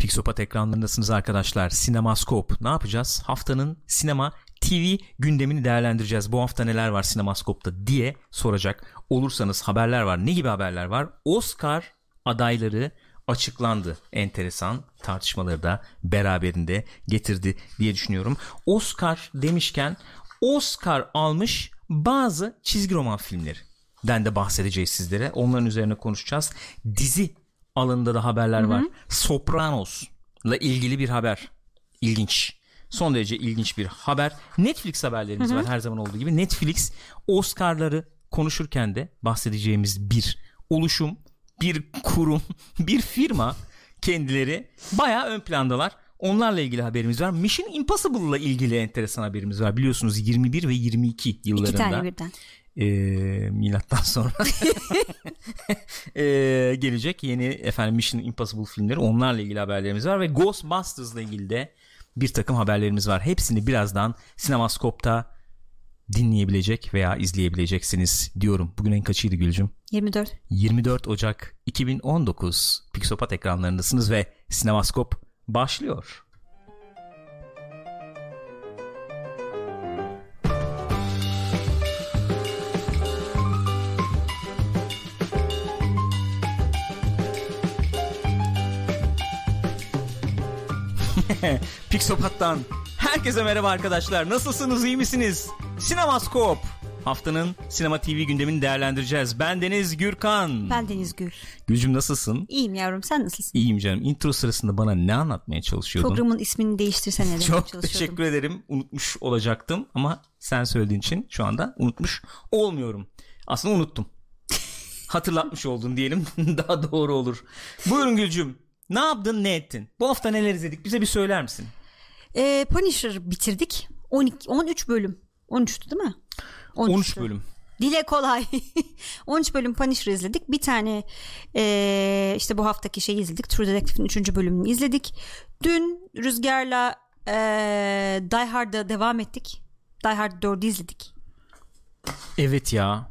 Pixopat ekranlarındasınız arkadaşlar. Sinemaskop. Ne yapacağız? Haftanın sinema TV gündemini değerlendireceğiz. Bu hafta neler var Sinemaskop'ta diye soracak olursanız haberler var. Ne gibi haberler var? Oscar adayları açıklandı. Enteresan tartışmaları da beraberinde getirdi diye düşünüyorum. Oscar demişken Oscar almış bazı çizgi roman filmleri den de bahsedeceğiz sizlere. Onların üzerine konuşacağız. Dizi alanında da haberler var. Sopranos ile ilgili bir haber. İlginç. Son derece ilginç bir haber. Netflix haberlerimiz var her zaman olduğu gibi. Netflix Oscar'ları konuşurken de bahsedeceğimiz bir oluşum, bir kurum, bir firma kendileri bayağı ön plandalar. Onlarla ilgili haberimiz var. Mission Impossible ile ilgili enteresan haberimiz var. Biliyorsunuz 21 ve 22 yıllarında. İki tane birden. E, milattan sonra e, gelecek yeni efendim Mission Impossible filmleri onlarla ilgili haberlerimiz var ve Ghostbusters ile ilgili de bir takım haberlerimiz var. Hepsini birazdan Sinemaskop'ta dinleyebilecek veya izleyebileceksiniz diyorum. Bugün en kaçıydı Gülcüm? 24. 24 Ocak 2019 Pixopat ekranlarındasınız ve Sinemaskop başlıyor. Pixopat'tan herkese merhaba arkadaşlar. Nasılsınız, iyi misiniz? Sinemaskop. Haftanın sinema TV gündemini değerlendireceğiz. Ben Deniz Gürkan. Ben Deniz Gül. Gülcüm nasılsın? İyiyim yavrum sen nasılsın? İyiyim canım. Intro sırasında bana ne anlatmaya çalışıyordun? Programın ismini değiştirsene Çok teşekkür ederim. Unutmuş olacaktım ama sen söylediğin için şu anda unutmuş olmuyorum. Aslında unuttum. Hatırlatmış oldun diyelim daha doğru olur. Buyurun Gülcüm. Ne yaptın ne ettin? Bu hafta neler izledik bize bir söyler misin? Ee, Punisher bitirdik. 12, 13 bölüm. 13'tü değil mi? 13 13'tü. bölüm. Dile kolay. 13 bölüm Punisher izledik. Bir tane ee, işte bu haftaki şeyi izledik. True Detective'in 3. bölümünü izledik. Dün Rüzgar'la ee, Die Hard'a devam ettik. Die Hard 4'ü izledik. Evet ya.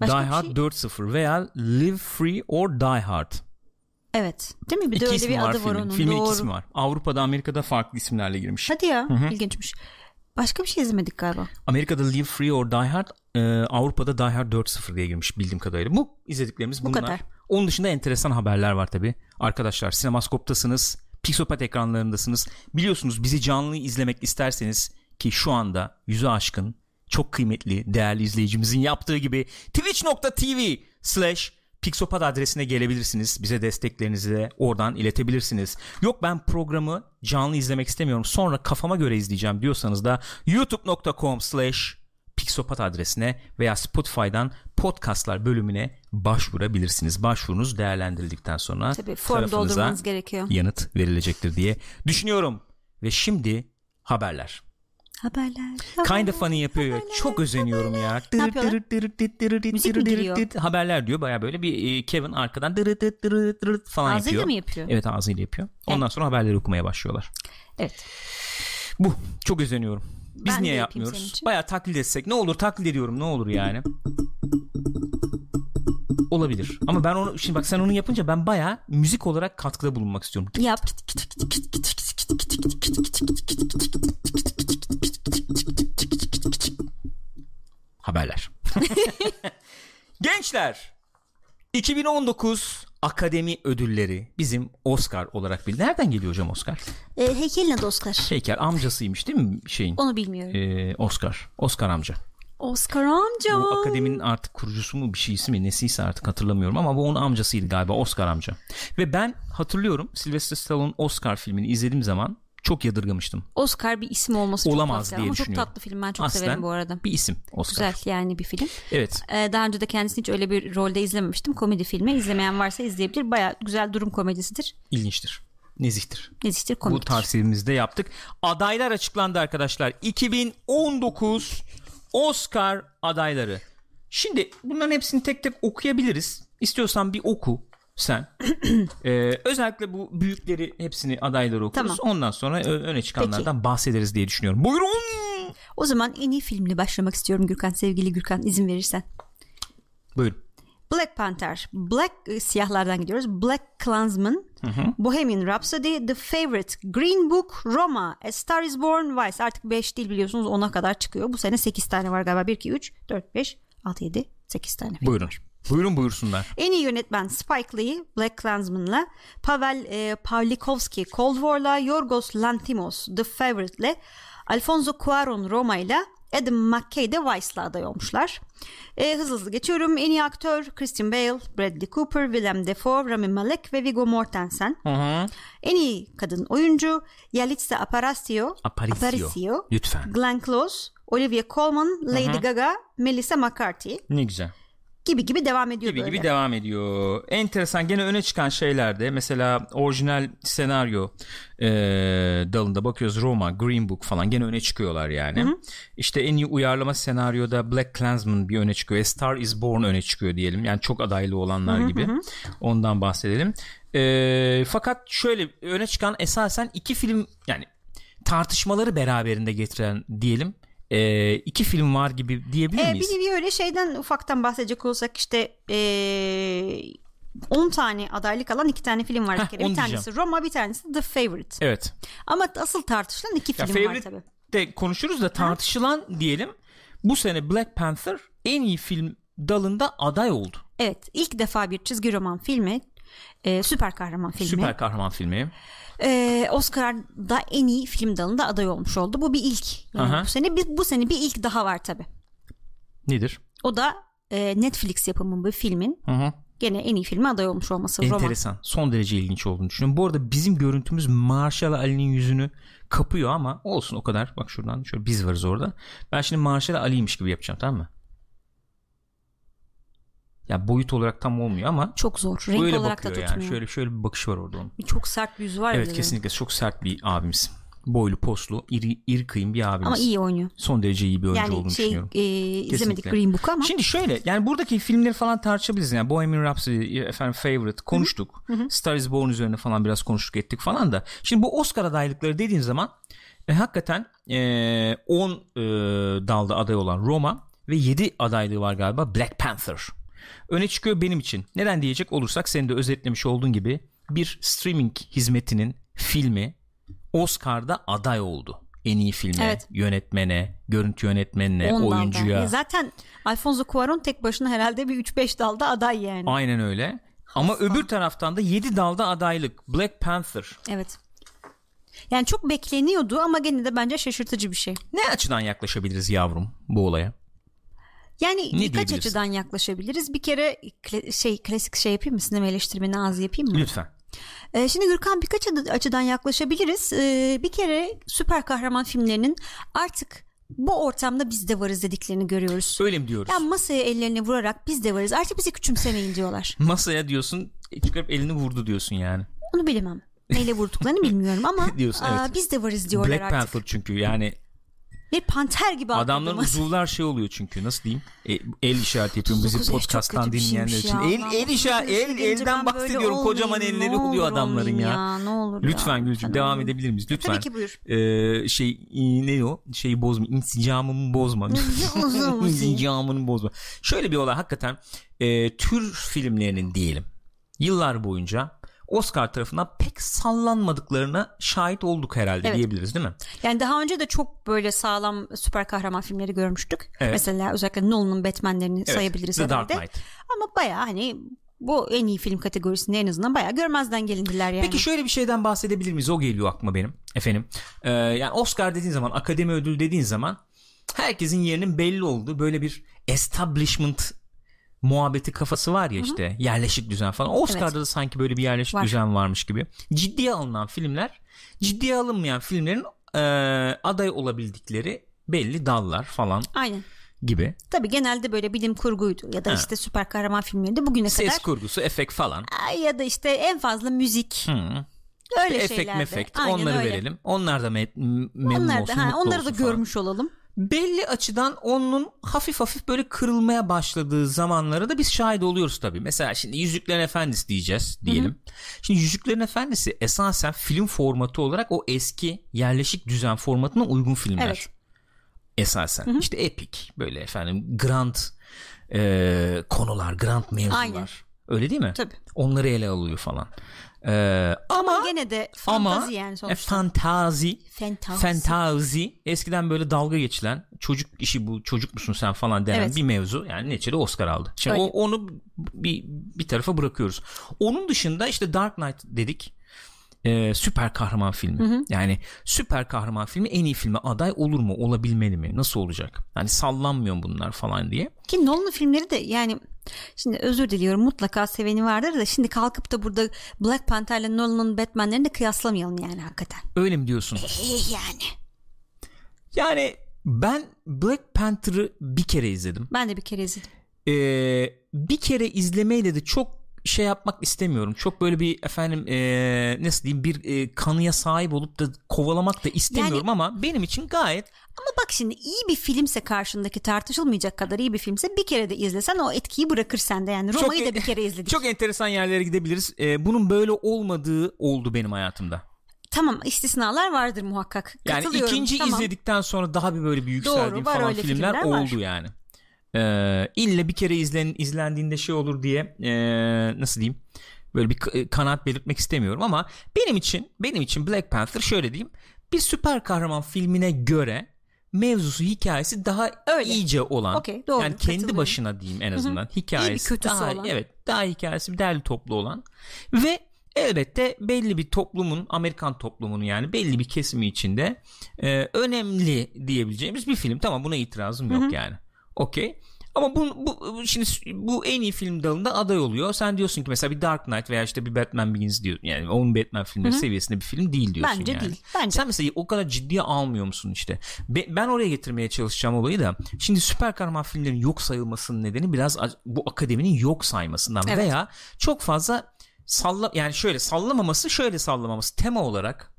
Başka Die Hard şey- 4.0 veya Live Free or Die Hard. Evet. Değil mi? Bir de İki öyle bir var adı var filmin. onun. Filmin Doğru. iki ismi var. Avrupa'da Amerika'da farklı isimlerle girmiş. Hadi ya. ilginçmiş. Başka bir şey izlemedik galiba. Amerika'da Live Free or Die Hard, e, Avrupa'da Die Hard 4.0 diye girmiş bildiğim kadarıyla. Bu izlediklerimiz bunlar. kadar. Onun dışında enteresan haberler var tabi. Arkadaşlar Sinemaskop'tasınız, Pixopat ekranlarındasınız. Biliyorsunuz bizi canlı izlemek isterseniz ki şu anda yüzü aşkın çok kıymetli değerli izleyicimizin yaptığı gibi twitch.tv slash Pixopat adresine gelebilirsiniz. Bize desteklerinizi de oradan iletebilirsiniz. Yok ben programı canlı izlemek istemiyorum. Sonra kafama göre izleyeceğim diyorsanız da youtube.com slash Pixopat adresine veya Spotify'dan podcastlar bölümüne başvurabilirsiniz. Başvurunuz değerlendirildikten sonra Tabii form doldurmanız gerekiyor. yanıt verilecektir diye düşünüyorum. Ve şimdi haberler. Haberler. Kind of funny yapıyor ya. Çok özeniyorum ya. Ne yapıyorlar? Müzik? Haberler diyor baya böyle bir e, Kevin arkadan dırıt dırıt dırıt falan Ağzıyla yapıyor. mı yapıyor? Evet ağzıyla yapıyor. Ondan sonra haberleri okumaya başlıyorlar. Evet. Bu. Çok özeniyorum. Biz Ben niye yapmıyoruz? Baya taklit etsek. Ne olur taklit ediyorum ne olur yani. Olabilir. Ama ben onu şimdi bak sen onu yapınca ben baya müzik olarak katkıda bulunmak istiyorum. Yap. Haberler. Gençler 2019 Akademi Ödülleri bizim Oscar olarak bil. Nereden geliyor hocam Oscar? E, heykelin adı Oscar. Heykel amcasıymış değil mi şeyin? Onu bilmiyorum. Ee, Oscar. Oscar amca. Oscar amca. Bu akademinin artık kurucusu mu bir şeysi mi nesiyse artık hatırlamıyorum ama bu onun amcasıydı galiba Oscar amca. Ve ben hatırlıyorum Sylvester Stallone Oscar filmini izlediğim zaman çok yadırgamıştım. Oscar bir isim olması Olamaz çok tatlı. diye Ama çok tatlı film. Ben çok Aslen severim bu arada. bir isim Oscar. Güzel yani bir film. Evet. Ee, daha önce de kendisini hiç öyle bir rolde izlememiştim. Komedi filmi. İzlemeyen varsa izleyebilir. Baya güzel durum komedisidir. ilginçtir. Nezihtir. Nezihtir Bu komiktir. tavsiyemizde yaptık. Adaylar açıklandı arkadaşlar. 2019 Oscar adayları. Şimdi bunların hepsini tek tek okuyabiliriz. İstiyorsan bir oku sen. Ee, özellikle bu büyükleri hepsini adayları okuruz. Tamam. Ondan sonra öne çıkanlardan bahsederiz diye düşünüyorum. Buyurun. O zaman en iyi filmle başlamak istiyorum Gürkan. Sevgili Gürkan izin verirsen. Buyurun. Black Panther, Black e, siyahlardan gidiyoruz. Black Klansman, Bohemian Rhapsody, The Favorite, Green Book, Roma, A Star Is Born, Vice. Artık 5 değil biliyorsunuz 10'a kadar çıkıyor. Bu sene 8 tane var galiba. 1, 2, 3, 4, 5, 6, 7, 8 tane. Buyurun. var. Buyurun buyursunlar. En iyi yönetmen Spike Lee, Black Klansman'la, Pavel e, Pawlikowski, Cold War'la, Yorgos Lanthimos, The Favorite'le, Alfonso Cuarón Roma'yla, Adam McKay de Vice'la aday olmuşlar. E, hızlı hızlı geçiyorum. En iyi aktör Christian Bale, Bradley Cooper, Willem Dafoe, Rami Malek ve Viggo Mortensen. Hı hı. En iyi kadın oyuncu Yalitza Aparicio, Aparicio. Lütfen. Glenn Close, Olivia Colman, Lady Gaga, Melissa McCarthy Ne güzel. Gibi gibi devam ediyor gibi böyle. gibi devam ediyor. Enteresan gene öne çıkan şeylerde mesela orijinal senaryo e, dalında bakıyoruz Roma, Green Book falan gene öne çıkıyorlar yani. İşte en iyi uyarlama senaryoda Black Klansman bir öne çıkıyor. A Star Is Born öne çıkıyor diyelim. Yani çok adaylı olanlar gibi. Ondan bahsedelim. E, fakat şöyle öne çıkan esasen iki film yani tartışmaları beraberinde getiren diyelim. E, iki film var gibi diyebilir Ee, miyiz? bir nevi öyle şeyden ufaktan bahsedecek olsak işte ee, 10 tane adaylık alan iki tane film var bir Heh, kere. Bir tanesi diyeceğim. Roma bir tanesi The Favorite. Evet. Ama asıl tartışılan iki Ya film var favorite tabii. de konuşuruz da tartışılan diyelim. Bu sene Black Panther en iyi film dalında aday oldu. Evet ilk defa bir çizgi roman filmi ee, süper kahraman filmi. Süper kahraman filmi. Ee, Oscar'da en iyi film dalında aday olmuş oldu. Bu bir ilk. Yani Aha. bu sene bir, bu sene bir ilk daha var tabii. Nedir? O da ee, Netflix yapımı bir filmin hı. gene en iyi filme aday olmuş olması. Enteresan. Son derece ilginç olduğunu düşünüyorum. Bu arada bizim görüntümüz Marshall Ali'nin yüzünü kapıyor ama olsun o kadar. Bak şuradan şöyle biz varız orada. Ben şimdi Marshall Ali'ymiş gibi yapacağım tamam mı? Ya boyut olarak tam olmuyor ama Çok zor. Renk öyle olarak da tutmuyor. yani. Şöyle şöyle bir bakışı var orada onun. Çok sert bir yüzü var. Evet kesinlikle çok sert bir abimiz. Boylu, poslu, iri, iri kıyım bir abimiz. Ama iyi oynuyor. Son derece iyi bir oyuncu Yani olduğunu şey düşünüyorum. e, izlemedik. Green Book'u ama Şimdi şöyle yani buradaki filmleri falan tartışabiliriz yani Bohemian Rhapsody efendim Favorite konuştuk. Star is Born üzerine falan biraz konuştuk ettik falan da. Şimdi bu Oscar adaylıkları dediğin zaman e, hakikaten 10 dalda aday olan Roma ve 7 adaylığı var galiba Black Panther. Öne çıkıyor benim için. Neden diyecek olursak senin de özetlemiş olduğun gibi bir streaming hizmetinin filmi Oscar'da aday oldu. En iyi filme, Evet. yönetmene, görüntü yönetmenine, 10 dalda. oyuncuya. Ya Zaten Alfonso Cuarón tek başına herhalde bir 3-5 dalda aday yani. Aynen öyle. Ama öbür taraftan da 7 dalda adaylık. Black Panther. Evet. Yani çok bekleniyordu ama gene de bence şaşırtıcı bir şey. Ne açıdan yaklaşabiliriz yavrum bu olaya? Yani birkaç diyebiliriz? açıdan yaklaşabiliriz. Bir kere şey klasik şey yapayım mı? Sinema eleştirmeni ağzı yapayım mı? Lütfen. Ee, şimdi Gürkan birkaç açıdan yaklaşabiliriz. Ee, bir kere süper kahraman filmlerinin artık bu ortamda biz de varız dediklerini görüyoruz. Öyle mi diyoruz? Ya masaya ellerini vurarak biz de varız. Artık bizi küçümsemeyin diyorlar. Masaya diyorsun çıkarıp elini vurdu diyorsun yani. Onu bilemem. Neyle vurduklarını bilmiyorum ama Diyorsun, aa, evet. biz de varız diyorlar Black artık. Panther çünkü yani Bir panter gibi adamların uzuvlar şey oluyor çünkü nasıl diyeyim? E, el işareti yapıyorum bizi 39 yaş çok podcast'tan dinleyenler için. ya. El, el işaret 39 yaşa el elden bahsediyorum. Kocaman elleri oluyor adamların olmayayım ya. Ne olur Lütfen ya. Gülcüm devam edebilir miyiz? Lütfen. Tabii ki buyur. Ee, şey e, ne o? Şeyi bozma. İnsicamımı bozma. Uzun İnsicamını bozma. Şöyle bir olay hakikaten e, tür filmlerinin diyelim yıllar boyunca Oscar tarafından pek sallanmadıklarına şahit olduk herhalde Evet. diyebiliriz değil mi? Yani daha önce de çok böyle sağlam süper kahraman filmleri görmüştük. Evet. Mesela özellikle Nolan'ın Batman'lerini Evet. sayabiliriz The Dark herhalde. Knight. Ama baya hani bu en iyi film kategorisinde en azından baya görmezden gelindiler yani. Peki şöyle bir şeyden bahsedebilir miyiz? O geliyor aklıma benim efendim. Ee, yani Oscar dediğin zaman, akademi ödül dediğin zaman herkesin yerinin belli olduğu böyle bir establishment muhabbeti kafası var ya işte yerleşik düzen falan. Oscar'da Evet. da sanki böyle bir yerleşik Var. düzen varmış gibi. Ciddiye alınan filmler, ciddiye alınmayan filmlerin e, aday olabildikleri belli dallar falan Aynen. gibi. Tabii genelde böyle bilim kurguydu ya da Ha. işte süper kahraman filmlerinde bugüne Ses kadar kurgusu, efekt falan. Ya da işte en fazla müzik Hı. öyle efekt şeylerde. mefekt Aynen onları öyle. verelim. Onlar da me- memnun Onlar olsun, da, ha, mutlu onları da olsun falan. görmüş olalım. Belli açıdan onun hafif hafif böyle kırılmaya başladığı zamanlara da biz şahit oluyoruz tabii. Mesela şimdi Yüzüklerin Efendisi diyeceğiz diyelim. Şimdi Yüzüklerin Efendisi esasen film formatı olarak o eski yerleşik düzen formatına uygun filmler. Evet. Esasen. İşte epic böyle efendim grand e, konular, grand mevzular. Aynen. Öyle değil mi? Tabii. Onları ele alıyor falan. Ee, ama Ama gene de ama fantazi yani e, sonuçta. fantazi Fantazi. fantazi eskiden böyle dalga geçilen çocuk işi bu çocuk musun sen falan denen Evet. bir mevzu yani neticede Oscar aldı. Şimdi Öyle. o, onu bir bir tarafa bırakıyoruz. Onun dışında işte Dark Knight dedik. Ee, süper kahraman filmi. Yani süper kahraman filmi en iyi filme aday olur mu? Olabilmeli mi? Nasıl olacak? Hani sallanmıyor bunlar falan diye. Ki Nolan'ın filmleri de yani şimdi özür diliyorum mutlaka seveni vardır da şimdi kalkıp da burada Black Panther'le Nolan'ın Batman'lerini de kıyaslamayalım yani hakikaten. Öyle mi diyorsun? Yani. Yani ben Black Panther'ı bir kere izledim. Ben de bir kere izledim. Ee, bir kere izlemeyle de çok şey yapmak istemiyorum. Çok böyle bir efendim ee, nasıl diyeyim bir ee, kanıya sahip olup da kovalamak da istemiyorum ama benim için gayet Ama bak şimdi iyi bir filmse karşındaki tartışılmayacak kadar iyi bir filmse bir kere de izlesen o etkiyi bırakır sende yani. Roma'yı da bir kere izledik. Çok enteresan yerlere gidebiliriz. Ee, bunun böyle olmadığı oldu benim hayatımda. Tamam istisnalar vardır muhakkak. Yani ikinci tamam. izledikten sonra daha bir böyle bir yükseldiğim var falan filmler, filmler var. oldu yani. Ee, ille bir kere izlen, izlendiğinde şey olur diye ee, nasıl diyeyim böyle bir k- kanaat belirtmek istemiyorum ama benim için benim için Black Panther şöyle diyeyim. Bir süper kahraman filmine göre mevzusu hikayesi daha Öyle. iyice olan Okey, doğru, yani kendi başına diyeyim en azından hikayesi kötüsü daha olan. evet daha hikayesi bir derli toplu olan ve elbette belli bir toplumun Amerikan toplumunun yani belli bir kesimi içinde e, önemli diyebileceğimiz bir film. Tamam buna itirazım yok yani okey ama bu, bu şimdi bu en iyi film dalında aday oluyor. Sen diyorsun ki mesela bir Dark Knight veya işte bir Batman Begins diyor. Yani onun Batman filmleri seviyesinde bir film değil diyorsun Bence yani. değil, bence. Sen mesela o kadar ciddiye almıyor musun işte? Be- ben oraya getirmeye çalışacağım olayı da. Şimdi süper kahraman filmlerin yok sayılmasının nedeni biraz bu akademinin yok saymasından Evet. veya çok fazla salla yani şöyle sallamaması şöyle sallamaması tema olarak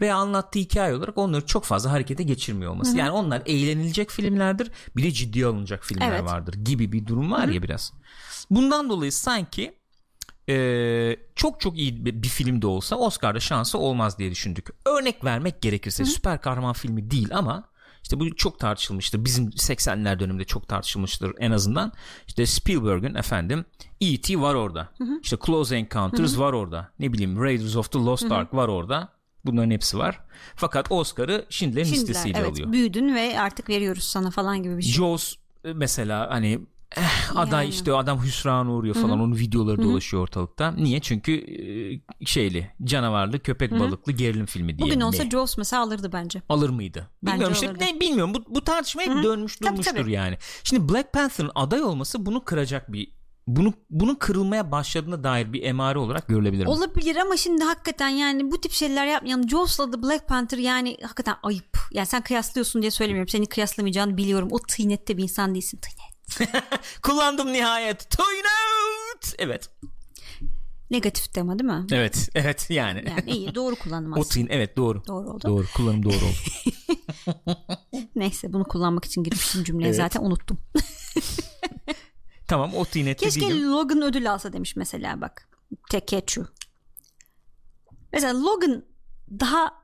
veya anlattığı hikaye olarak onları çok fazla harekete geçirmiyor olması. Yani onlar eğlenilecek filmlerdir. Bir de ciddiye alınacak filmler Evet. vardır gibi bir durum var ya biraz. Bundan dolayı sanki e, çok çok iyi bir, bir film de olsa Oscar'da şansı olmaz diye düşündük. Örnek vermek gerekirse süper kahraman filmi değil ama işte bu çok tartışılmıştır. Bizim 80'ler döneminde çok tartışılmıştır en azından. İşte Spielberg'in efendim E.T. var orada. İşte Close Encounters var orada. Ne bileyim Raiders of the Lost Ark var orada. Bunların hepsi var. Fakat Oscar'ı Schindler'in Şimdiler, listesiyle evet, alıyor. büyüdün ve artık veriyoruz sana falan gibi bir şey. Jaws e, mesela hani eh, aday Yani. işte adam hüsrana uğruyor falan onun videoları dolaşıyor ortalıkta. Niye? Çünkü e, şeyli canavarlı köpek balıklı gerilim filmi diye. Bugün olsa Jaws mesela alırdı bence. alır mıydı? Bilmiyorum Bence işte ne bilmiyorum bu, bu tartışma hep dönmüş Tabii, durmuştur tabii. yani. Şimdi Black Panther'ın aday olması bunu kıracak bir bunu bunun kırılmaya başladığına dair bir emare olarak görülebilir mi? Olabilir ama şimdi hakikaten yani bu tip şeyler yapmayalım. Jaws'la The Black Panther yani hakikaten ayıp. Yani sen kıyaslıyorsun diye söylemiyorum. Seni kıyaslamayacağını biliyorum. O tıynette bir insan değilsin. Tıynet. Kullandım nihayet. Toynout. Evet. Negatifti ama değil mi? Evet. Evet yani. Yani iyi doğru kullanım o aslında. tıyın evet doğru. Doğru oldu. Doğru. Kullanım doğru oldu. Neyse bunu kullanmak için girmiştim cümleye Evet. zaten unuttum. Tamam o tıynette Keşke değilim. Logan ödül alsa demiş mesela bak. Tekechu. Mesela Logan daha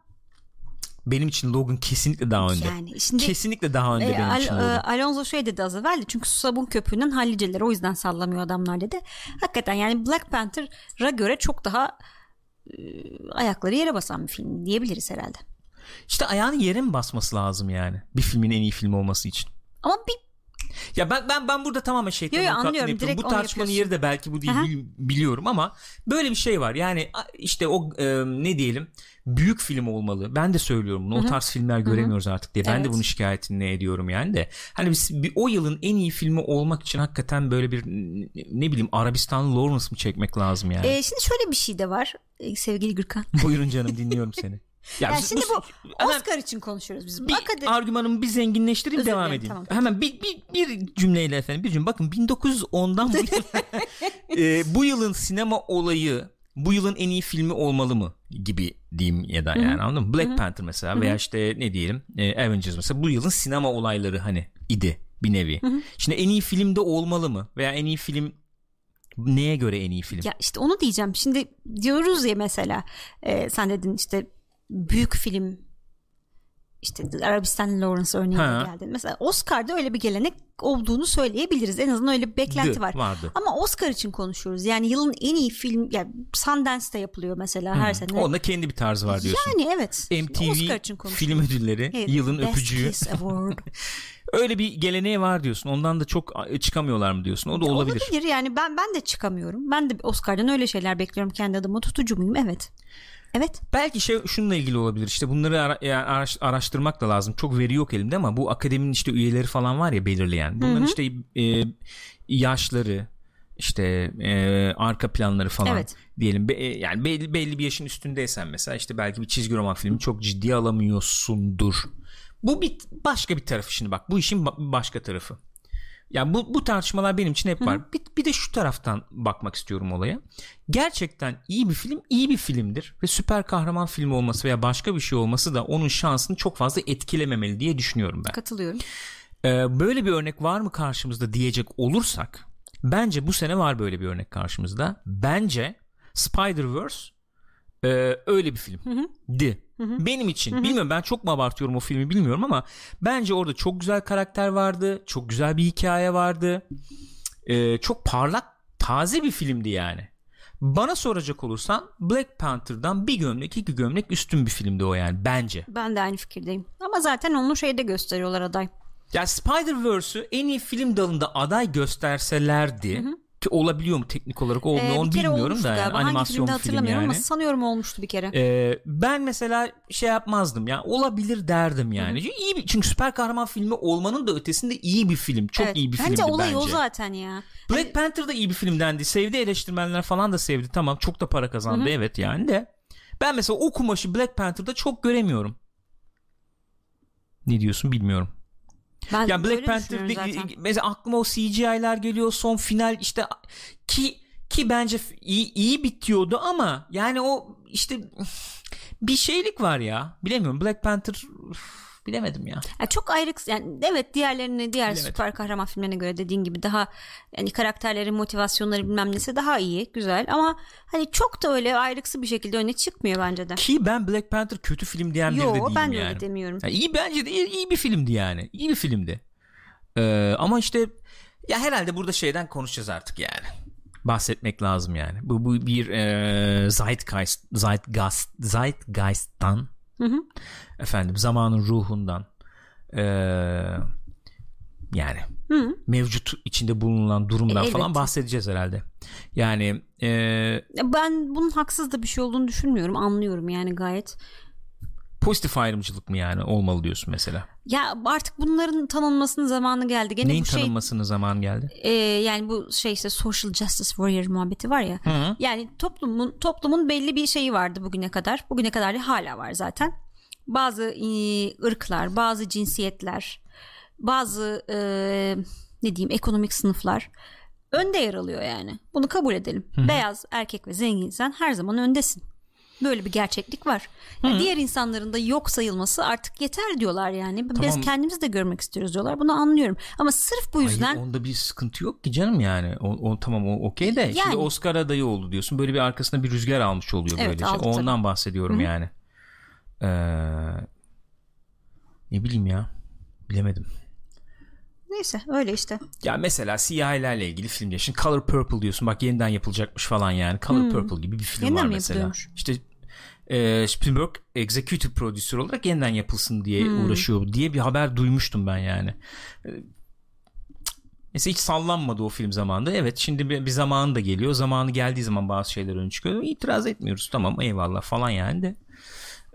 Benim için Logan kesinlikle daha önde. yani şimdi kesinlikle daha önde E, benim Al- için e, Logan. Alonso şey dedi az evvel de, çünkü sabun köpüğünün halliceleri o yüzden sallamıyor adamlar dedi. Hakikaten yani Black Panther'a göre çok daha e, ayakları yere basan bir film diyebiliriz herhalde. İşte ayağını yere mi basması lazım yani? Bir filmin en iyi film olması için. Ama bir Ya ben ben ben burada tamamen şeytan Yo, yo, anlıyorum. yapıyorum. Bu tartışmanın yeri de belki bu değil Aha. bi- biliyorum ama böyle bir şey var. Yani işte o e, ne diyelim büyük film olmalı. Ben de söylüyorum bunu. O tarz filmler göremiyoruz artık diye. Ben de Evet. bunun şikayetini ediyorum yani de. Hani biz bir, o yılın en iyi filmi olmak için hakikaten böyle bir ne bileyim Arabistanlı Lawrence mı çekmek lazım yani? e, şimdi şöyle bir şey de var e, sevgili Gürkan. Buyurun canım dinliyorum seni. Ya Yani biz- şimdi bu Oscar için konuşuyoruz biz. bir Akade- argümanımı bir zenginleştireyim Özür devam edeyim. tamam. Hemen bir, bir, bir cümleyle efendim bir cümle. Bakın 1910'dan bu, yıl- e, bu yılın sinema olayı bu yılın en iyi filmi olmalı mı gibi diyeyim ya da yani anladın mı? Black Panther mesela veya işte ne diyelim e, Avengers mesela bu yılın sinema olayları hani idi bir nevi. Şimdi en iyi filmde olmalı mı? Veya en iyi film neye göre en iyi film? Ya işte onu diyeceğim. Şimdi diyoruz ya mesela e, sen dedin işte büyük film işte Arabistan Lawrence örneğine Ha. geldin. Mesela Oscar'da öyle bir gelenek olduğunu söyleyebiliriz. En azından öyle bir beklenti var. vardı. Ama Oscar için konuşuyoruz. Yani yılın en iyi film yani Sundance'da yapılıyor mesela her sene. Onda kendi bir tarzı var diyorsun. Yani evet. MTV Oscar için film ödülleri Evet, yılın Best öpücüğü. Award. Öyle bir geleneği var diyorsun. Ondan da çok çıkamıyorlar mı diyorsun? O da olabilir. Olabilir yani ben ben de çıkamıyorum. Ben de Oscar'dan öyle şeyler bekliyorum kendi adıma. Tutucu muyum? Evet. Evet. Belki şey şununla ilgili olabilir. İşte bunları ara- yani araş- araştırmak da lazım. Çok veri yok elimde ama bu akademinin işte üyeleri falan var ya belirleyen. Bunların işte e, yaşları işte e, arka planları falan Evet. diyelim. Be- e, yani belli, belli bir yaşın üstündeysen mesela işte belki bir çizgi roman filmi çok ciddiye alamıyorsundur. Bu bir başka bir tarafı şimdi bak. Bu işin ba- başka tarafı. Yani bu, bu tartışmalar benim için hep var. Bir, bir de şu taraftan bakmak istiyorum olaya. Gerçekten iyi bir film iyi bir filmdir ve süper kahraman filmi olması veya başka bir şey olması da onun şansını çok fazla etkilememeli diye düşünüyorum ben. Katılıyorum. Ee, böyle bir örnek var mı karşımızda diyecek olursak bence bu sene var böyle bir örnek karşımızda. Bence Spider-Verse e, öyle bir film. Di. Benim için bilmiyorum ben çok mu abartıyorum o filmi bilmiyorum ama bence orada çok güzel karakter vardı. Çok güzel bir hikaye vardı. Ee, çok parlak taze bir filmdi yani. Bana soracak olursan Black Panther'dan bir gömlek iki gömlek üstün bir filmdi o yani bence. Ben de aynı fikirdeyim. Ama zaten onu şeyde gösteriyorlar aday. Ya Spider-Verse'ü en iyi film dalında aday gösterselerdi ki olabiliyor mu teknik olarak olmuyor Ee, onu bilmiyorum da yani galiba. Hangi animasyon bir film hatırlamıyorum yani. ama sanıyorum olmuştu bir kere. Ee, ben mesela şey yapmazdım ya olabilir derdim yani. Çünkü iyi bir, çünkü süper kahraman filmi olmanın da ötesinde iyi bir film. Çok Evet. iyi bir bence filmdi olay bence. o zaten ya. Black Panther da iyi bir film dendi. Sevdi eleştirmenler falan da sevdi. Tamam çok da para kazandı evet yani de. Ben mesela o kumaşı Black Panther'da çok göremiyorum. Ne diyorsun bilmiyorum. Ben Ya Black öyle Panther düşünüyorum de- zaten. mesela aklıma o CGI'ler geliyor son final işte ki ki bence iyi, iyi bitiyordu ama yani o işte bir şeylik var ya bilemiyorum Black Panther bilemedim ya. Ya çok ayrı yani evet diğerlerine diğer Bilemedim. süper kahraman filmlerine göre dediğin gibi daha yani karakterlerin motivasyonları bilmem nesi daha iyi güzel ama hani çok da öyle ayrıksı bir şekilde öne çıkmıyor bence de. Ki ben Black Panther kötü film diyen biri de Yo değilim ben de yani. öyle demiyorum. Ya iyi bence de iyi, iyi bir filmdi yani. İyi bir filmdi. Ee, ama işte ya herhalde burada şeyden konuşacağız artık yani. Bahsetmek lazım yani. Bu, bu bir e, Zeitgeist, Zeitgeist, Zeitgeist'tan Hı hı. efendim zamanın ruhundan e, yani Hı. mevcut içinde bulunan durumdan E, falan elbette. bahsedeceğiz herhalde. Yani e, Ben bunun haksız da bir şey olduğunu düşünmüyorum anlıyorum yani gayet. Pozitif ayrımcılık mı yani olmalı diyorsun mesela? Ya artık bunların tanınmasının zamanı geldi. Gene Neyin bu şey tanınmasının zaman geldi? e, yani bu şey işte social justice warrior muhabbeti var ya. Hı. Yani toplumun toplumun belli bir şeyi vardı bugüne kadar. Bugüne kadar da hala var zaten. Bazı e, ırklar, bazı cinsiyetler, bazı e, ne diyeyim ekonomik sınıflar önde yer alıyor yani. Bunu kabul edelim. Beyaz erkek ve zenginsen her zaman öndesin. Böyle bir gerçeklik var. Ya diğer insanların da yok sayılması artık yeter diyorlar yani. Biz Tamam. kendimiz de görmek istiyoruz diyorlar. Bunu anlıyorum. Ama sırf bu yüzden Hayır, onda bir sıkıntı yok ki canım yani. O, o tamam o okey de şimdi Yani. Oscar adayı oldu diyorsun. Böyle bir arkasında bir rüzgar almış oluyor Evet, böyle. şey. aldı tabii. Ondan bahsediyorum yani. Ee, ne bileyim ya. Bilemedim. neyse öyle işte. Ya mesela siyahilerle ilgili film diye. Şimdi Color Purple diyorsun. Bak yeniden yapılacakmış falan yani. Color Purple gibi bir film Hmm. Yeniden var mesela. yapılıyormuş? İşte e, Spielberg executive producer olarak yeniden yapılsın diye Hmm. uğraşıyor diye bir haber duymuştum ben yani. E, Mesela hiç sallanmadı o film zamanında. Evet şimdi bir, bir zamanı da geliyor. Zamanı geldiği zaman bazı şeyler öne çıkıyor. İtiraz etmiyoruz tamam eyvallah falan yani de.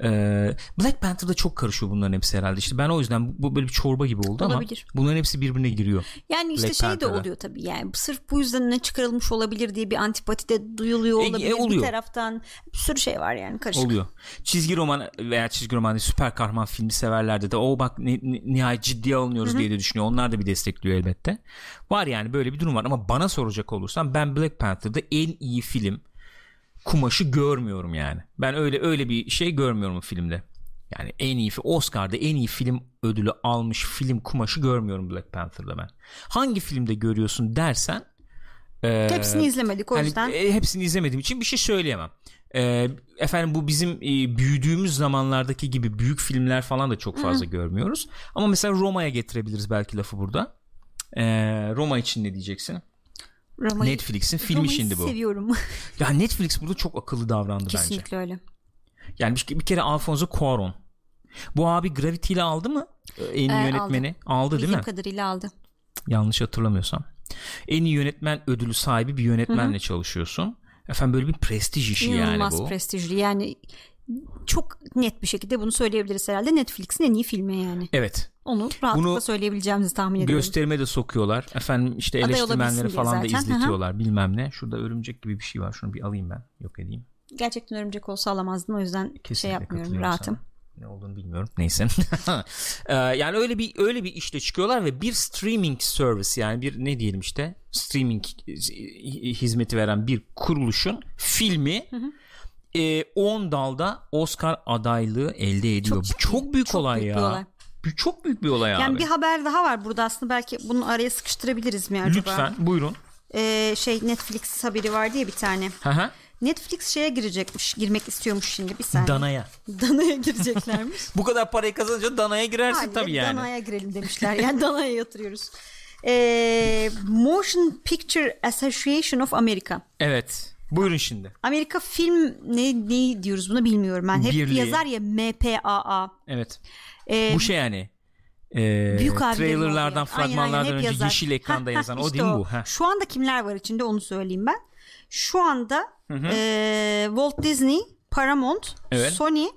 Ee, Black Panther'da çok karışıyor bunların hepsi herhalde. İşte ben o yüzden bu, bu böyle bir çorba gibi oldu Olabilir. ama bunların hepsi birbirine giriyor. Yani işte Black şey de Panther'da. oluyor tabii yani sırf bu yüzden ne çıkarılmış olabilir diye bir antipati de duyuluyor E, olabilir e, oluyor. bir taraftan bir sürü şey var yani karışık. Oluyor. Çizgi roman veya çizgi roman süper kahraman filmi severlerde de o bak ni- ni- nihayet ciddiye alınıyoruz diye de düşünüyor. Onlar da bir destekliyor elbette. Var yani böyle bir durum var ama bana soracak olursan ben Black Panther'da en iyi film kumaşı görmüyorum yani. Ben öyle öyle bir şey görmüyorum filmde. Yani en iyi Oscar'da en iyi film ödülü almış film kumaşı görmüyorum Black Panther'da ben. Hangi filmde görüyorsun dersen e, Hepsini izlemedik o Hani, yüzden. e, hepsini izlemediğim için bir şey söyleyemem. e, efendim bu bizim e, büyüdüğümüz zamanlardaki gibi büyük filmler falan da çok fazla Hı-hı. görmüyoruz. Ama mesela Roma'ya getirebiliriz belki lafı burada. E, Roma için ne diyeceksin? Roma'yı, Netflix'in filmi Roma'yı şimdi bu. seviyorum. ya Netflix burada çok akıllı davrandı Kesinlikle bence. Kesinlikle öyle. Yani bir, bir kere Alfonso Cuarón. Bu abi Gravity ile aldı mı? En iyi ee, yönetmeni. Aldı, aldı değil Bildiğim mi? kadarıyla aldı. Yanlış hatırlamıyorsam. En iyi yönetmen ödülü sahibi bir yönetmenle Hı-hı. çalışıyorsun. Efendim böyle bir prestij işi İnanılmaz yani bu. Prestijli yani çok net bir şekilde bunu söyleyebiliriz herhalde Netflix'in en iyi filmi yani. Evet. Onu rahatlıkla bunu söyleyebileceğimizi tahmin ediyorum. Gösterime de sokuyorlar. Efendim işte eleştirmenleri falan da izletiyorlar Hı-hı. bilmem ne. Şurada örümcek gibi bir şey var. Şunu bir alayım ben. Yok edeyim. Gerçekten örümcek olsa alamazdın o yüzden şey Kesinlikle şey yapmıyorum rahatım. Sana ne olduğunu bilmiyorum. Neyse. Ee, yani öyle bir öyle bir işte çıkıyorlar ve bir streaming service yani bir ne diyelim işte streaming hizmeti veren bir kuruluşun filmi hı hı. 10 e, dalda Oscar adaylığı elde ediyor. Çok, çok büyük çok olay büyük ya. Bir olay. Çok büyük bir olay yani abi. bir haber daha var burada aslında belki bunu araya sıkıştırabiliriz mi acaba? Lütfen buyurun. Ee, şey Netflix haberi vardı ya bir tane. Hı hı. Netflix şeye girecekmiş, girmek istiyormuş şimdi bir saniye. Danaya. Danaya gireceklermiş. Bu kadar parayı kazanınca Danaya girersin Hayır, tabii yani. Danaya girelim demişler. Yani Danaya yatırıyoruz. Ee, Motion Picture Association of America. Evet. Buyurun şimdi. Amerika film ne ne diyoruz buna bilmiyorum ben. Hep Birliği. yazar ya MPAA. Evet. Ee, Bu şey yani e, büyük trailerlardan fragmanlardan aynen, aynen, önce yazar. yeşil ekranda ha, yazan ha, işte o değil mi bu? Ha. Şu anda kimler var içinde onu söyleyeyim ben. Şu anda E, Walt Disney, Paramount, evet. Sony,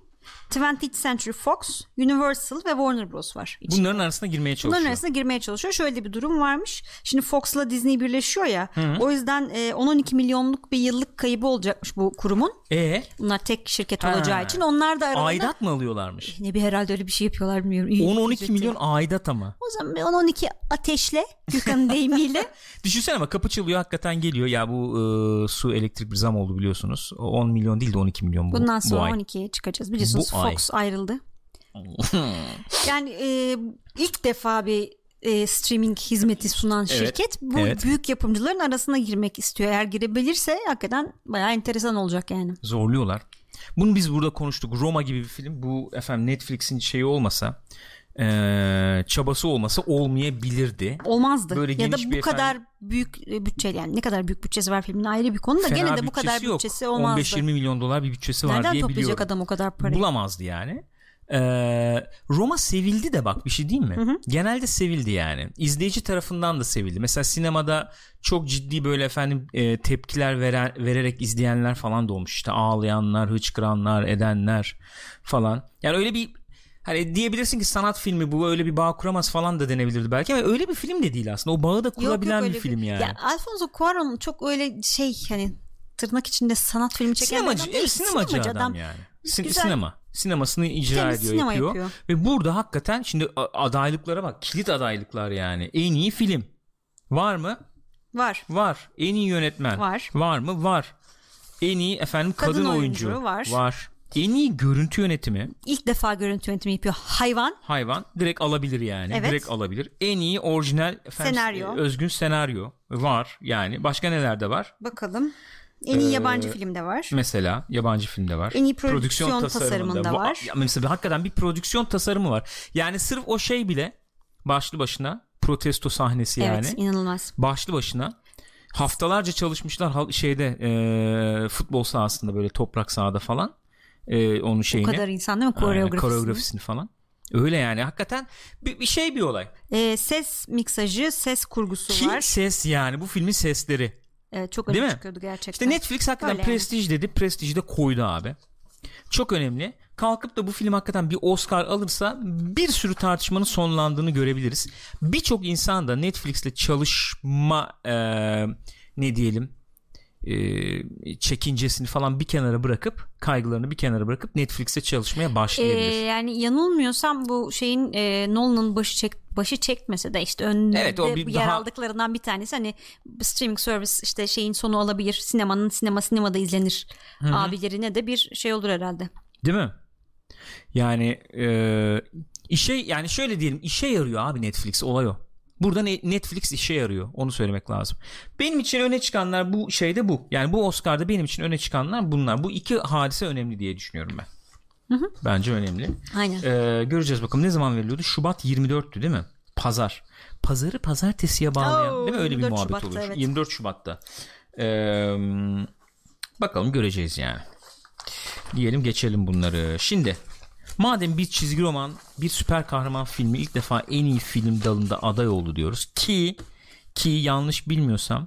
20th Century Fox, Universal ve Warner Bros var. Içinde. Bunların arasına girmeye çalışıyor. Bunların arasına girmeye çalışıyor. Şöyle bir durum varmış. Şimdi Fox'la Disney birleşiyor ya. Hı-hı. O yüzden e, 10-12 milyonluk bir yıllık kaybı olacakmış bu kurumun. E Bunlar tek şirket ha. olacağı için. Onlar da aralarında... Aidat mı alıyorlarmış? Ne bir herhalde öyle bir şey yapıyorlar bilmiyorum. 10-12 milyon aidat ama. O zaman 10-12 ateşle Gökhan'ın deyimiyle. Düşünsene ama kapı çalıyor hakikaten geliyor. Ya bu e, su elektrik bir zam oldu biliyorsunuz. 10 milyon değil de 12 milyon bu Bundan sonra bu 12'ye çıkacağız. Biliyorsunuz bu Fox ay. ayrıldı. yani e, ilk defa bir e, streaming hizmeti sunan evet, şirket bu evet. büyük yapımcıların arasına girmek istiyor. Eğer girebilirse hakikaten bayağı enteresan olacak yani. Zorluyorlar. Bunu biz burada konuştuk. Roma gibi bir film. Bu efendim Netflix'in şeyi olmasa e, çabası olmasa olmayabilirdi. Olmazdı. Böyle ya da bu efendim, kadar büyük e, bütçe yani ne kadar büyük bütçesi var filmin ayrı bir konu da gene de bu kadar yok. bütçesi olmazdı. 15-20 milyon dolar bir bütçesi Nereden var diye biliyorum. Nereden toplayacak adam o kadar parayı? Bulamazdı yani. Ee, Roma sevildi de bak bir şey değil mi? Hı hı. Genelde sevildi yani. İzleyici tarafından da sevildi. Mesela sinemada çok ciddi böyle efendim e, tepkiler veren, vererek izleyenler falan da olmuş. İşte ağlayanlar, hıçkıranlar, edenler falan. Yani öyle bir hani diyebilirsin ki sanat filmi bu öyle bir bağ kuramaz falan da denebilirdi belki ama öyle bir film de değil aslında. O bağı da kurabilen yok, yok, bir film yani. Ya Alfonso Cuarón çok öyle şey hani tırnak içinde sanat filmi çeken sinemacı, adam değil. Sinemacı, sinemacı adam, adam yani. Sin- Güzel. Sinema. Sinemasını icra Temiz ediyor, sinema yapıyor. yapıyor. Ve burada hakikaten şimdi adaylıklara bak. Kilit adaylıklar yani. En iyi film. Var mı? Var. Var. En iyi yönetmen. Var. Var mı? Var. En iyi efendim kadın, kadın oyuncu. oyuncu. Var. Var. En iyi görüntü yönetimi. İlk defa görüntü yönetimi yapıyor. Hayvan. Hayvan. Direkt alabilir yani. Evet. Direkt alabilir. En iyi orijinal efendim, senaryo. Özgün senaryo var yani. Başka nelerde var? Bakalım. En iyi yabancı ee, filmde var. Mesela yabancı filmde var. En iyi prodüksiyon, prodüksiyon tasarımında var. var. Mesela hakikaten bir prodüksiyon tasarımı var. Yani sırf o şey bile başlı başına protesto sahnesi evet, yani. Evet inanılmaz. Başlı başına haftalarca çalışmışlar şeyde e, futbol sahasında böyle toprak sahada falan. E, onun şeyini. O kadar insan değil mi koreografisini? koreografisini falan. Öyle yani hakikaten bir, bir şey bir olay. E, ses miksajı, ses kurgusu Ki var. ses yani bu filmin sesleri. Evet çok öne çıkıyordu gerçekten. İşte Netflix hakikaten Öyle prestij yani. dedi. Prestiji de koydu abi. Çok önemli. Kalkıp da bu film hakikaten bir Oscar alırsa bir sürü tartışmanın sonlandığını görebiliriz. Birçok insan da Netflix'le çalışma e, ne diyelim e, çekincesini falan bir kenara bırakıp kaygılarını bir kenara bırakıp Netflix'e çalışmaya başlayabilir. Ee, yani yanılmıyorsam bu şeyin e, Nolan'ın başı çek başı çekmese de işte önünde evet, o bir yer daha... aldıklarından bir tanesi hani streaming service işte şeyin sonu olabilir sinemanın sinema sinemada izlenir Hı-hı. abilerine de bir şey olur herhalde. Değil mi? Yani e, işe yani şöyle diyelim işe yarıyor abi Netflix olay o. Burada Netflix işe yarıyor. Onu söylemek lazım. Benim için öne çıkanlar bu şeyde bu. Yani bu Oscar'da benim için öne çıkanlar bunlar. Bu iki hadise önemli diye düşünüyorum ben. Hı hı. Bence önemli. Aynen. Ee, göreceğiz bakalım ne zaman veriliyordu? Şubat 24'tü değil mi? Pazar. Pazarı pazartesiye bağlayan Oo, değil mi? Öyle bir muhabbet Şubat'ta, olur. evet. 24 Şubat'ta. Ee, bakalım göreceğiz yani. Diyelim geçelim bunları. Şimdi madem bir çizgi roman bir süper kahraman filmi ilk defa en iyi film dalında aday oldu diyoruz ki ki yanlış bilmiyorsam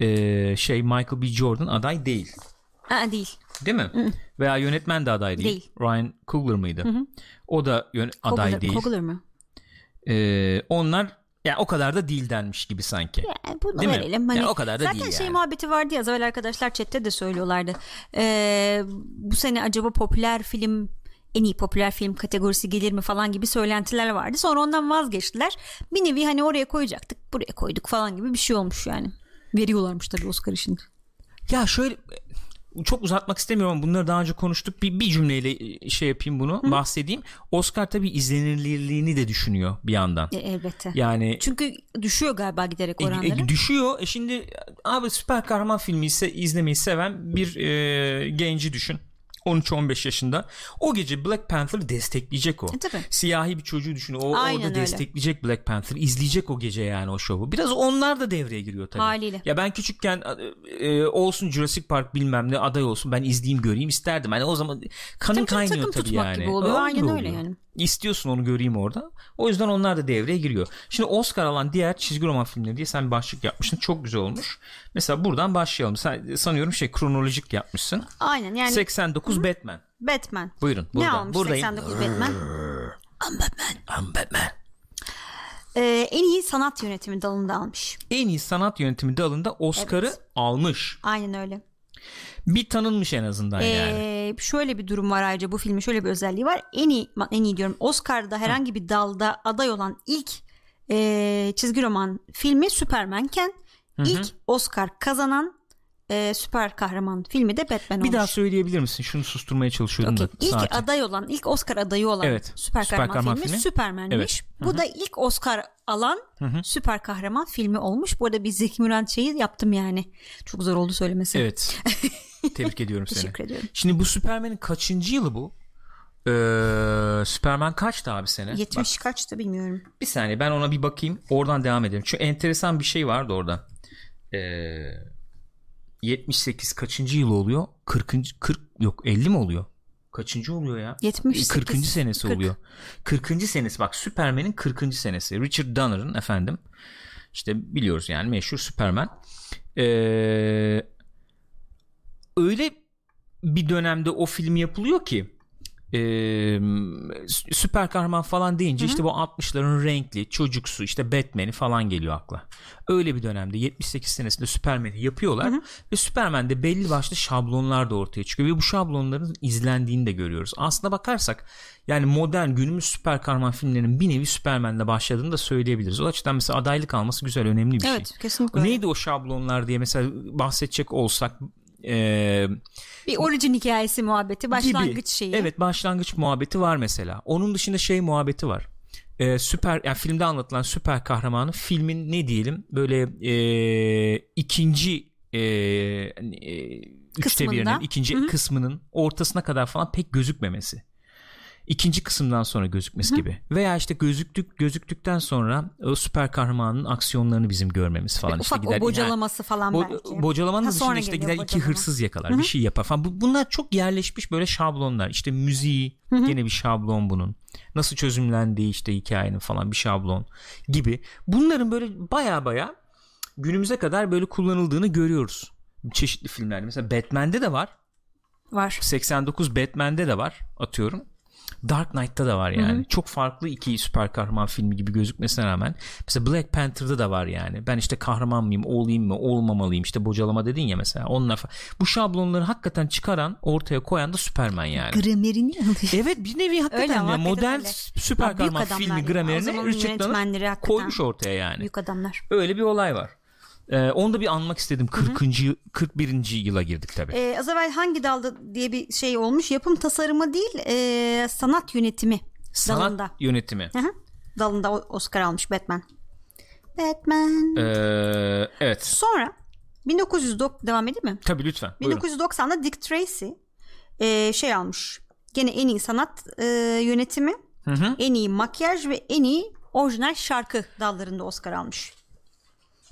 ee, şey Michael B. Jordan aday değil. Aa, değil. Değil mi? Veya yönetmen de aday değil. Değil. Ryan Coogler mıydı? O da yön- aday değil. Kogler mı? Ee, onlar yani o kadar da değil denmiş gibi sanki. Yani bunu Değil mi? verelim. Hani Yani o kadar da zaten değil şey yani. muhabbeti vardı ya evvel arkadaşlar chatte de söylüyorlardı. Ee, bu sene acaba popüler film en iyi popüler film kategorisi gelir mi falan gibi söylentiler vardı. Sonra ondan vazgeçtiler. Bir nevi hani oraya koyacaktık buraya koyduk falan gibi bir şey olmuş yani. Veriyorlarmış tabii Oscar için. Ya şöyle çok uzatmak istemiyorum ama bunları daha önce konuştuk. Bir, bir cümleyle şey yapayım bunu bahsedeyim. Oscar tabii izlenirliğini de düşünüyor bir yandan. E, elbette. Yani Çünkü düşüyor galiba giderek E, oranları. e, düşüyor. E şimdi abi süper kahraman filmi ise izlemeyi seven bir e, genci düşün. 13-15 yaşında. O gece Black Panther'ı destekleyecek o. E, tabii. Siyahi bir çocuğu düşün. O Aynen orada öyle. destekleyecek Black Panther. izleyecek o gece yani o şovu. Biraz onlar da devreye giriyor tabii. Haliyle. Ya ben küçükken e, e, olsun Jurassic Park bilmem ne aday olsun ben izleyeyim göreyim isterdim. Hani o zaman kanın Tabii kaynıyor takım tabii tutmak yani. gibi oluyor. Aynen öyle oluyor. yani. İstiyorsun onu göreyim orada. O yüzden onlar da devreye giriyor. Şimdi Oscar alan diğer çizgi roman filmleri diye sen bir başlık yapmışsın. Çok güzel olmuş. Mesela buradan başlayalım. Sen sanıyorum şey kronolojik yapmışsın. Aynen yani 89 Batman. Batman. Buyurun. Ne Burada. almış Buradayım. 89 Batman? I'm Batman. Ee, en iyi sanat yönetimi dalında almış. En iyi sanat yönetimi dalında Oscar'ı Evet. almış. Aynen öyle. Bir tanınmış en azından yani. Ee, şöyle bir durum var ayrıca bu filmin şöyle bir özelliği var. En iyi en iyi diyorum Oscar'da herhangi bir dalda aday olan ilk e, çizgi roman filmi Superman'ken ilk Oscar kazanan e, süper kahraman filmi de Batman Bir olmuş. daha söyleyebilir misin? Şunu susturmaya çalışıyordum Okey. da. İlk sakin. aday olan, ilk Oscar adayı olan Evet, süper, süper kahraman, kahraman filmi, filmi. Superman'miş. Evet. Bu da ilk Oscar alan süper kahraman filmi olmuş. Bu arada bir Zeki Müren şeyi yaptım yani. Çok zor oldu söylemesi. Evet. Tebrik ediyorum seni. Teşekkür ediyorum. Şimdi bu Superman'in kaçıncı yılı bu? Ee, Superman kaçtı abi sene? 70 kaçtı bilmiyorum. Bir saniye ben ona bir bakayım. Oradan devam edelim. Çünkü enteresan bir şey vardı orada. Ee, 78 kaçıncı yıl oluyor? 40. 40 yok 50 mi oluyor? Kaçıncı oluyor ya? 78. 40. senesi 40. oluyor. 40. senesi bak Superman'in 40. senesi. Richard Donner'ın efendim. İşte biliyoruz yani meşhur Superman. Ee, öyle bir dönemde o film yapılıyor ki e, süper kahraman falan deyince işte bu 60'ların renkli çocuksu işte Batman'i falan geliyor akla. Öyle bir dönemde 78 senesinde Superman'i yapıyorlar ve Superman'de belli başlı şablonlar da ortaya çıkıyor ve bu şablonların izlendiğini de görüyoruz. Aslına bakarsak yani modern günümüz süper kahraman filmlerinin bir nevi Superman'le başladığını da söyleyebiliriz. O açıdan mesela adaylık alması güzel önemli bir Evet şey. kesinlikle öyle. Neydi o şablonlar diye mesela bahsedecek olsak e, Bir orijin hikayesi muhabbeti başlangıç gibi. şeyi. Evet başlangıç muhabbeti var mesela. Onun dışında şey muhabbeti var. Ee, süper yani filmde anlatılan süper kahramanı filmin ne diyelim böyle e, ikinci e, e, üçte birinin ikinci kısmının ortasına kadar falan pek gözükmemesi. İkinci kısımdan sonra gözükmesi gibi. Veya işte gözüktük gözüktükten sonra o süper kahramanın aksiyonlarını bizim görmemiz falan. işte Ufak gider, o bocalaması falan Bo- belki. bocalamanın Ha, dışında işte gider iki bocalama. hırsız yakalar bir şey yapar falan. Bu, bunlar çok yerleşmiş böyle şablonlar. İşte müziği gene bir şablon bunun. Nasıl çözümlendiği işte hikayenin falan bir şablon gibi. Bunların böyle baya baya günümüze kadar böyle kullanıldığını görüyoruz. Çeşitli filmlerde. Mesela Batman'de de var. Var. 89 Batman'de de var atıyorum. Dark Knight'ta da var yani. Çok farklı iki süper kahraman filmi gibi gözükmesine rağmen. Mesela Black Panther'da da var yani. Ben işte kahraman mıyım, olayım mı, olmamalıyım işte bocalama dedin ya mesela. Onlar falan. Bu şablonları hakikaten çıkaran, ortaya koyan da Superman yani. Gramerini alıyor. Evet bir nevi hakikaten Öyle ya, hakikaten modern öyle. süper Ya kahraman filmi gramerini hakikaten koymuş ortaya yani. Büyük adamlar. Öyle bir olay var. Ee, onu da bir anmak istedim. 40. 41. yıla girdik tabii. Ee, az evvel hangi dalda diye bir şey olmuş. Yapım tasarımı değil e, sanat yönetimi Sanat dalında. yönetimi. Hı hı. dalında Oscar almış Batman. Batman. Ee, evet. Sonra 1990 devam edeyim mi? Tabii lütfen. Buyurun. 1990'da Dick Tracy e, şey almış. Gene en iyi sanat e, yönetimi, Hı hı. en iyi makyaj ve en iyi orijinal şarkı dallarında Oscar almış.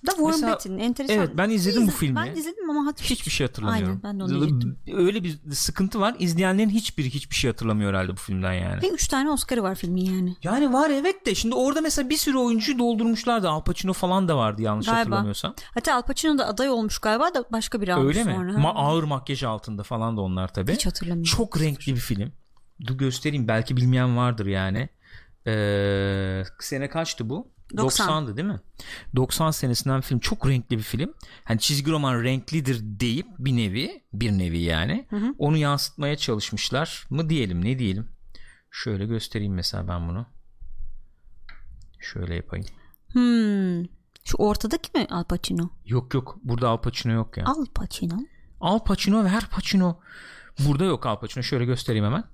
Da Warren Mesela- Beatty'nin enteresan. Evet, ben izledim bu İzledim, filmi. Ben izledim ama hatırlamıyorum. Hiçbir şey hatırlamıyorum. Aynen, ben de onu diyecektim. Öyle bir sıkıntı var. İzleyenlerin hiçbiri hiçbir şey hatırlamıyor herhalde bu filmden yani. Ve 3 tane Oscar'ı var filmin yani. Yani var evet de şimdi orada mesela bir sürü oyuncuyu doldurmuşlardı. Al Pacino falan da vardı yanlış Galiba. hatırlamıyorsam. Hatta Al Pacino da aday olmuş galiba da başka biri almış Öyle mi? sonra. Ma- ağır makyaj altında falan da onlar tabii. Hiç hatırlamıyorum. Çok renkli bir film. Dur göstereyim belki bilmeyen vardır yani. Ee, sene kaçtı bu? 90. 90'dı değil mi? 90 senesinden film çok renkli bir film. Hani çizgi roman renklidir deyip bir nevi bir nevi yani hı. onu yansıtmaya çalışmışlar mı diyelim ne diyelim. Şöyle göstereyim mesela ben bunu. Şöyle yapayım. Hmm. Şu ortadaki mi Al Pacino? Yok yok burada Al Pacino yok ya. Al Pacino. Al Pacino ve her Pacino burada yok Al Pacino şöyle göstereyim hemen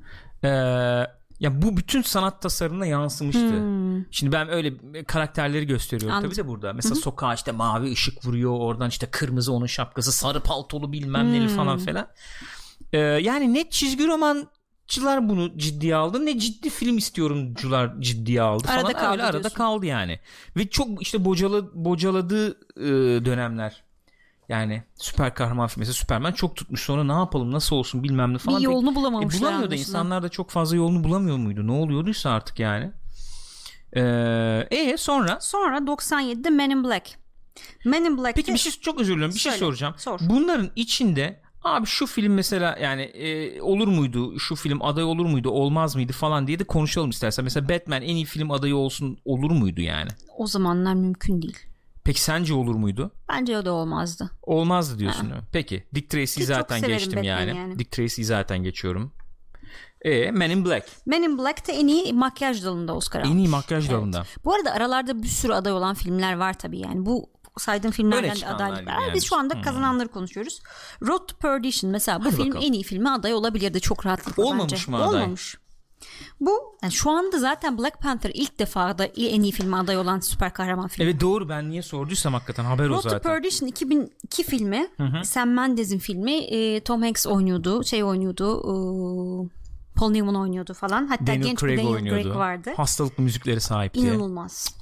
Ee, ya bu bütün sanat tasarımına yansımıştı. Hmm. şimdi ben öyle karakterleri gösteriyorum. Anladım. tabii de burada. Mesela sokağa işte mavi ışık vuruyor oradan işte kırmızı onun şapkası sarı paltolu bilmem neli Hmm. falan falan Ee, yani ne çizgi romancılar bunu ciddiye aldı ne ciddi film istiyorumcular ciddiye aldı Arada falan. Kaldı öyle arada kaldı yani. Ve çok işte bocalı, bocaladığı e, dönemler yani süper kahraman filmi mesela Superman çok tutmuş sonra ne yapalım nasıl olsun bilmem ne falan. Bir yolunu e, bulamamışlar. bulamıyor da anlaşılan. insanlar da çok fazla yolunu bulamıyor muydu? Ne oluyorduysa artık yani. Ee, e sonra Sonra 97'de Men in Black. Men in Black'te peki bir şey çok özür dilerim bir şey Söyle, soracağım. sor. Bunların içinde abi şu film mesela yani e, olur muydu şu film aday olur muydu olmaz mıydı falan diye de konuşalım istersen. Mesela Batman en iyi film adayı olsun olur muydu yani? o zamanlar mümkün değil. Peki sence olur muydu? Bence o da olmazdı. Olmazdı diyorsun mi? Peki Dick Tracy'yi zaten geçtim yani. yani. Dick Tracy'yi zaten geçiyorum. E Men in Black. Men in Black'te en iyi makyaj dalında Oscar almış. En iyi makyaj Evet. dalında. Bu arada aralarda bir sürü aday olan filmler var tabii yani. Bu saydığım filmlerden de adaylık var. yani. Biz şu anda Hmm. kazananları konuşuyoruz. Road to Perdition mesela bu Hadi film bakalım. en iyi filme aday olabilirdi çok rahatlıkla Olmamış bence. mı aday? Olmamış. Bu yani şu anda zaten Black Panther ilk defa da en iyi filme aday olan süper kahraman filmi. Evet doğru ben niye sorduysam hakikaten haber o Road to zaten. Perdition 2002 filmi. Sam Mendes'in filmi. E, Tom Hanks oynuyordu. Şey oynuyordu. e, Paul Newman oynuyordu falan. Hatta Daniel genç Craig bir Daniel oynuyordu. Craig vardı. Hastalıklı müzikleri sahipti. İnanılmaz.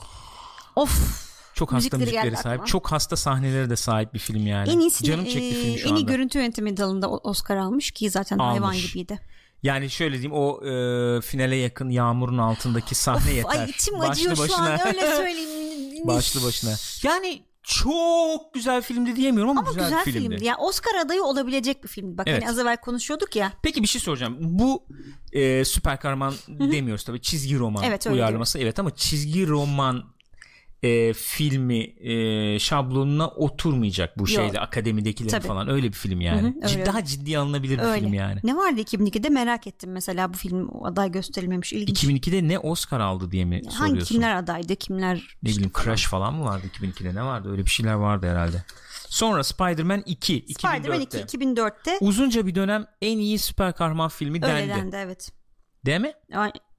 Of. Çok hasta Müzikleri müzikleri sahip. aklıma. Çok hasta sahneleri de sahip bir film yani. En iyisini, Canım çekti e, film şu en iyi anda. görüntü yönetimi dalında Oscar almış ki zaten hayvan Almış. gibiydi. Yani şöyle diyeyim o e, finale yakın yağmurun altındaki sahne yeter. Ay içim Başlı acıyor şu başına. an öyle söyleyeyim. Başlı başına. Yani çok güzel filmdi diyemiyorum ama, Ama güzel, güzel, filmdi. filmdi. Yani Oscar adayı olabilecek bir filmdi. Bak Evet. hani az evvel konuşuyorduk ya. Peki bir şey soracağım. Bu e, süper kahraman demiyoruz tabii. Çizgi roman Evet, uyarlaması. Evet ama çizgi roman e, filmi e, şablonuna oturmayacak bu şeyle akademidekilerin Tabii. falan öyle bir film yani. Hı hı, öyle, Cid- öyle. daha ciddiye alınabilir bir Öyle. film yani. Ne vardı 2002'de merak ettim mesela bu film aday gösterilmemiş. İlginç. 2002'de ne Oscar aldı diye mi Hangi soruyorsun? kimler adaydı kimler Ne bileyim Crash falan mı vardı 2002'de ne vardı öyle bir şeyler vardı herhalde. Sonra Spider-Man 2 Spider-Man 2 2004'te. 2004'te Uzunca bir dönem en iyi süper kahraman filmi öyle dendi. dendi evet. Değil mi?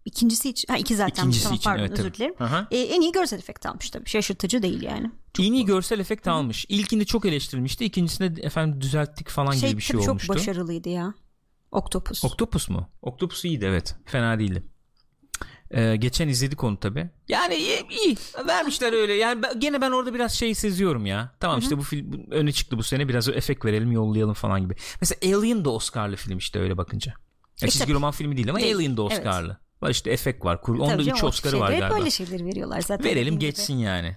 İkincisi için ha iki zaten İkincisi tamam, için pardon evet özür dilerim. Hı hı. Ee, en iyi görsel efekt almış tabii. Şaşırtıcı değil yani. En iyi görsel efekt almış. İlkinde çok eleştirilmişti. İkincisinde efendim düzelttik falan Şey gibi bir şey tabii çok olmuştu. başarılıydı ya. Octopus. Octopus mu? Octopus iyiydi evet. Fena değildi. Ee, geçen izledik onu tabi. Yani iyi, iyi. Vermişler öyle. Yani ben- gene ben orada biraz şey seziyorum ya. Tamam işte bu film öne çıktı bu sene biraz efekt verelim yollayalım falan gibi. Mesela Alien da Oscar'lı film işte öyle bakınca. Ya E çizgi roman filmi değil ama Değil. Alien da Evet. Var işte efekt var. Kur- Onda Tabii 3 canım, o Oscar'ı şeyleri var galiba. Böyle şeyleri veriyorlar zaten. Verelim dediğin gibi. geçsin yani.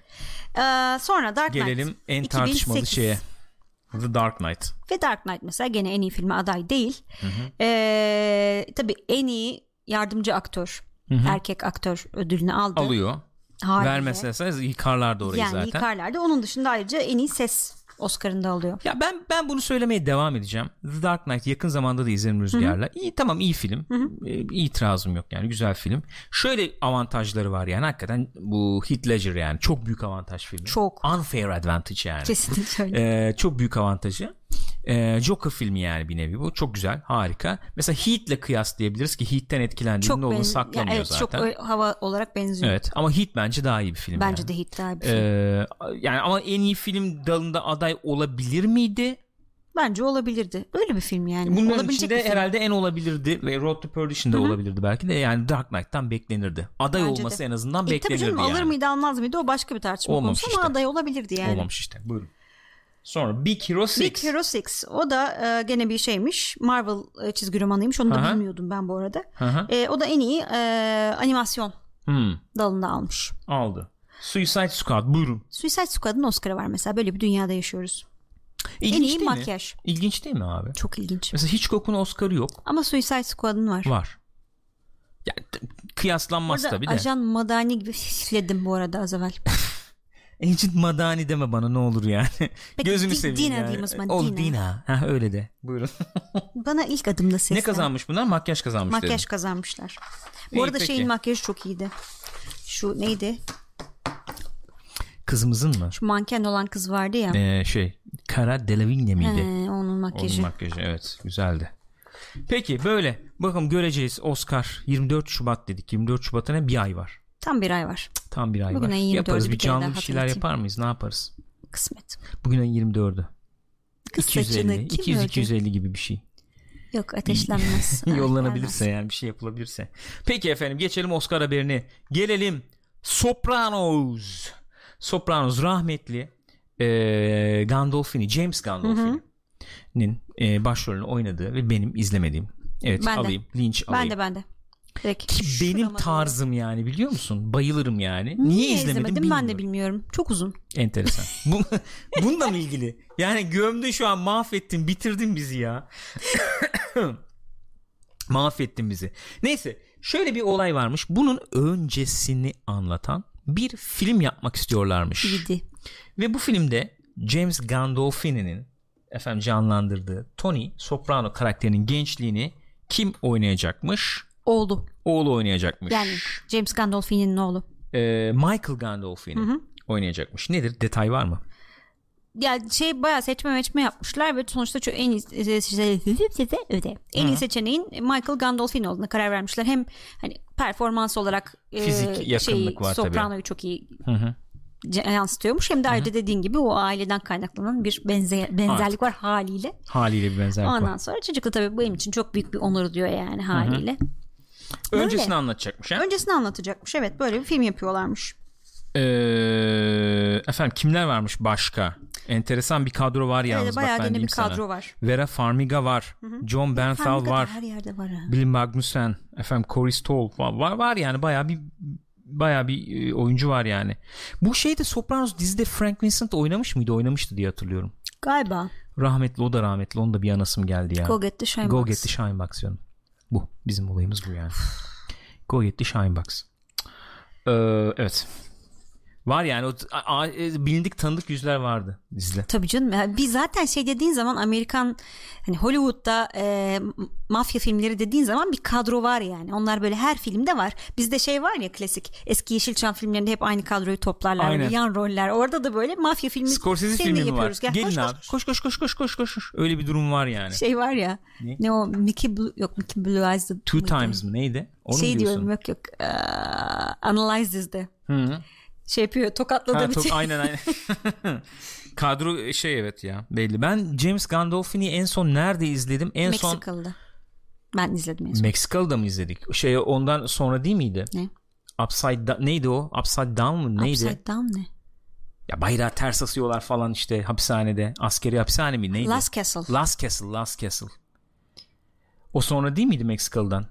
Ee, sonra Dark Knight. Gelelim en 2008. tartışmalı şeye. The Dark Knight. Ve Dark Knight mesela gene en iyi filme aday değil. Ee, tabii en iyi yardımcı aktör, erkek aktör ödülünü aldı. Alıyor. Haliyle. Vermezse yıkarlardı orayı yani zaten. yıkarlardı. Onun dışında ayrıca en iyi ses Oscar'ını da alıyor. Ya ben ben bunu söylemeye devam edeceğim. The Dark Knight yakın zamanda da izledim Rüzgar'la. İyi tamam iyi film. Ee, itirazım yok yani güzel film. Şöyle avantajları var yani hakikaten bu Heath Ledger yani çok büyük avantaj filmi. Çok. Unfair advantage yani. Kesinlikle öyle. Ee, çok büyük avantajı. Ee, Joker filmi yani bir nevi bu. Çok güzel, harika. Mesela Heat'le kıyaslayabiliriz ki Heat'ten etkilendiğinde benz- saklamıyor Ya evet, zaten. Çok ö- hava olarak benziyor. Evet ama Heat bence daha iyi bir film. Bence yani. de hit daha bir film. Ee, yani ama en iyi film dalında aday olabilir miydi? Bence olabilirdi. Böyle bir film yani. Bunların Olabilecek içinde film. herhalde en olabilirdi ve Road to Perdition'da olabilirdi belki de yani Dark Knight'tan beklenirdi. Aday Bence olması de. en azından E, tabii beklenirdi canım yani. alır mıydı almaz mıydı o başka bir tartışma Olmamış konusu ama işte. aday olabilirdi yani. Olmamış işte. Buyurun. Sonra Big Hero 6. Big Hero 6 o da e, gene bir şeymiş Marvel e, çizgi romanıymış onu da Aha. bilmiyordum ben bu arada. E, o da en iyi e, animasyon Hmm, dalında almış. aldı. Suicide Squad buyurun. Suicide Squad'ın Oscar'ı var mesela böyle bir dünyada yaşıyoruz. İlginç en iyi değil mi? makyaj. İlginç değil mi abi? Çok ilginç. Mesela Hitchcock'un Oscar'ı yok. Ama Suicide Squad'ın var. Var. Yani kıyaslanmaz tabii de. ajan Madani gibi hisledim bu arada az evvel. Agent Madani deme bana ne olur yani. Peki, Gözünü Di- seveyim Dina yani. diyeyim o zaman, Ol Dina. Dina. Ha öyle de. Buyurun. Bana ilk adımda seslen. ne kazanmış bunlar? Makyaj kazanmış Makyaj dedim. kazanmışlar. Bu İyi, arada peki. şeyin makyajı çok iyiydi. Şu neydi? Kızımızın mı? Şu manken olan kız vardı ya. Ee, şey Cara Delevingne miydi? He, onun makyajı. Onun makyajı evet güzeldi. Peki böyle bakalım göreceğiz Oscar 24 Şubat dedik 24 Şubat'a ne bir ay var. Tam bir ay var. Tam bir ay Bugün var. ayın 24'ü Yaparız bir bir canlı bir şeyler yapar mıyız ne yaparız? Kısmet. Bugün ayın 24'ü. Kız 250 saçını kim 200 ördü? 250 gibi bir şey. Yok ateşlenmez. Yollanabilirse yani bir şey yapılabilirse. Peki efendim geçelim Oscar haberine. Gelelim Sopranos. Sopranos rahmetli e, Gandolfini, James Gandolfini'nin e, başrolünü oynadığı ve benim izlemediğim. Evet Ben de. alayım. Linç alayım. Ben de ben de. Direkt Ki benim şurama tarzım yani biliyor musun? Bayılırım yani. Niye, Niye izlemedim izlemedim bilmiyorum. ben de bilmiyorum. Çok uzun. Enteresan. Bu, bununla mı ilgili? Yani gömdün şu an mahvettin bitirdin bizi ya. mahvettin bizi. Neyse şöyle bir olay varmış. Bunun öncesini anlatan bir film yapmak istiyorlarmış. İyiydi. Ve bu filmde James Gandolfini'nin efendim canlandırdığı Tony Soprano karakterinin gençliğini kim oynayacakmış? Oğlu. Oğlu oynayacakmış. Yani James Gandolfini'nin oğlu. Ee, Michael Gandolfini oynayacakmış. Nedir? Detay var mı? Ya şey bayağı seçme meçme yapmışlar ve sonuçta çok en iyi öde. En iyi seçeneğin Michael Gandolfini olduğuna karar vermişler. Hem hani performans olarak e, Fizik yakınlık şeyi, var tabii. Soprano'yu çok iyi Hı hı. ce- yansıtıyormuş. Hem de ayrıca dediğin gibi o aileden kaynaklanan bir benze- benzerlik Artık. var haliyle. Haliyle bir benzerlik Ondan var. sonra çocukla tabii benim için çok büyük bir onur diyor yani haliyle. Öncesini Öyle. anlatacakmış ha? Öncesini anlatacakmış. Evet böyle bir film yapıyorlarmış. Ee, efendim kimler varmış başka? Enteresan bir kadro var yalnız bak bayağı ben gene bir kadro sana. var. Vera Farmiga var. John Bernthal var. Her yerde var ha. Bill Magnussen, efendim Corey Stoll var, var, var yani bayağı bir bayağı bir e, oyuncu var yani. Bu şeyde Sopranos dizide Frank Vincent oynamış mıydı? Oynamıştı diye hatırlıyorum. Galiba. Rahmetli o da rahmetli. Onun da bir anasım geldi ya. Go Get the Shine Go. Get the Shine Box canım. Bu. Bizim olayımız bu yani. Go Get the. Ee, evet. Var yani o a- a- e, bilindik tanıdık yüzler vardı dizide. Tabii canım. Yani biz zaten şey dediğin zaman Amerikan hani Hollywood'da e, mafya filmleri dediğin zaman bir kadro var yani. Onlar böyle her filmde var. Bizde şey var ya klasik eski Yeşilçam filmlerinde hep aynı kadroyu toplarlar. Aynen. Yan roller. Orada da böyle mafya filmi Scorsese filmi filmi mi var? yapıyoruz. Gel, Gelin koş, abi. koş, koş. Koş koş koş koş. Öyle bir durum var yani. Şey var ya. Ne? Ne, o Mickey Blue yok Mickey Blue Eyes'dı. Two mıydı? Times mı neydi? Onu Şey diyorum yok yok. Ee, Analyze This'de. Hı -hı. Şey yapıyor tokatladı Ha, çok, şey. aynen aynen. Kadro şey evet ya belli. Ben James Gandolfini'yi en son nerede izledim? En son Meksikalı'da. Ben izledim en son. Meksikalı'da mı izledik? Şey ondan sonra değil miydi? Ne? Upside da- neydi o? Upside Down mı? Neydi? Upside Down ne? Ya bayrağı ters asıyorlar falan işte hapishanede. Askeri hapishane mi neydi? Last Castle. Last Castle, Last Castle. O sonra değil miydi Meksikalı'dan?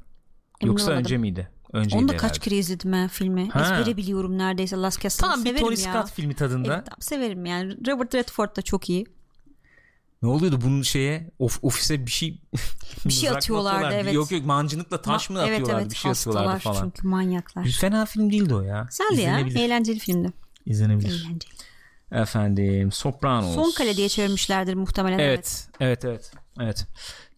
Emin Yoksa olamadım. önce miydi? Önceydi Onu da kaç kere izledim ben filmi. Ha. Ezbere biliyorum neredeyse Last Castle'ı. Tam bir severim Tony ya. Scott filmi tadında. Evet, tamam, severim yani. Robert Redford da çok iyi. Ne oluyordu bunun şeye of, ofise bir şey Bir şey mı atıyorlardı, evet. Yok yok mancınıkla taş mı Ma- atıyorlardı evet, evet, bir şey atıyorlardı falan. Çünkü manyaklar. Fena film değildi o ya. Güzeldi ya. Eğlenceli filmdi. İzlenebilir. Eğlenceli. Efendim Sopranos. Son kale diye çevirmişlerdir muhtemelen. Evet. Evet evet. Evet.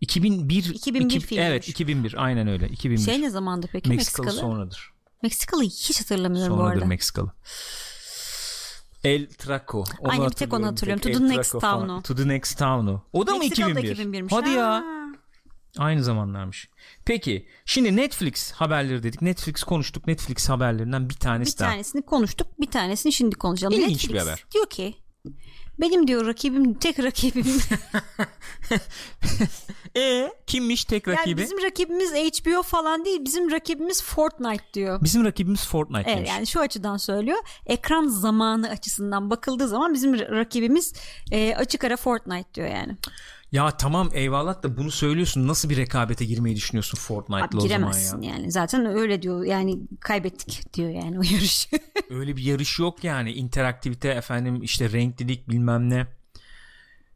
2001 2001 iki-. Evet 2001 aynen öyle 2001. Şey ne zamandı peki Meksikalı, Meksikalı? sonradır. Meksikalı'yı hiç hatırlamıyorum bu Sonradır arada. Meksikalı. El Traco. Onu Aynen bir tek onu hatırlıyorum. tek. To the El next town'u. To the next town'u. O da mı Meksikalı da 2001? 2001'miş. Hadi ya. Ha. Aynı zamanlarmış. Peki şimdi Netflix haberleri dedik. Netflix konuştuk. Netflix haberlerinden bir tanesi Bir daha. tanesini konuştuk. Bir tanesini şimdi konuşalım. İlginç Netflix bir haber. diyor ki benim diyor rakibim tek rakibim. E kimmiş tek yani rakibi? bizim rakibimiz HBO falan değil. Bizim rakibimiz Fortnite diyor. Bizim rakibimiz Fortnite Evet demiş. yani şu açıdan söylüyor. Ekran zamanı açısından bakıldığı zaman bizim rakibimiz e, açık ara Fortnite diyor yani. Ya tamam eyvallah da bunu söylüyorsun. Nasıl bir rekabete girmeyi düşünüyorsun Fortnite'la o zaman ya? yani. Zaten öyle diyor. Yani kaybettik diyor yani o yarışı. Öyle bir yarış yok yani. interaktivite efendim işte renklilik bilmem ne.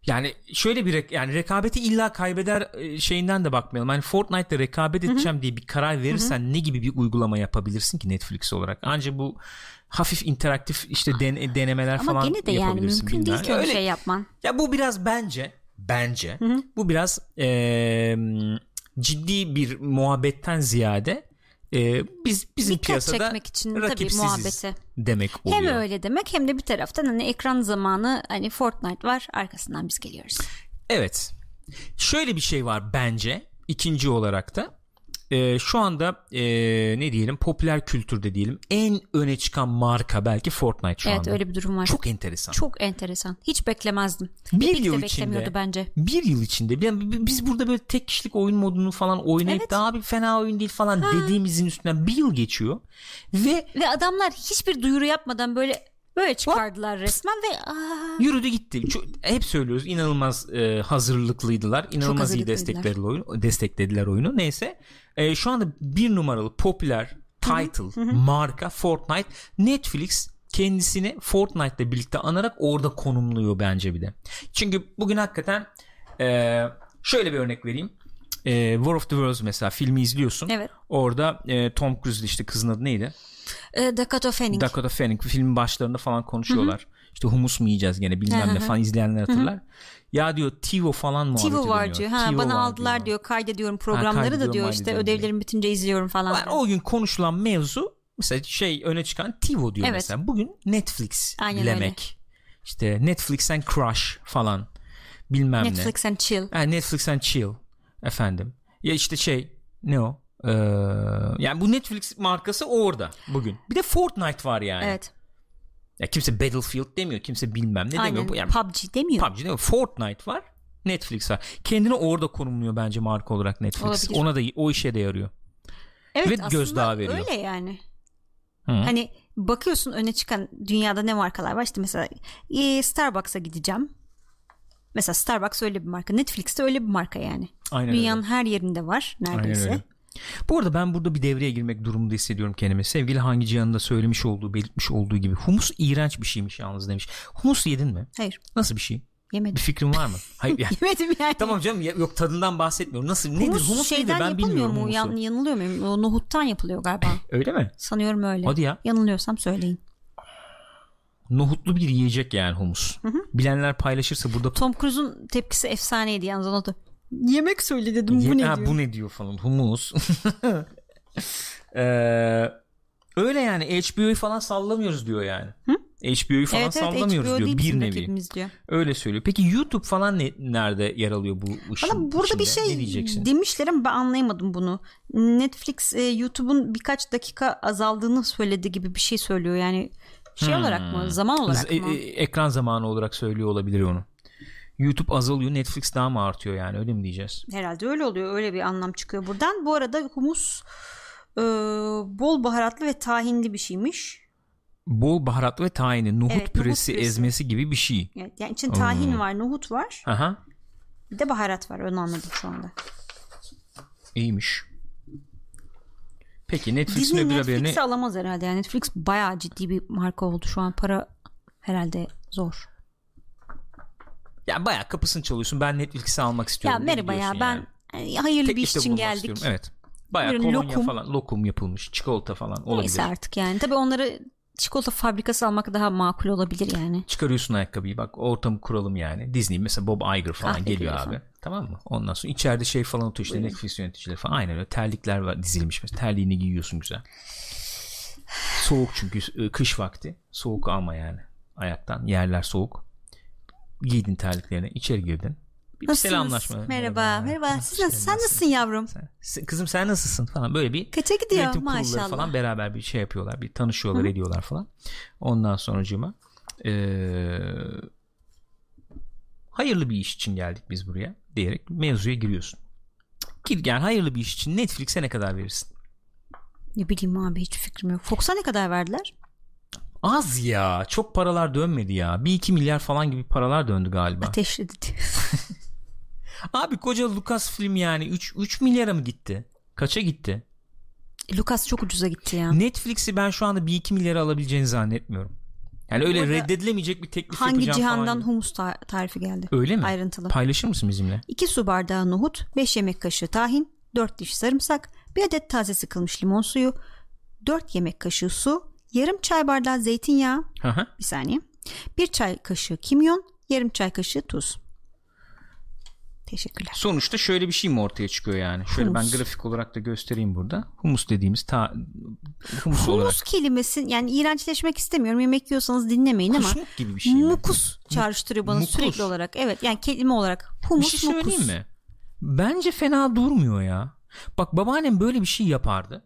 Yani şöyle bir yani rekabeti illa kaybeder e, şeyinden de bakmayalım. Hani Fortnite'da rekabet edeceğim diye bir karar verirsen ne gibi bir uygulama yapabilirsin ki Netflix olarak? Ancak bu hafif interaktif işte den- denemeler Ama falan gene de yani yapabilirsin mümkün değil ki Öyle- şey yapman. Ya bu biraz bence bence bu biraz eee, ciddi bir muhabbetten ziyade eee, biz bizim Dikkat piyasada çekmek için tabii muhabbete. demek oluyor. Hem öyle demek hem de bir taraftan hani ekran zamanı hani Fortnite var arkasından biz geliyoruz. Evet. Şöyle bir şey var bence ikinci olarak da Ee, şu anda ee, ne diyelim popüler kültürde diyelim en öne çıkan marka belki Fortnite şu evet anda. öyle bir durum var. Çok, Çok enteresan. enteresan. Hiç beklemezdim. Bir Epic yıl içinde- bence. bir yıl içinde yani biz burada böyle tek kişilik oyun modunu falan oynayıp Evet. daha bir fena oyun değil falan dediğimizin üstünden bir yıl geçiyor ve Ve adamlar hiçbir duyuru yapmadan böyle böyle çıkardılar resmen ve aa, yürüdü gitti. Çok, hep söylüyoruz inanılmaz e, hazırlıklıydılar. İnanılmaz iyi desteklediler oyunu. Desteklediler oyunu. Neyse. E, şu anda bir numaralı popüler title marka Fortnite. Netflix kendisini Fortnite'la birlikte anarak orada konumluyor bence bir de. Çünkü bugün hakikaten e, şöyle bir örnek vereyim. E, War of the Worlds mesela filmi izliyorsun. Evet. Orada e, Tom Cruise işte kızın adı neydi? e, Dakota Fanning. Dakota Fanning filmin başlarında falan konuşuyorlar. İşte humus mu yiyeceğiz gene bilmem ne falan izleyenler hatırlar. Ya diyor TiVo falan muhabbeti TiVo var dönüyor. diyor. Ha, TiVo bana aldılar diyor. Kaydediyorum programları da kaydediyorum, diyor işte kaydediyorum ödevlerim bitince izliyorum falan. Yani o gün konuşulan mevzu mesela şey öne çıkan TiVo diyor Evet. mesela. Bugün Netflix Aynen lemek. İşte Netflix and Crush falan bilmem ne. Netflix and chill. Ha, Netflix and Chill efendim. Ya işte şey ne o? Ee, yani bu Netflix markası orada bugün. Bir de Fortnite var yani. Evet. Ya kimse Battlefield demiyor. Kimse bilmem ne Aynen. demiyor. Yani PUBG demiyor. PUBG demiyor. Fortnite var. Netflix var. Kendini orada konumluyor bence marka olarak Netflix. Olabilir. Ona da o işe de yarıyor. Evet Ve gözdağı veriyor. öyle yani. Hı. Hani bakıyorsun öne çıkan dünyada ne markalar var işte mesela e, Starbucks'a gideceğim. Mesela Starbucks öyle bir marka. Netflix'te öyle bir marka yani. Aynen Dünyanın öyle. her yerinde var Aynen neredeyse. öyle. Bu arada ben burada bir devreye girmek durumunda hissediyorum kendimi. Sevgili Hangi Cihan'ın da söylemiş olduğu, belirtmiş olduğu gibi. Humus iğrenç bir şeymiş yalnız demiş. Humus yedin mi? Hayır Nasıl bir şey? yemedim. Bir fikrin var mı? Hayır yani. Yemedim yani. tamam canım yok tadından bahsetmiyorum. Nasıl nedir? Humus, Humus nedir? şeyden Ben yapılmıyor bilmiyorum mu? humusu. Yan, yanılıyor muyum? O nohuttan yapılıyor galiba. Öyle mi? Sanıyorum öyle. Hadi ya. Yanılıyorsam söyleyin. Nohutlu bir yiyecek yani humus. Bilenler paylaşırsa burada Tom Cruise'un tepkisi efsaneydi yalnız ona da. Yemek söyle dedim bu Ye- ne ha, diyor. bu ne diyor falan humus. Ee, öyle yani HBO'yu falan sallamıyoruz diyor yani. HBO'yu falan evet evet sallamıyoruz HBO diyor bir nevi. diyor. Öyle söylüyor. Peki YouTube falan ne, nerede yer alıyor bu işin Bana burada bir içinde? şey ne diyeceksin? demişler ama ben anlayamadım bunu. Netflix e, YouTube'un birkaç dakika azaldığını söyledi gibi bir şey söylüyor. Yani şey Hmm. olarak mı? Zaman olarak E- mı? e- ekran zamanı olarak söylüyor olabilir onu. YouTube azalıyor, Netflix daha mı artıyor yani öyle mi diyeceğiz? Herhalde öyle oluyor. Öyle bir anlam çıkıyor buradan. Bu arada humus e, bol baharatlı ve tahinli bir şeymiş. Bol baharatlı ve tahini, nohut Evet, nohut püresi, püresi. ezmesi gibi bir şey. Evet, yani için tahin Hmm. var, nohut var. Aha, Bir de baharat var. Onu anladım şu anda. iyiymiş. Peki Netflix'in öbür Netflix'i haberini alamaz herhalde. Yani Netflix bayağı ciddi bir marka oldu. Şu an para herhalde zor. Ya bayağı kapısını çalıyorsun. Ben Netflix'i almak Ya istiyorum. diye merhaba ya ben yani. e, hayırlı bir Teklifte iş için geldik. istiyorum. Evet. Bayağı Buyurun, kolonya lokum. falan lokum yapılmış, çikolata falan olabilir. Neyse artık yani. Tabii onları çikolata fabrikası almak daha makul olabilir yani. Çıkarıyorsun ayakkabıyı bak ortamı kuralım yani. Disney mesela Bob Iger falan Kahve geliyor abi. Tamam mı? Ondan sonra içeride şey falan oturuyor işte Netflix yöneticileri falan. Aynen öyle terlikler var dizilmiş mesela. Terliğini giyiyorsun güzel. Soğuk çünkü e, kış vakti. Soğuk alma yani. ayaktan. Yerler soğuk. Giydin terliklerini. içeri girdin. Bir Nasılsınız? selamlaşma. Merhaba. Merhaba. Siz Hoş nasıl, sen nasılsın yavrum? Sen- kızım sen nasılsın falan böyle bir Kaça gidiyor maşallah. falan beraber bir şey yapıyorlar. Bir tanışıyorlar ediyorlar falan. Ondan sonracığıma eee hayırlı bir iş için geldik biz buraya diyerek mevzuya giriyorsun. Gir yani hayırlı bir iş için Netflix'e ne kadar verirsin? Ne bileyim abi hiç fikrim yok. Fox'a ne kadar verdiler? Az ya. Çok paralar dönmedi ya. Bir iki milyar falan gibi paralar döndü galiba. Ateşledi. Abi koca Lucas film yani 3, 3 milyara mı gitti? Kaça gitti? Lucas çok ucuza gitti ya. Netflix'i ben şu anda 1-2 milyara alabileceğini zannetmiyorum. Yani öyle Orada reddedilemeyecek bir teklif Hangi yapacağım cihandan falan. humus ta- tarifi geldi? Öyle mi? Ayrıntılı. Paylaşır mısın bizimle? 2 su bardağı nohut, 5 yemek kaşığı tahin, 4 diş sarımsak, 1 adet taze sıkılmış limon suyu, 4 yemek kaşığı su, yarım çay bardağı zeytinyağı, hı. bir saniye, 1 çay kaşığı kimyon, yarım çay kaşığı tuz. Teşekkürler. Sonuçta şöyle bir şey mi ortaya çıkıyor yani? Şöyle Humus. ben grafik olarak da göstereyim burada. Humus dediğimiz ta humus, olarak. Humus kelimesi yani iğrençleşmek istemiyorum. Yemek yiyorsanız dinlemeyin ama Kusmuk gibi bir şey mi? mukus çağrıştırıyor bana Mukus. sürekli olarak. Evet yani kelime olarak Bir humus şey söyleyeyim mukus. mi? Bence fena durmuyor ya. Bak babaannem böyle bir şey yapardı.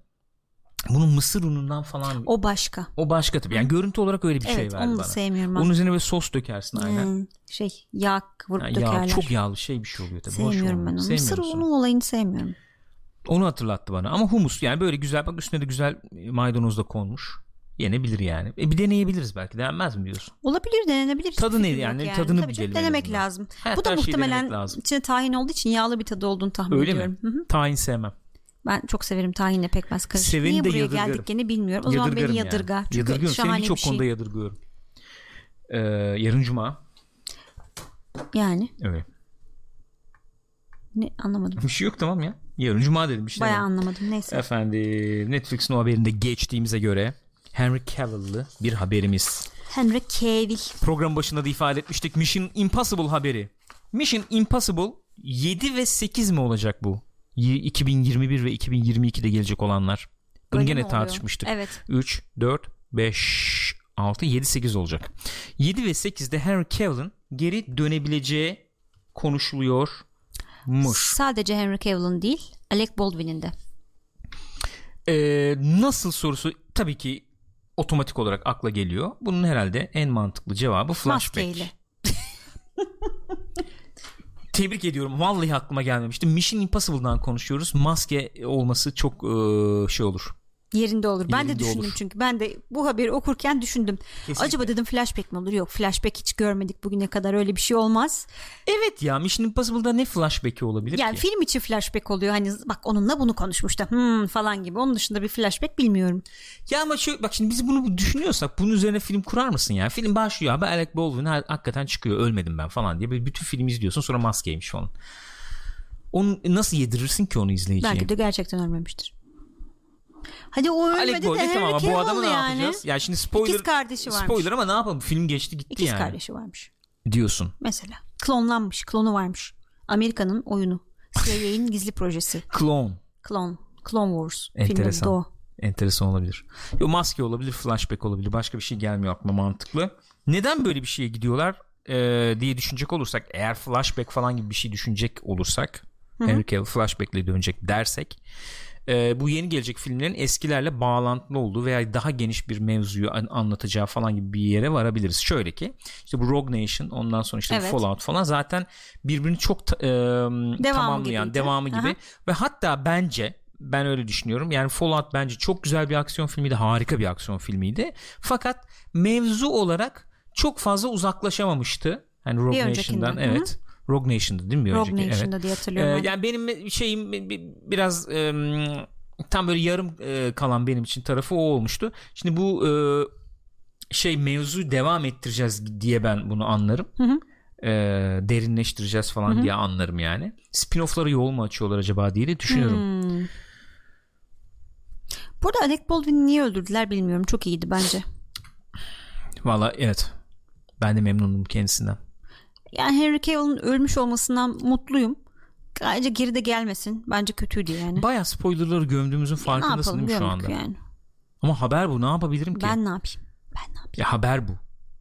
Bunun mısır unundan falan o, O başka. başka tabii. Yani görüntü olarak öyle bir şey evet verdi onu da bana. sevmiyorum ben. Onun üzerine böyle sos dökersin aynen. Hmm, şey yağ kıvırıp Yani dökerler. yağ, çok yağlı şey bir şey oluyor tabii. Sevmiyorum ben onu. Mısır unu olayını sevmiyorum. Onu hatırlattı bana. Ama humus yani böyle güzel bak üstüne de güzel maydanoz da konmuş. Yenebilir yani. E bir deneyebiliriz belki. Denmez mi diyorsun? Olabilir denenebilir. Tadı Hiçbir ne fikrim yani? yok Tadını Tabii bilelim en Denemek lazım. Her- Bu da denemek muhtemelen lazım. içine tahin olduğu için yağlı bir tadı olduğunu tahmin Öyle ediyorum. Hı. mi? Tahin sevmem. Ben çok severim tahinle pekmez karışık. Seveni Niye de buraya yadırgarım. geldik gene bilmiyorum. O zaman beni yani. yadırga. Çünkü Yadırgıyorum. Seni şahane birçok bir şey. konuda yadırgıyorum. Ee, yarın cuma. Yani Evet. ne anlamadım. Bir şey yok tamam ya. Yarın cuma dedim. Bir şey Bayağı anlamadım. Neyse. Efendim Netflix'in o haberinde geçtiğimize göre Henry Cavill'lı bir haberimiz. Henry Cavill. Program başında da ifade etmiştik. Mission Impossible haberi. Mission Impossible 7 ve 8 mi olacak bu? Y- 2021 ve 2022'de gelecek olanlar. Bunu Öyle gene oluyor? tartışmıştık. Evet. 3, 4, 5, 6, 7, 8 olacak. 7 ve 8'de Henry Cavill'ın geri dönebileceği konuşuluyormuş. Sadece Henry Cavill'ın değil, Alec Baldwin'in de. Ee, nasıl sorusu tabii ki otomatik olarak akla geliyor. Bunun herhalde en mantıklı cevabı flashback. Maskeyle. Tebrik ediyorum. Vallahi aklıma gelmemişti. Mission Impossible'dan konuşuyoruz. Maske olması çok şey olur. Yerinde olur. Ben de Yerinde düşündüm olur. çünkü. Ben de bu haberi okurken düşündüm. Kesinlikle. Acaba dedim flashback mi olur? Yok flashback hiç görmedik bugüne kadar öyle bir şey olmaz. Evet ya Mission Impossible'da ne flashback'i olabilir Yani ki? film içi flashback oluyor. Hani bak onunla bunu konuşmuştu hmm, falan gibi. Onun dışında bir flashback bilmiyorum. Ya ama şu bak şimdi biz bunu düşünüyorsak bunun üzerine film kurar mısın ya? Film başlıyor abi Alec Baldwin ha- hakikaten çıkıyor ölmedim ben falan diye. Böyle bütün film izliyorsun sonra maskeymiş falan. Onu nasıl yedirirsin ki onu izleyiciye? Belki de gerçekten ölmemiştir. Hadi o Alec ölmedi de Baldwin Henry tamam ama bu adamı ne yani. yapacağız? Ya şimdi spoiler İkiz kardeşi varmış. spoiler ama ne yapalım film geçti gitti İkiz yani. kardeşi varmış. Diyorsun. Mesela. Klonlanmış. Klonu varmış. Amerika'nın oyunu. CIA'in gizli projesi. Clone. Clone. Clone Wars. Filmin Enteresan. adı o. Enteresan olabilir. Yo maske olabilir, flashback olabilir. Başka bir şey gelmiyor aklıma mantıklı. Neden böyle bir şeye gidiyorlar ee, diye düşünecek olursak, eğer flashback falan gibi bir şey düşünecek olursak, Henry Cavill flashback'le dönecek dersek, ee, bu yeni gelecek filmlerin eskilerle bağlantılı olduğu veya daha geniş bir mevzuyu an- anlatacağı falan gibi bir yere varabiliriz. Şöyle ki, işte bu Rogue Nation, ondan sonra işte Evet. Fallout falan zaten birbirini çok ta- ee, tamamlayan, gibiydi. devamı gibi Aha. ve hatta bence ben öyle düşünüyorum. Yani Fallout bence çok güzel bir aksiyon filmiydi. Harika bir aksiyon filmiydi. Fakat mevzu olarak çok fazla uzaklaşamamıştı. Hani Rogue Nation'dan. Evet. Rogue Nation'dı değil mi bir Rogue önceki? Nation'da evet. diye Ee, hatırlıyorum. ben. yani benim şeyim bi- bi- biraz e, tam böyle yarım e, kalan benim için tarafı o olmuştu. Şimdi bu e, şey mevzu devam ettireceğiz diye ben bunu anlarım. Hı hı. E, derinleştireceğiz falan diye anlarım yani. Spin-off'lara yol mu açıyorlar acaba diye de düşünüyorum. Hmm. Burada Alec Baldwin'i niye öldürdüler bilmiyorum. Çok iyiydi bence. Valla evet. Ben de memnunum kendisinden. Yani Henry Cavill'ın ölmüş olmasından mutluyum. Ayrıca geri de gelmesin. Bence kötüydü yani. Baya spoilerları gömdüğümüzün farkındasın yapalım değil mi şu anda? yani. Ama haber bu ne yapabilirim ki? Ben ne yapayım? Ben ne yapayım? Ya haber bu.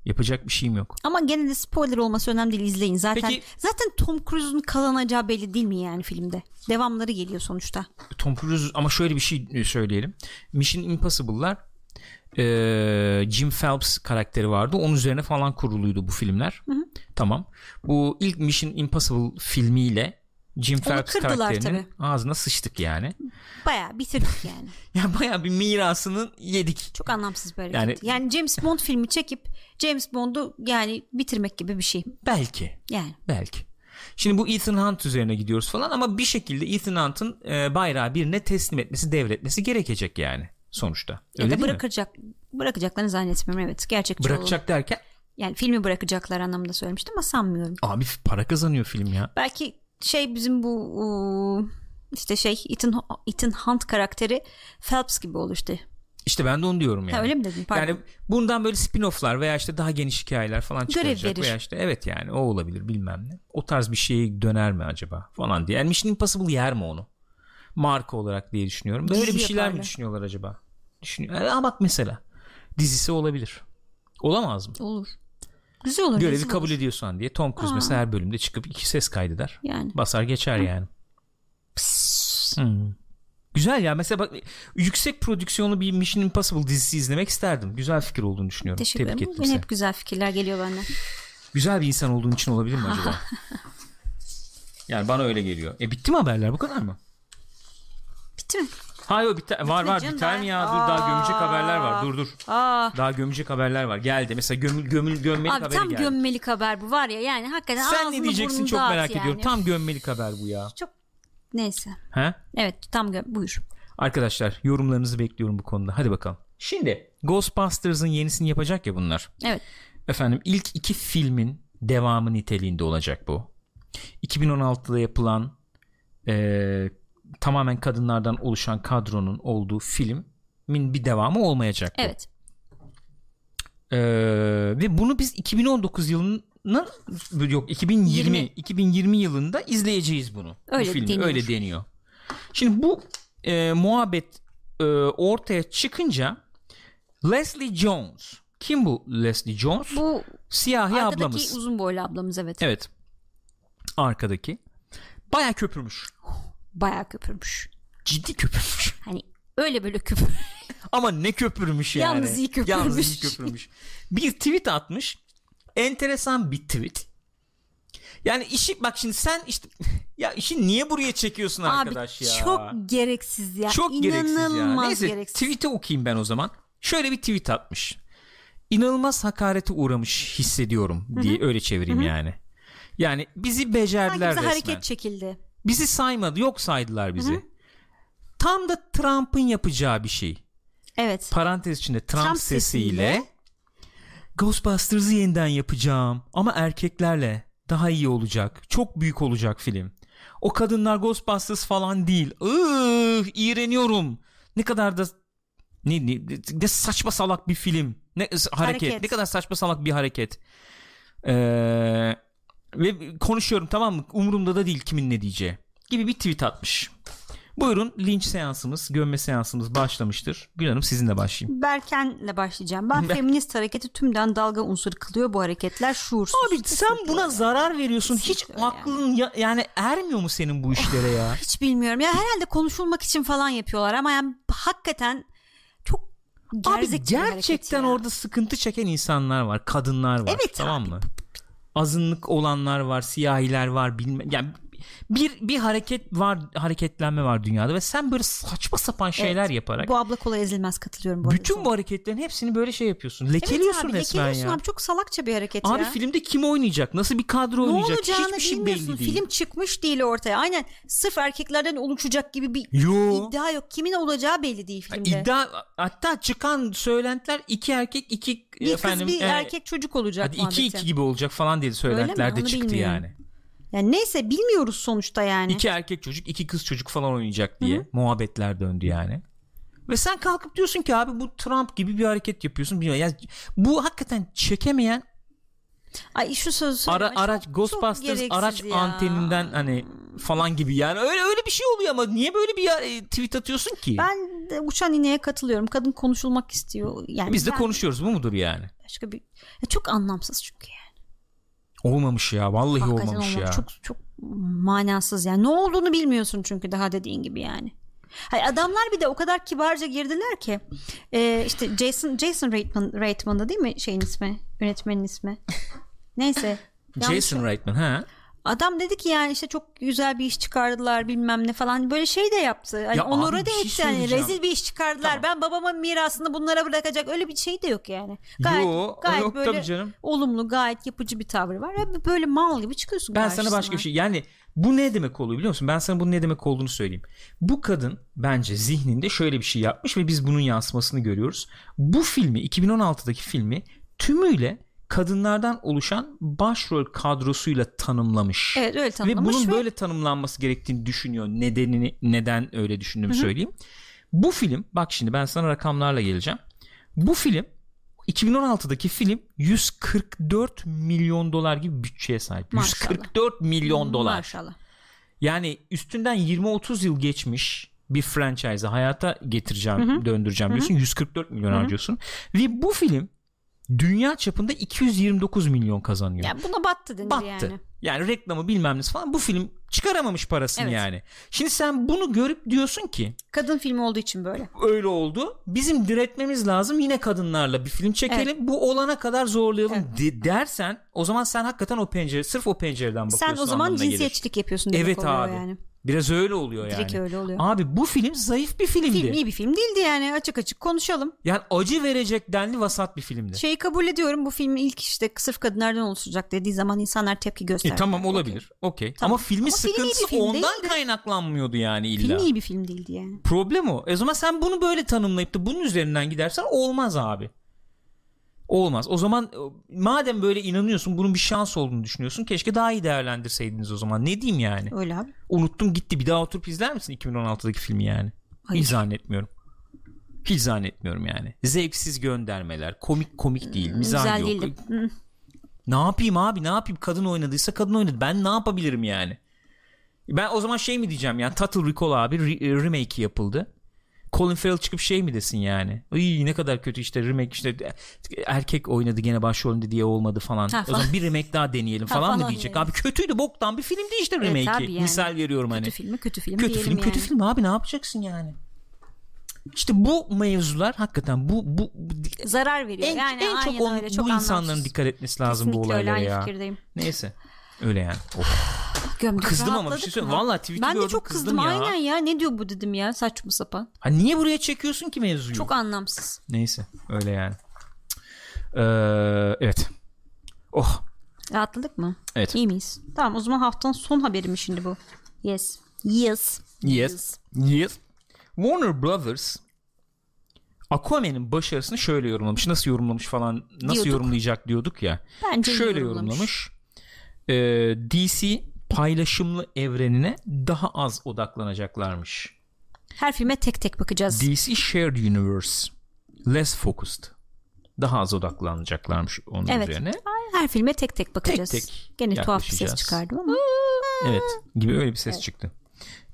Yapacak bir şeyim yok. Ama gene de spoiler olması önemli değil izleyin. Zaten Peki- zaten Tom Cruise'un kazanacağı belli değil mi yani filmde? Devamları geliyor sonuçta. Tom Cruise ama şöyle bir şey söyleyelim. Mission Impossible'lar e, Jim Phelps karakteri vardı. Onun üzerine falan kuruluydu bu filmler. Tamam. Bu ilk Mission Impossible filmiyle Jim Phelps karakterinin ağzına sıçtık yani. Bayağı bitirdik yani. Ya bayağı bir mirasını yedik. Çok anlamsız bir hareket. Yani- Yani, James Bond filmi çekip James Bond'u yani bitirmek gibi bir şey. Belki. Yani. Belki. Şimdi bu Ethan Hunt üzerine gidiyoruz falan ama bir şekilde Ethan Hunt'ın e, bayrağı birine teslim etmesi, devretmesi gerekecek yani sonuçta. Ya Öyle da değil mi? bırakacak bırakacaklarını zannetmiyorum evet. Gerçekçi. Bırakacak derken Yani filmi bırakacaklar anlamında söylemiştim ama sanmıyorum. abi para kazanıyor film ya. Belki şey bizim bu işte şey Ethan, Ethan Hunt karakteri Phelps gibi olur işte. İşte ben de onu diyorum yani. Ha, öyle mi dedin? Pardon. Yani bundan böyle spin-off'lar veya işte daha geniş hikayeler falan Görev çıkaracak verir. veya işte evet yani o olabilir bilmem ne. O tarz bir şeye döner mi acaba falan diye. Yani Mission Impossible yer mi onu? Marka olarak diye düşünüyorum. Böyle Dizi bir şeyler mi yaparlar. düşünüyorlar acaba? Düşünüyor. Yani, ama bak mesela dizisi olabilir. Olamaz mı? olur. Güzel olur. Görevi güzel kabul olur. ediyorsan diye Tom Cruise Aa. mesela her bölümde çıkıp iki ses kaydeder. Yani. Basar geçer yani. Hmm. Güzel ya mesela bak yüksek prodüksiyonlu bir Mission Impossible dizisi izlemek isterdim. Güzel fikir olduğunu düşünüyorum. Teşekkür Tebrik ederim. Benim hep güzel fikirler geliyor benden. Güzel bir insan olduğun için olabilir mi acaba? yani bana öyle geliyor. E bitti mi haberler bu kadar mı? Bitti mi? Hayır o biter, var var canım, biter mi ya? Dur daha gömecek Aa. haberler var. Dur dur. Aa. Daha gömecek haberler var. Geldi. Mesela gömül gömül gömmelik Abi haberi tam geldi. gömmelik haber bu var ya yani hakikaten Sen ne diyeceksin çok merak yani. ediyorum. Tam gömmelik haber bu ya. Çok neyse. He? Evet tam gö- buyur. Arkadaşlar yorumlarınızı bekliyorum bu konuda. Hadi bakalım. Şimdi Ghostbusters'ın yenisini yapacak ya bunlar. Evet. Efendim ilk iki filmin devamı niteliğinde olacak bu. 2016'da yapılan eee, tamamen kadınlardan oluşan kadronun olduğu filmin bir devamı olmayacak. Evet. Eee, ve bunu biz 2019 yılının yok 2020 Yirmi. 2020 yılında izleyeceğiz bunu. Öyle bu filmi deniyor. öyle deniyor. Şimdi bu e, muhabbet e, ortaya çıkınca Leslie Jones kim bu Leslie Jones? Bu Siyahi ablamız. uzun boylu ablamız evet. Evet. Arkadaki. Baya köpürmüş. Bayağı köpürmüş. Ciddi köpürmüş. Hani öyle böyle köpür. Ama ne köpürmüş yani. Yalnız iyi köpürmüş. Yalnız iyi köpürmüş. Bir tweet atmış. Enteresan bir tweet. Yani işi bak şimdi sen işte ya işi niye buraya çekiyorsun arkadaş Abi ya? çok gereksiz ya. Çok gereksiz ya. İnanılmaz Neyse gereksiz. tweet'i okuyayım ben o zaman. Şöyle bir tweet atmış. İnanılmaz hakarete uğramış hissediyorum diye öyle çevireyim yani. Yani bizi Sanki becerdiler bize resmen. hareket çekildi. Bizi saymadı yok saydılar bizi. Tam da Trump'ın yapacağı bir şey. Evet. Parantez içinde Trump, Trump sesiyle, sesiyle- Ghostbusters'ı yeniden yapacağım ama erkeklerle daha iyi olacak. Çok büyük olacak film. O kadınlar Ghostbusters falan değil. Ih, iğreniyorum. Ne kadar da ne, ne, ne saçma salak bir film. Ne hareket. Hareket. Ne kadar saçma salak bir hareket. Ee, ve konuşuyorum tamam mı? Umurumda da değil kimin ne diyeceği. Gibi bir tweet atmış. Buyurun linç seansımız, gömme seansımız başlamıştır. Gül Hanım sizinle başlayayım. Berken'le başlayacağım. Ben Ben- feminist hareketi tümden dalga unsuru kılıyor bu hareketler şuursuz. Abi sen buna öyle. zarar veriyorsun. Hiç Kesinlikle aklın ya- yani ermiyor mu senin bu işlere ya? Hiç bilmiyorum. Ya herhalde konuşulmak için falan yapıyorlar ama yani hakikaten çok Abi gerzek hareket gerçekten orada sıkıntı çeken insanlar var, kadınlar var. Evet tamam abi. mı? Azınlık olanlar var, siyahiler var, bilmem yani bir bir hareket var, hareketlenme var dünyada ve sen böyle saçma sapan şeyler Evet. yaparak Bu abla kolay ezilmez katılıyorum bu bütün bu hareketlerin hepsini böyle şey yapıyorsun. Lekeliyorsun evet abi, resmen lekeliyorsun ya. abi çok salakça bir hareket Abi ya. filmde kim oynayacak? Nasıl bir kadro ne oynayacak? Hiçbir şey belli değil. Film çıkmış değil ortaya. Aynen sırf erkeklerden oluşacak gibi bir Yo. iddia yok. Kimin olacağı belli değil filmde. İddia hatta çıkan söylentiler iki erkek iki bir efendim kız bir e, erkek çocuk olacak hadi iki muhabbeti. iki gibi olacak falan diye Öyle söylentiler mi? de Onu çıktı bilmiyorum. yani. Yani neyse bilmiyoruz sonuçta yani. İki erkek çocuk iki kız çocuk falan oynayacak diye muhabbetler döndü yani. Ve sen kalkıp diyorsun ki abi bu Trump gibi bir hareket yapıyorsun. Bilmiyorum. Yani bu hakikaten çekemeyen Ay şu sözü ara, çok- araç çok Ghostbusters gereksiz araç ya. anteninden hani falan gibi yani öyle öyle bir şey oluyor ama niye böyle bir e, tweet atıyorsun ki? Ben de uçan ineğe katılıyorum. Kadın konuşulmak istiyor. Yani Biz de ben- konuşuyoruz bu mudur yani? Başka bir ya çok anlamsız çünkü yani. Olmamış ya. Vallahi Hakikaten olmamış ya. Çok çok manasız yani. Ne olduğunu bilmiyorsun çünkü daha dediğin gibi yani. Hayır, adamlar bir de o kadar kibarca girdiler ki e, işte Jason Jason Reitman Reitman'da değil mi şeyin ismi yönetmenin ismi neyse Jason Reitman ha. Adam dedi ki yani işte çok güzel bir iş çıkardılar bilmem ne falan böyle şey de yaptı. Hani Ya onuru da şey etti yani söyleyeceğim. rezil bir iş çıkardılar. Tamam. Ben babamın mirasını bunlara bırakacak öyle bir şey de yok yani. Gayet, Yo, gayet yok böyle canım. olumlu gayet yapıcı bir tavrı var. Böyle mal gibi çıkıyorsun Ben karşısına. sana başka bir şey yani bu ne demek oluyor biliyor musun? Ben sana bunun ne demek olduğunu söyleyeyim. Bu kadın bence zihninde şöyle bir şey yapmış ve biz bunun yansımasını görüyoruz. Bu filmi 2016'daki filmi tümüyle kadınlardan oluşan başrol kadrosuyla tanımlamış. Evet öyle Ve tanımlamış bunun ve, böyle tanımlanması gerektiğini düşünüyor. Nedenini neden öyle düşündüğümü söyleyeyim. Bu film bak şimdi ben sana rakamlarla geleceğim. Bu film 2016'daki film 144 milyon dolar gibi bütçeye sahip. Maşallah. 144 milyon dolar. Maşallah. Yani üstünden 20-30 yıl geçmiş bir franchise'ı hayata getireceğim, döndüreceğim diyorsun. 144 milyon harcıyorsun. Ve bu film dünya çapında 229 milyon kazanıyor. Yani buna battı denir Battı. yani. Yani. reklamı bilmem nesi falan bu film çıkaramamış parasını Evet. yani. Şimdi sen bunu görüp diyorsun ki Kadın filmi olduğu için böyle. öyle oldu. Bizim diretmemiz lazım. Yine kadınlarla bir film çekelim. Bu olana kadar zorlayalım de- dersen o zaman sen hakikaten o pencere sırf o pencereden bakıyorsun. Sen o zaman anlamına gelir. cinsiyetçilik yapıyorsun demek Evet abi. yani. Biraz öyle oluyor Direkt yani. öyle oluyor. Abi bu film zayıf bir filmdi. Film iyi bir film değildi yani açık açık konuşalım. Yani acı verecek denli vasat bir filmdi. Şeyi kabul ediyorum bu filmi ilk işte sırf kadınlardan oluşacak dediği zaman insanlar tepki E, gösterdi. tamam olabilir. Okey. Tamam. Ama filmin Ama sıkıntısı film ondan değildi. kaynaklanmıyordu yani illa. Film iyi bir film değildi yani. Problem o. E o zaman sen bunu böyle tanımlayıp da bunun üzerinden gidersen olmaz abi. Olmaz. O zaman e, madem böyle inanıyorsun bunun bir şans olduğunu düşünüyorsun keşke daha iyi değerlendirseydiniz o zaman. Ne diyeyim yani? Öyle abi. Unuttum gitti. Bir daha oturup izler misin 2016'daki filmi yani? Hayır. Hiç zannetmiyorum. Hiç zannetmiyorum yani. Zevksiz göndermeler. Komik komik değil. Mizah Güzel yok. Hı. Ne yapayım abi ne yapayım kadın oynadıysa kadın oynadı ben ne yapabilirim yani ben o zaman şey mi diyeceğim yani Total Recall abi re- remake yapıldı Colin Farrell çıkıp şey mi desin yani Iy, ne kadar kötü işte remake işte erkek oynadı gene başrolünde diye olmadı falan. Ha, o zaman bir remake daha deneyelim Ha, falan, mı falan diyecek yani. abi kötüydü boktan bir filmdi işte Evet, remake'i tabii yani. misal veriyorum hani Kötü filmi kötü film kötü film kötü yani. film abi ne yapacaksın yani işte bu mevzular hakikaten bu bu, Zarar veriyor. en, yani en çok on- öyle. Çok bu insanların anlamsız. dikkat etmesi lazım Kesinlikle bu olaylara ya. fikirdeyim. Neyse. Öyle yani. Of. Gömdük, Kızdım ama bir şey söyleyeyim. mı? Vallahi tweet'i Ben de çok kızdım kızdım ya. aynen ya. Ne diyor bu dedim ya saçma sapan. Ha niye buraya çekiyorsun ki mevzuyu? Çok anlamsız. Neyse. Öyle yani. Ee, evet. Oh. Rahatladık mı? Evet. İyi miyiz? Tamam o zaman haftanın son haberi mi şimdi bu? Yes. Yes. Yes. Yes. Warner Brothers Aquaman'in başarısını şöyle yorumlamış. Nasıl yorumlamış falan nasıl Diyorduk. yorumlayacak diyorduk ya. Bence iyi şöyle yorumlamış. yorumlamış. Ee, DC paylaşımlı evrenine daha az odaklanacaklarmış. Her filme tek tek bakacağız. DC Shared Universe less focused. Daha az odaklanacaklarmış onun Evet. üzerine. Her filme tek tek bakacağız. tek Gene tuhaf bir ses çıkardım ama. Evet gibi öyle bir ses çıktı.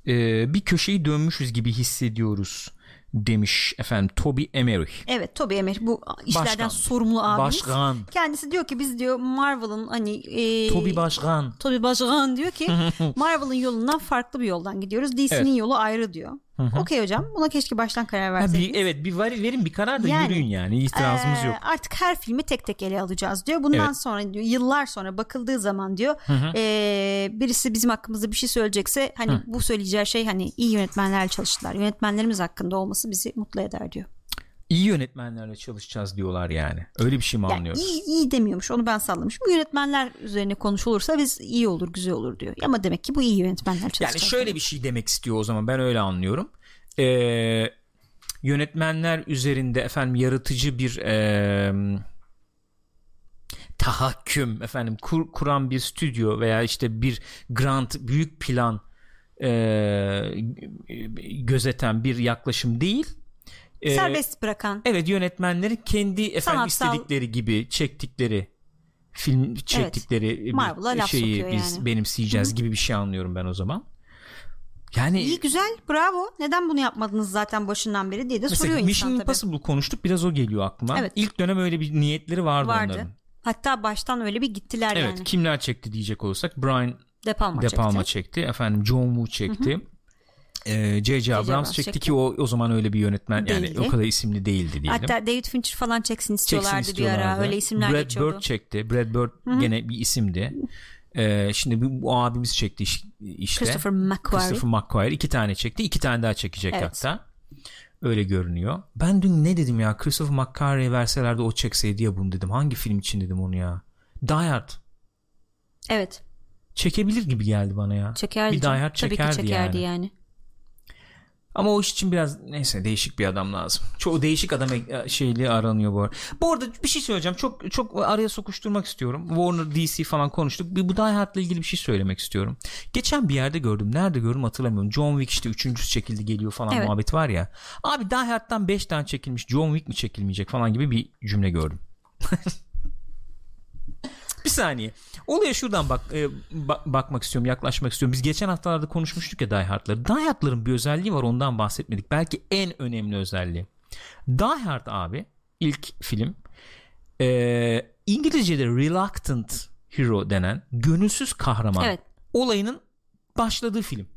Ee, bir köşeyi dönmüşüz gibi hissediyoruz demiş efendim Toby Emmerich. Evet Toby Emmer bu işlerden Başkan. sorumlu abimiz. Başkan. Kendisi diyor ki biz diyor Marvel'ın hani e, Toby Başkan. Toby Başkan diyor ki Marvel'ın yolundan farklı bir yoldan gidiyoruz. DC'nin Evet. yolu ayrı diyor. Okey hocam buna keşke baştan karar Ha, verseydiniz. bir, evet bir var, verin bir karar da Yani, yürüyün yani itirazımız Ee, yok. Artık her filmi tek tek ele alacağız diyor. Bundan Evet. sonra diyor yıllar sonra bakıldığı zaman diyor ee, birisi bizim hakkımızda bir şey söyleyecekse hani bu söyleyeceği şey hani iyi yönetmenlerle çalıştılar. Yönetmenlerimiz hakkında olması bizi mutlu eder diyor. İyi yönetmenlerle çalışacağız diyorlar yani. Öyle bir şey mi Yani anlıyoruz? iyi, iyi demiyormuş onu ben sallamışım. Yönetmenler üzerine konuşulursa biz iyi olur güzel olur diyor. Ama demek ki bu iyi yönetmenler çalışacak. Yani şöyle bir şey demek istiyor o zaman ben öyle anlıyorum. Ee, yönetmenler üzerinde efendim yaratıcı bir e, tahakküm efendim kur, kuran bir stüdyo veya işte bir grant büyük plan e, gözeten bir yaklaşım değil. Ee, Serbest bırakan. Evet yönetmenlerin kendi efendim Sanatsal- istedikleri gibi çektikleri film çektikleri Marvel'a bir şeyi biz yani. benimseyeceğiz gibi bir şey anlıyorum ben o zaman. Yani İyi güzel bravo. Neden bunu yapmadınız zaten başından beri diye de mesela soruyor Mission insan tabii. Impossible konuştuk biraz o geliyor aklıma. Evet. İlk dönem öyle bir niyetleri vardı, Vardı. onların. Hatta baştan öyle bir gittiler Evet yani. kimler çekti diyecek olursak Brian De Palma, De çekti. Palma çekti. Efendim John Woo çekti. Ee, J.J. Abrams Abrams çekti çekti. ki o o zaman öyle bir yönetmen yani Değildi. o kadar isimli değildi diyelim. Hatta David Fincher falan çeksin istiyorlardı, Çeksin bir ara. istiyorlardı. Öyle isimler Brad geçiyordu. Bird çekti. Brad Bird gene bir isimdi. Ee, şimdi bu, abimiz çekti iş- işte. Christopher McQuarrie. Christopher McQuarrie iki tane çekti. iki tane daha çekecek Evet. hatta. Öyle görünüyor. Ben dün ne dedim ya? Christopher McQuarrie'ye verselerdi o çekseydi ya bunu dedim. Hangi film için dedim onu ya? Die Hard. Evet. Çekebilir gibi geldi bana ya. Çekerdi. Bir Die. Hard Tabii çekerdi ki çekerdi yani. yani. Ama o iş için biraz neyse değişik bir adam lazım. Çoğu değişik adam e- şeyli aranıyor bu arada. Bu arada bir şey söyleyeceğim. Çok çok araya sokuşturmak istiyorum. Warner DC falan konuştuk. Bir bu Die Hard'la ilgili bir şey söylemek istiyorum. Geçen bir yerde gördüm. Nerede gördüm hatırlamıyorum. John Wick işte üçüncüsü çekildi geliyor falan Evet. muhabbet var ya. Abi Die Hard'dan 5 tane çekilmiş. John Wick mi çekilmeyecek falan gibi bir cümle gördüm. bir saniye. Olaya şuradan bak e, ba- bakmak istiyorum, yaklaşmak istiyorum. Biz geçen haftalarda konuşmuştuk ya Die Hard'ları. Die Hard'ların bir özelliği var ondan bahsetmedik. Belki en önemli özelliği. Die Hard abi ilk film e, İngilizce'de reluctant hero denen gönülsüz kahraman Evet. olayının başladığı film.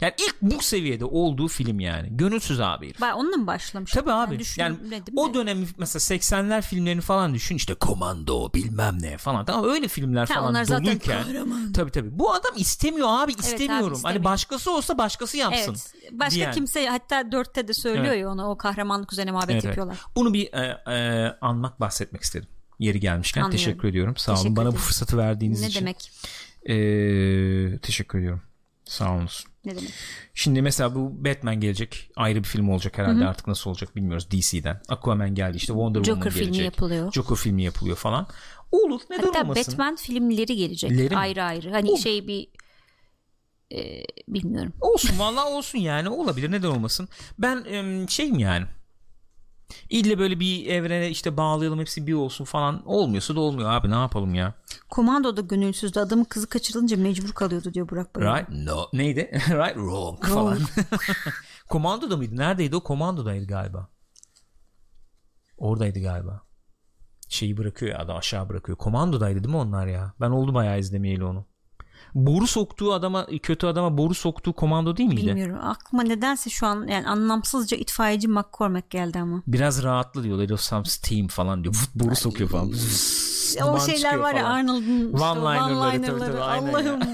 Yani ilk bu seviyede olduğu film yani. Gönülsüz abi herif. Ben onunla mı başlamış? Tabii abi. Yani düşünmedim o de. dönem mesela 80'ler filmlerini falan düşün işte Komando bilmem ne falan. Tamam öyle filmler Ha, falan onlar zaten kahraman. Tabii tabii. Bu adam istemiyor abi istemiyorum. Hani istemiyor. başkası olsa başkası yapsın. Evet. Başka diyen. kimse hatta dörtte de söylüyor Evet. ya ona o kahramanlık üzerine muhabbet Evet, evet. yapıyorlar. Bunu bir e, e, anmak bahsetmek istedim. Yeri gelmişken Anlıyorum. teşekkür ediyorum. Sağ olun Teşekkür bana bu ederim. fırsatı verdiğiniz Ne için. demek? E, teşekkür ediyorum. Sağ olun. Ne demek? Şimdi mesela bu Batman gelecek. Ayrı bir film olacak herhalde artık nasıl olacak bilmiyoruz DC'den. Aquaman geldi işte Wonder Woman Joker filmi gelecek. yapılıyor. Joker filmi yapılıyor falan. Olur neden Hatta olmasın? Batman filmleri gelecek Leri mi? ayrı ayrı. Hani Olur. şey bir e, bilmiyorum. Olsun vallahi olsun yani olabilir neden olmasın. Ben em, şeyim yani. İlle böyle bir evrene işte bağlayalım hepsi bir olsun falan olmuyorsa da olmuyor abi ne yapalım ya. Komandoda gönülsüzdü. Adamın kızı kaçırılınca mecbur kalıyordu diyor Burak Bayır. Right? No. Neydi? right? Wrong falan. Komandoda mıydı? Neredeydi o? Komandodaydı galiba. Oradaydı galiba. Şeyi bırakıyor ya adam aşağı bırakıyor. Komandodaydı değil mi onlar ya? Ben oldu bayağı izlemeyeli onu. Boru soktuğu adama kötü adama boru soktuğu komando değil miydi? Bilmiyorum. Aklıma nedense şu an yani anlamsızca itfaiyeci McCormack geldi ama. Biraz rahatlı diyor. Let some steam falan diyor. Vut, boru sokuyor falan. o şeyler var ya. Arnold'un işte One-liner'ları. Allah'ım.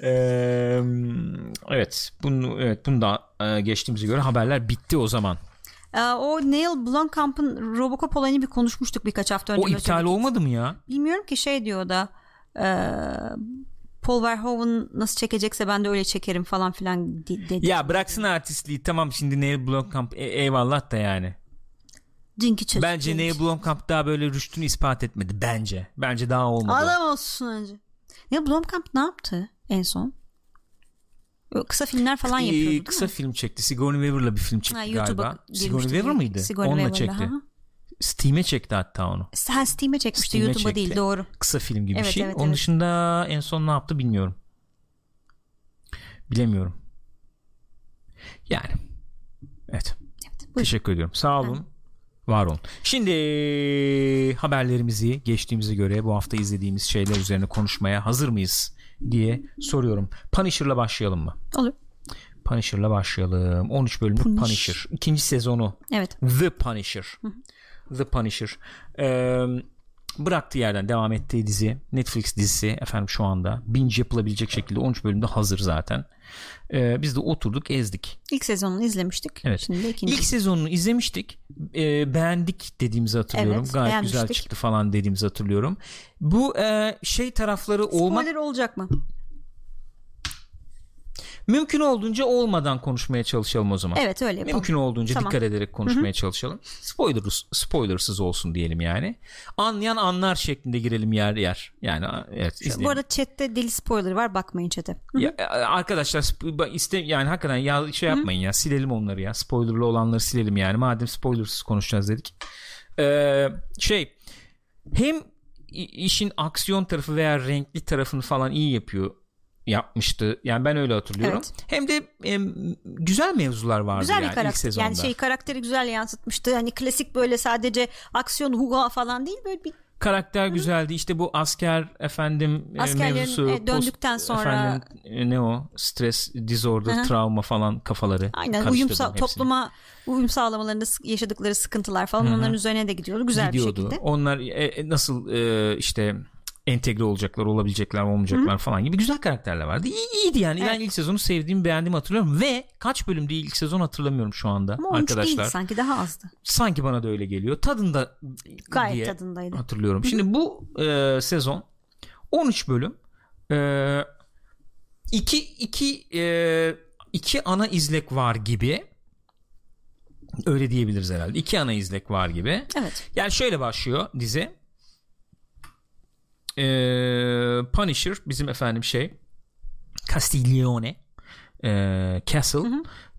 Eee, evet bunu evet bunu da e, geçtiğimize göre haberler bitti o zaman. Ee, o Neil Blomkamp'ın Robocop olayını bir konuşmuştuk birkaç hafta önce. O iptal olmadı mı ya? Bilmiyorum ki şey diyor da e, Paul Verhoeven nasıl çekecekse ben de öyle çekerim falan filan di- dedi. Ya bıraksın artistliği tamam şimdi Neil Blomkamp e- eyvallah da yani. Dünkü çocuk. Bence genç. Neil Blomkamp daha böyle rüştünü ispat etmedi bence. Bence daha olmadı. Adam olsun önce. Neil Blomkamp ne yaptı en son? Kısa filmler falan yapıyordu kısa film çekti. Sigourney Weaver'la bir film çekti Ha, YouTube'a galiba. Sigourney Weaver mıydı? Sigourney Onunla Weaver'la, çekti. hı. Steam'e çekti hatta onu. Sen Steam'e çekmişti Steam'e YouTube'a çekti. değil doğru. Kısa film gibi bir Evet, şey. evet, Onun evet. dışında en son ne yaptı bilmiyorum. Bilemiyorum. Yani. Evet. buyurun. Teşekkür ediyorum. Sağ olun. Var olun. Şimdi haberlerimizi geçtiğimize göre bu hafta izlediğimiz şeyler üzerine konuşmaya hazır mıyız diye soruyorum. Punisher'la başlayalım mı? Olur. Punisher'la başlayalım. 13 bölümlük Punish. Punisher. İkinci sezonu. Evet. The Punisher. The Punisher. Ee, bıraktığı yerden devam ettiği dizi Netflix dizisi efendim şu anda binge yapılabilecek şekilde 13 bölümde hazır zaten. Ee, biz de oturduk ezdik. İlk sezonunu izlemiştik. Evet. Şimdi ikinci. İlk sezonunu izlemiştik. Ee, beğendik dediğimizi hatırlıyorum. Evet, Gayet güzel çıktı falan dediğimizi hatırlıyorum. Bu e, şey tarafları olmak Spoiler olacak mı? Mümkün olduğunca olmadan konuşmaya çalışalım o zaman. Evet öyle yapalım. Mümkün olduğunca Tamam. dikkat ederek konuşmaya çalışalım. Spoilers, spoilersız olsun diyelim yani. Anlayan anlar şeklinde girelim yer yer. Yani evet izleyelim. Bu arada chatte deli spoiler var bakmayın chat'e. Hı. Ya, e, arkadaşlar iste yani hakikaten ya şey yapmayın ya silelim onları ya spoilerlı olanları silelim yani madem spoilersız konuşacağız dedik. Ee, şey hem işin aksiyon tarafı veya renkli tarafını falan iyi yapıyor yapmıştı. Yani ben öyle hatırlıyorum. Evet. Hem de e, güzel mevzular vardı Güzel yani bir ilk sezonda. Yani şey karakteri güzel yansıtmıştı. Hani klasik böyle sadece aksiyon huga falan değil böyle bir Karakter güzeldi. İşte bu asker efendim e, Askerlerin, mevzusu e, döndükten post- sonra- efendim, e, ne o stres disorder Hı hı. travma falan kafaları aynen uyum sa- topluma uyum sağlamalarında yaşadıkları sıkıntılar falan Hı hı. onların üzerine de gidiyordu güzel gidiyordu. bir şekilde. Onlar e, e, nasıl e, işte entegre olacaklar, olabilecekler, olmayacaklar falan gibi güzel karakterler vardı. İyi, iyiydi yani. Ben Evet. ilk sezonu sevdiğimi, beğendiğimi hatırlıyorum ve kaç bölüm değil ilk sezon hatırlamıyorum şu anda Ama 13 arkadaşlar. değil sanki daha azdı. Sanki bana da öyle geliyor. Tadında Gayet diye tadındaydı. hatırlıyorum. Şimdi bu e, sezon 13 bölüm. E, iki iki e, iki ana izlek var gibi. Öyle diyebiliriz herhalde. İki ana izlek var gibi. Evet. Yani şöyle başlıyor dizi. Ee, Punisher bizim efendim şey Castiglione ee, Castle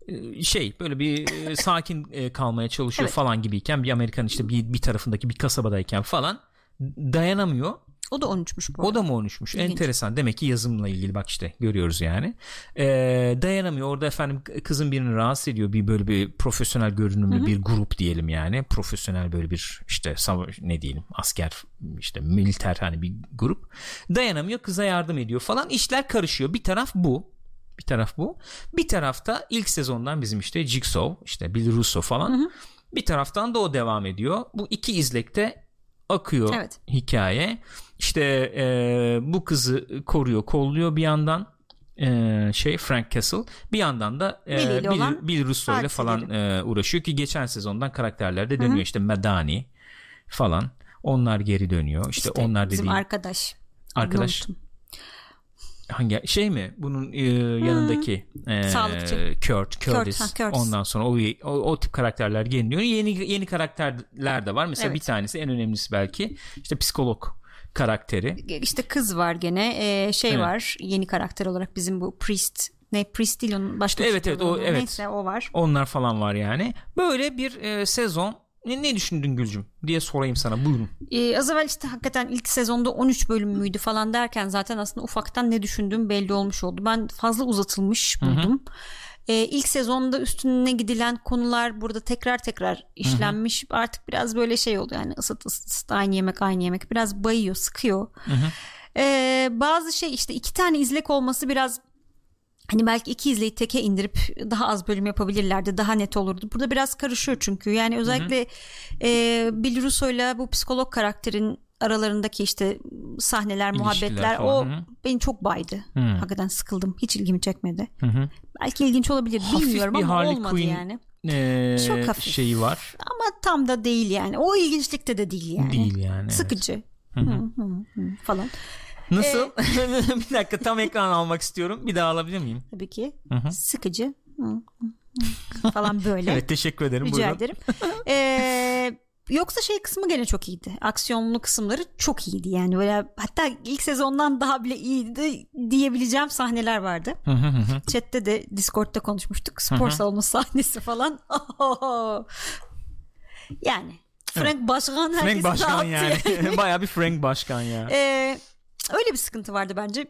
ee, şey böyle bir e, sakin e, kalmaya çalışıyor Evet. falan gibiyken bir Amerikan işte bir, bir tarafındaki bir kasabadayken falan dayanamıyor. O da 13'müş bu. O da mı 13'müş? İlginç. Enteresan. Demek ki yazımla ilgili bak işte görüyoruz yani. Ee, dayanamıyor. Orada efendim kızın birini rahatsız ediyor. Bir böyle bir profesyonel görünümlü bir grup diyelim yani. Profesyonel böyle bir işte ne diyelim asker işte militer hani bir grup. Dayanamıyor. Kıza yardım ediyor falan. İşler karışıyor. Bir taraf bu. Bir taraf bu. Bir tarafta ilk sezondan bizim işte Jigsaw, işte Bill Russo falan. Bir taraftan da o devam ediyor. Bu iki izlekte akıyor Evet. hikaye. İşte e, bu kızı koruyor, kolluyor bir yandan e, şey Frank Castle. Bir yandan da e, Bill Bill, Russo ile falan e, uğraşıyor ki geçen sezondan karakterler de dönüyor. İşte Madani falan. Onlar geri dönüyor. İşte, İşte onlar dediğim arkadaş. Arkadaş. Hangi şey mi? Bunun e, yanındaki e, Sağlıkçı. Kurt, Curtis. ha, Curtis. Ondan sonra o, o, o tip karakterler geliniyor. Yeni yeni karakterler de var. Mesela Evet. bir tanesi en önemlisi belki işte psikolog karakteri. İşte kız var gene. Ee, şey Evet. var yeni karakter olarak bizim bu Priest. Ne Priest değil onun başka Evet, evet, o- evet. Neyse o var. Onlar falan var yani. Böyle bir e, sezon ne, ne düşündün Gülcüm diye sorayım sana buyurun. Ee, az evvel işte hakikaten ilk sezonda 13 bölüm müydü falan derken zaten aslında ufaktan ne düşündüğüm belli olmuş oldu. Ben fazla uzatılmış buldum. Ee, ilk sezonda üstüne gidilen konular burada tekrar tekrar işlenmiş. Artık biraz böyle şey oldu yani ısıt ısıt, ısıt aynı yemek aynı yemek biraz bayıyor sıkıyor. Ee, bazı şey işte iki tane izlek olması biraz Hani belki iki izleyi teke indirip daha az bölüm yapabilirlerdi. Daha net olurdu. Burada biraz karışıyor çünkü. Yani özellikle e, Bill Russo'yla bu psikolog karakterin aralarındaki işte sahneler, muhabbetler falan, o hı hı. beni çok baydı. Hı. Hakikaten sıkıldım. Hiç ilgimi çekmedi. Hı hı. Belki ilginç olabilir Hafif bilmiyorum ama Harley olmadı Quinn yani. E, Çok hafif. şeyi var. Ama tam da değil yani. O ilginçlikte de değil yani. Değil yani. evet. Sıkıcı. Hı, hı, hı, falan. Nasıl? Ee, bir dakika tam ekran almak istiyorum. Bir daha alabilir miyim? Tabii ki. Hı hı. Sıkıcı. Falan böyle. Evet teşekkür ederim. Rica Buyurun. ederim. Ee, yoksa şey kısmı gene çok iyiydi. Aksiyonlu kısımları çok iyiydi yani. Böyle hatta ilk sezondan daha bile iyiydi diyebileceğim sahneler vardı. Chatte de Discord'da konuşmuştuk. Spor salonu sahnesi falan. yani Frank Başkan herkesi Frank Başkan yani. Baya bir Frank Başkan ya. Ee, öyle bir sıkıntı vardı bence.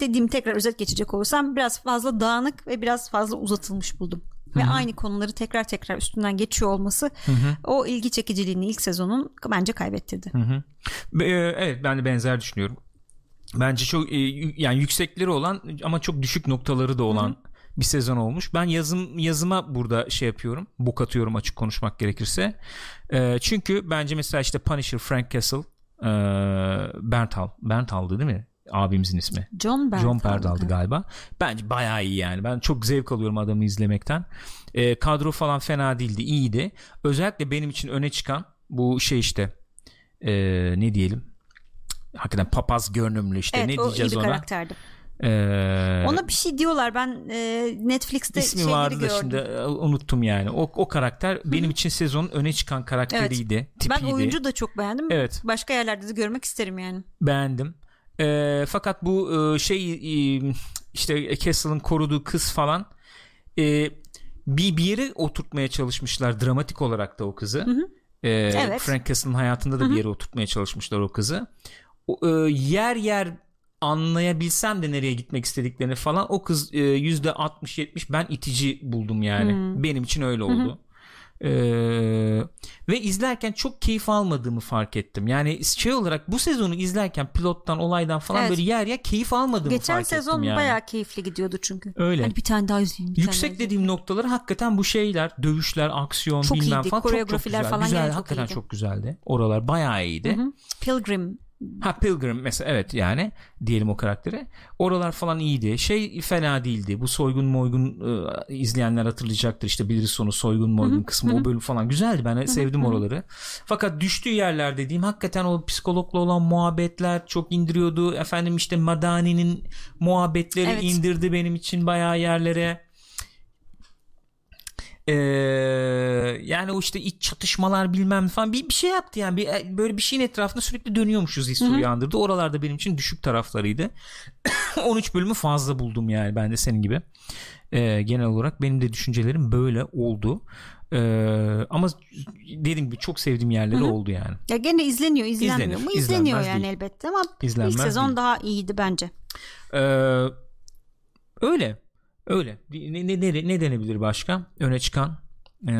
Dediğim tekrar özet geçecek olursam biraz fazla dağınık ve biraz fazla uzatılmış buldum. Ve aynı konuları tekrar tekrar üstünden geçiyor olması o ilgi çekiciliğini ilk sezonun bence kaybettirdi. Hı hı. Be- e, Evet ben de benzer düşünüyorum. Bence çok e, yani yüksekleri olan ama çok düşük noktaları da olan bir sezon olmuş. Ben yazım yazıma burada şey yapıyorum. Bok atıyorum açık konuşmak gerekirse. E, çünkü bence mesela işte Punisher, Frank Castle, e, Berntal. Berntal'dı değil mi? Abimizin ismi. John Bernthal. John Berntal'dı galiba. Bence bayağı iyi yani. Ben çok zevk alıyorum adamı izlemekten. E, kadro falan fena değildi. iyiydi. Özellikle benim için öne çıkan bu şey işte e, ne diyelim hakikaten papaz görünümlü işte Evet ne o iyi diyeceğiz bir ona. karakterdi. E, Ona bir şey diyorlar ben e, Netflix'te ismi şeyleri vardı gördüm. şimdi e, unuttum yani. O, o karakter benim için sezonun öne çıkan karakteriydi. Ben Tipiydi. oyuncu da çok beğendim. Evet. Başka yerlerde de görmek isterim yani. beğendim. Ee, fakat bu e, şey e, işte Castle'ın koruduğu kız falan e, bir bir yere oturtmaya çalışmışlar dramatik olarak da o kızı. Ee, Evet. Frank Castle'ın hayatında da bir yere oturtmaya çalışmışlar o kızı. O, e, yer yer anlayabilsem de nereye gitmek istediklerini falan o kız e, yüzde 60-70 ben itici buldum yani. Hmm. Benim için öyle oldu. Ee, ve izlerken çok keyif almadığımı fark ettim. Yani şey olarak bu sezonu izlerken pilottan olaydan falan evet. böyle yer yer keyif almadığımı Geçen fark ettim. Geçen sezon yani. bayağı keyifli gidiyordu çünkü. Öyle. Hani bir tane daha izleyeyim. Yüksek dediğim izleyeyim. noktaları hakikaten bu şeyler dövüşler aksiyon çok bilmem iyiydi. falan çok çok güzel. falan güzel çok hakikaten iyiydi. çok güzeldi. Oralar bayağı iyiydi. Hı hı. Pilgrim Ha Pilgrim mesela evet yani diyelim o karaktere. Oralar falan iyiydi. Şey fena değildi. Bu soygun moygun e, izleyenler hatırlayacaktır. İşte biliriz sonu soygun moygun Hı-hı. kısmı Hı-hı. o bölüm falan güzeldi. Ben Hı-hı. sevdim oraları. Fakat düştüğü yerler dediğim hakikaten o psikologla olan muhabbetler çok indiriyordu. Efendim işte Madani'nin muhabbetleri evet. indirdi benim için bayağı yerlere. Ee, yani o işte iç çatışmalar bilmem falan bir, bir şey yaptı yani bir, e, böyle bir şeyin etrafında sürekli dönüyormuşuz hissi Hı-hı. uyandırdı. Oralarda benim için düşük taraflarıydı. 13 bölümü fazla buldum yani ben de senin gibi. Ee, genel olarak benim de düşüncelerim böyle oldu. Ee, ama dediğim gibi çok sevdiğim yerleri Hı-hı. oldu yani. Ya gene izleniyor, izlenmiyor İzlenir, mu? İzleniyor yani değil. elbette ama İzlenmez ilk sezon değil. daha iyiydi bence. Ee, öyle. Öyle. Ne, ne, ne, ne denebilir başka? Öne çıkan. Ee,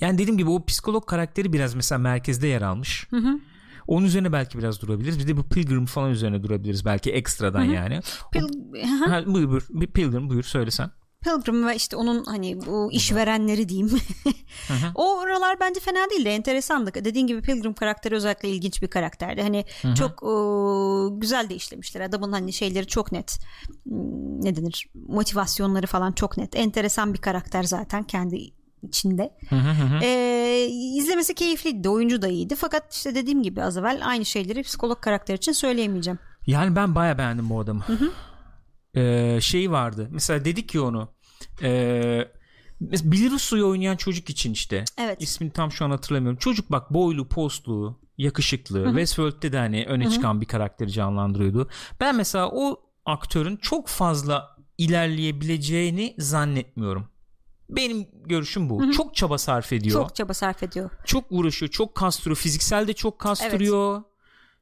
yani dediğim gibi o psikolog karakteri biraz mesela merkezde yer almış. Hı hı. Onun üzerine belki biraz durabiliriz. Bir de bu Pilgrim falan üzerine durabiliriz belki ekstradan hı hı. yani. Pil- o, ha, buyur, buyur. Pilgrim buyur söylesen. Pilgrim ve işte onun hani bu işverenleri diyeyim. o oralar bence fena değildi. Enteresandı. Dediğin gibi Pilgrim karakteri özellikle ilginç bir karakterdi. Hani Hı-hı. çok o, güzel de işlemişler. Adamın hani şeyleri çok net. Hmm, ne denir? Motivasyonları falan çok net. Enteresan bir karakter zaten kendi içinde. Hı Ee, izlemesi keyifliydi. Oyuncu da iyiydi. Fakat işte dediğim gibi az evvel aynı şeyleri psikolog karakter için söyleyemeyeceğim. Yani ben baya beğendim bu adamı. Hı hı. Ee, şey vardı. Mesela dedik ki onu ee, Bilirus'u oynayan çocuk için işte. Evet. İsmini tam şu an hatırlamıyorum. Çocuk bak boylu, postlu, yakışıklı. Hı-hı. Westworld'de de hani öne Hı-hı. çıkan bir karakteri canlandırıyordu. Ben mesela o aktörün çok fazla ilerleyebileceğini zannetmiyorum. Benim görüşüm bu. Hı-hı. Çok çaba sarf ediyor. Çok çaba sarf ediyor. Çok uğraşıyor, çok kastırıyor. Fiziksel de çok kastırıyor. Evet.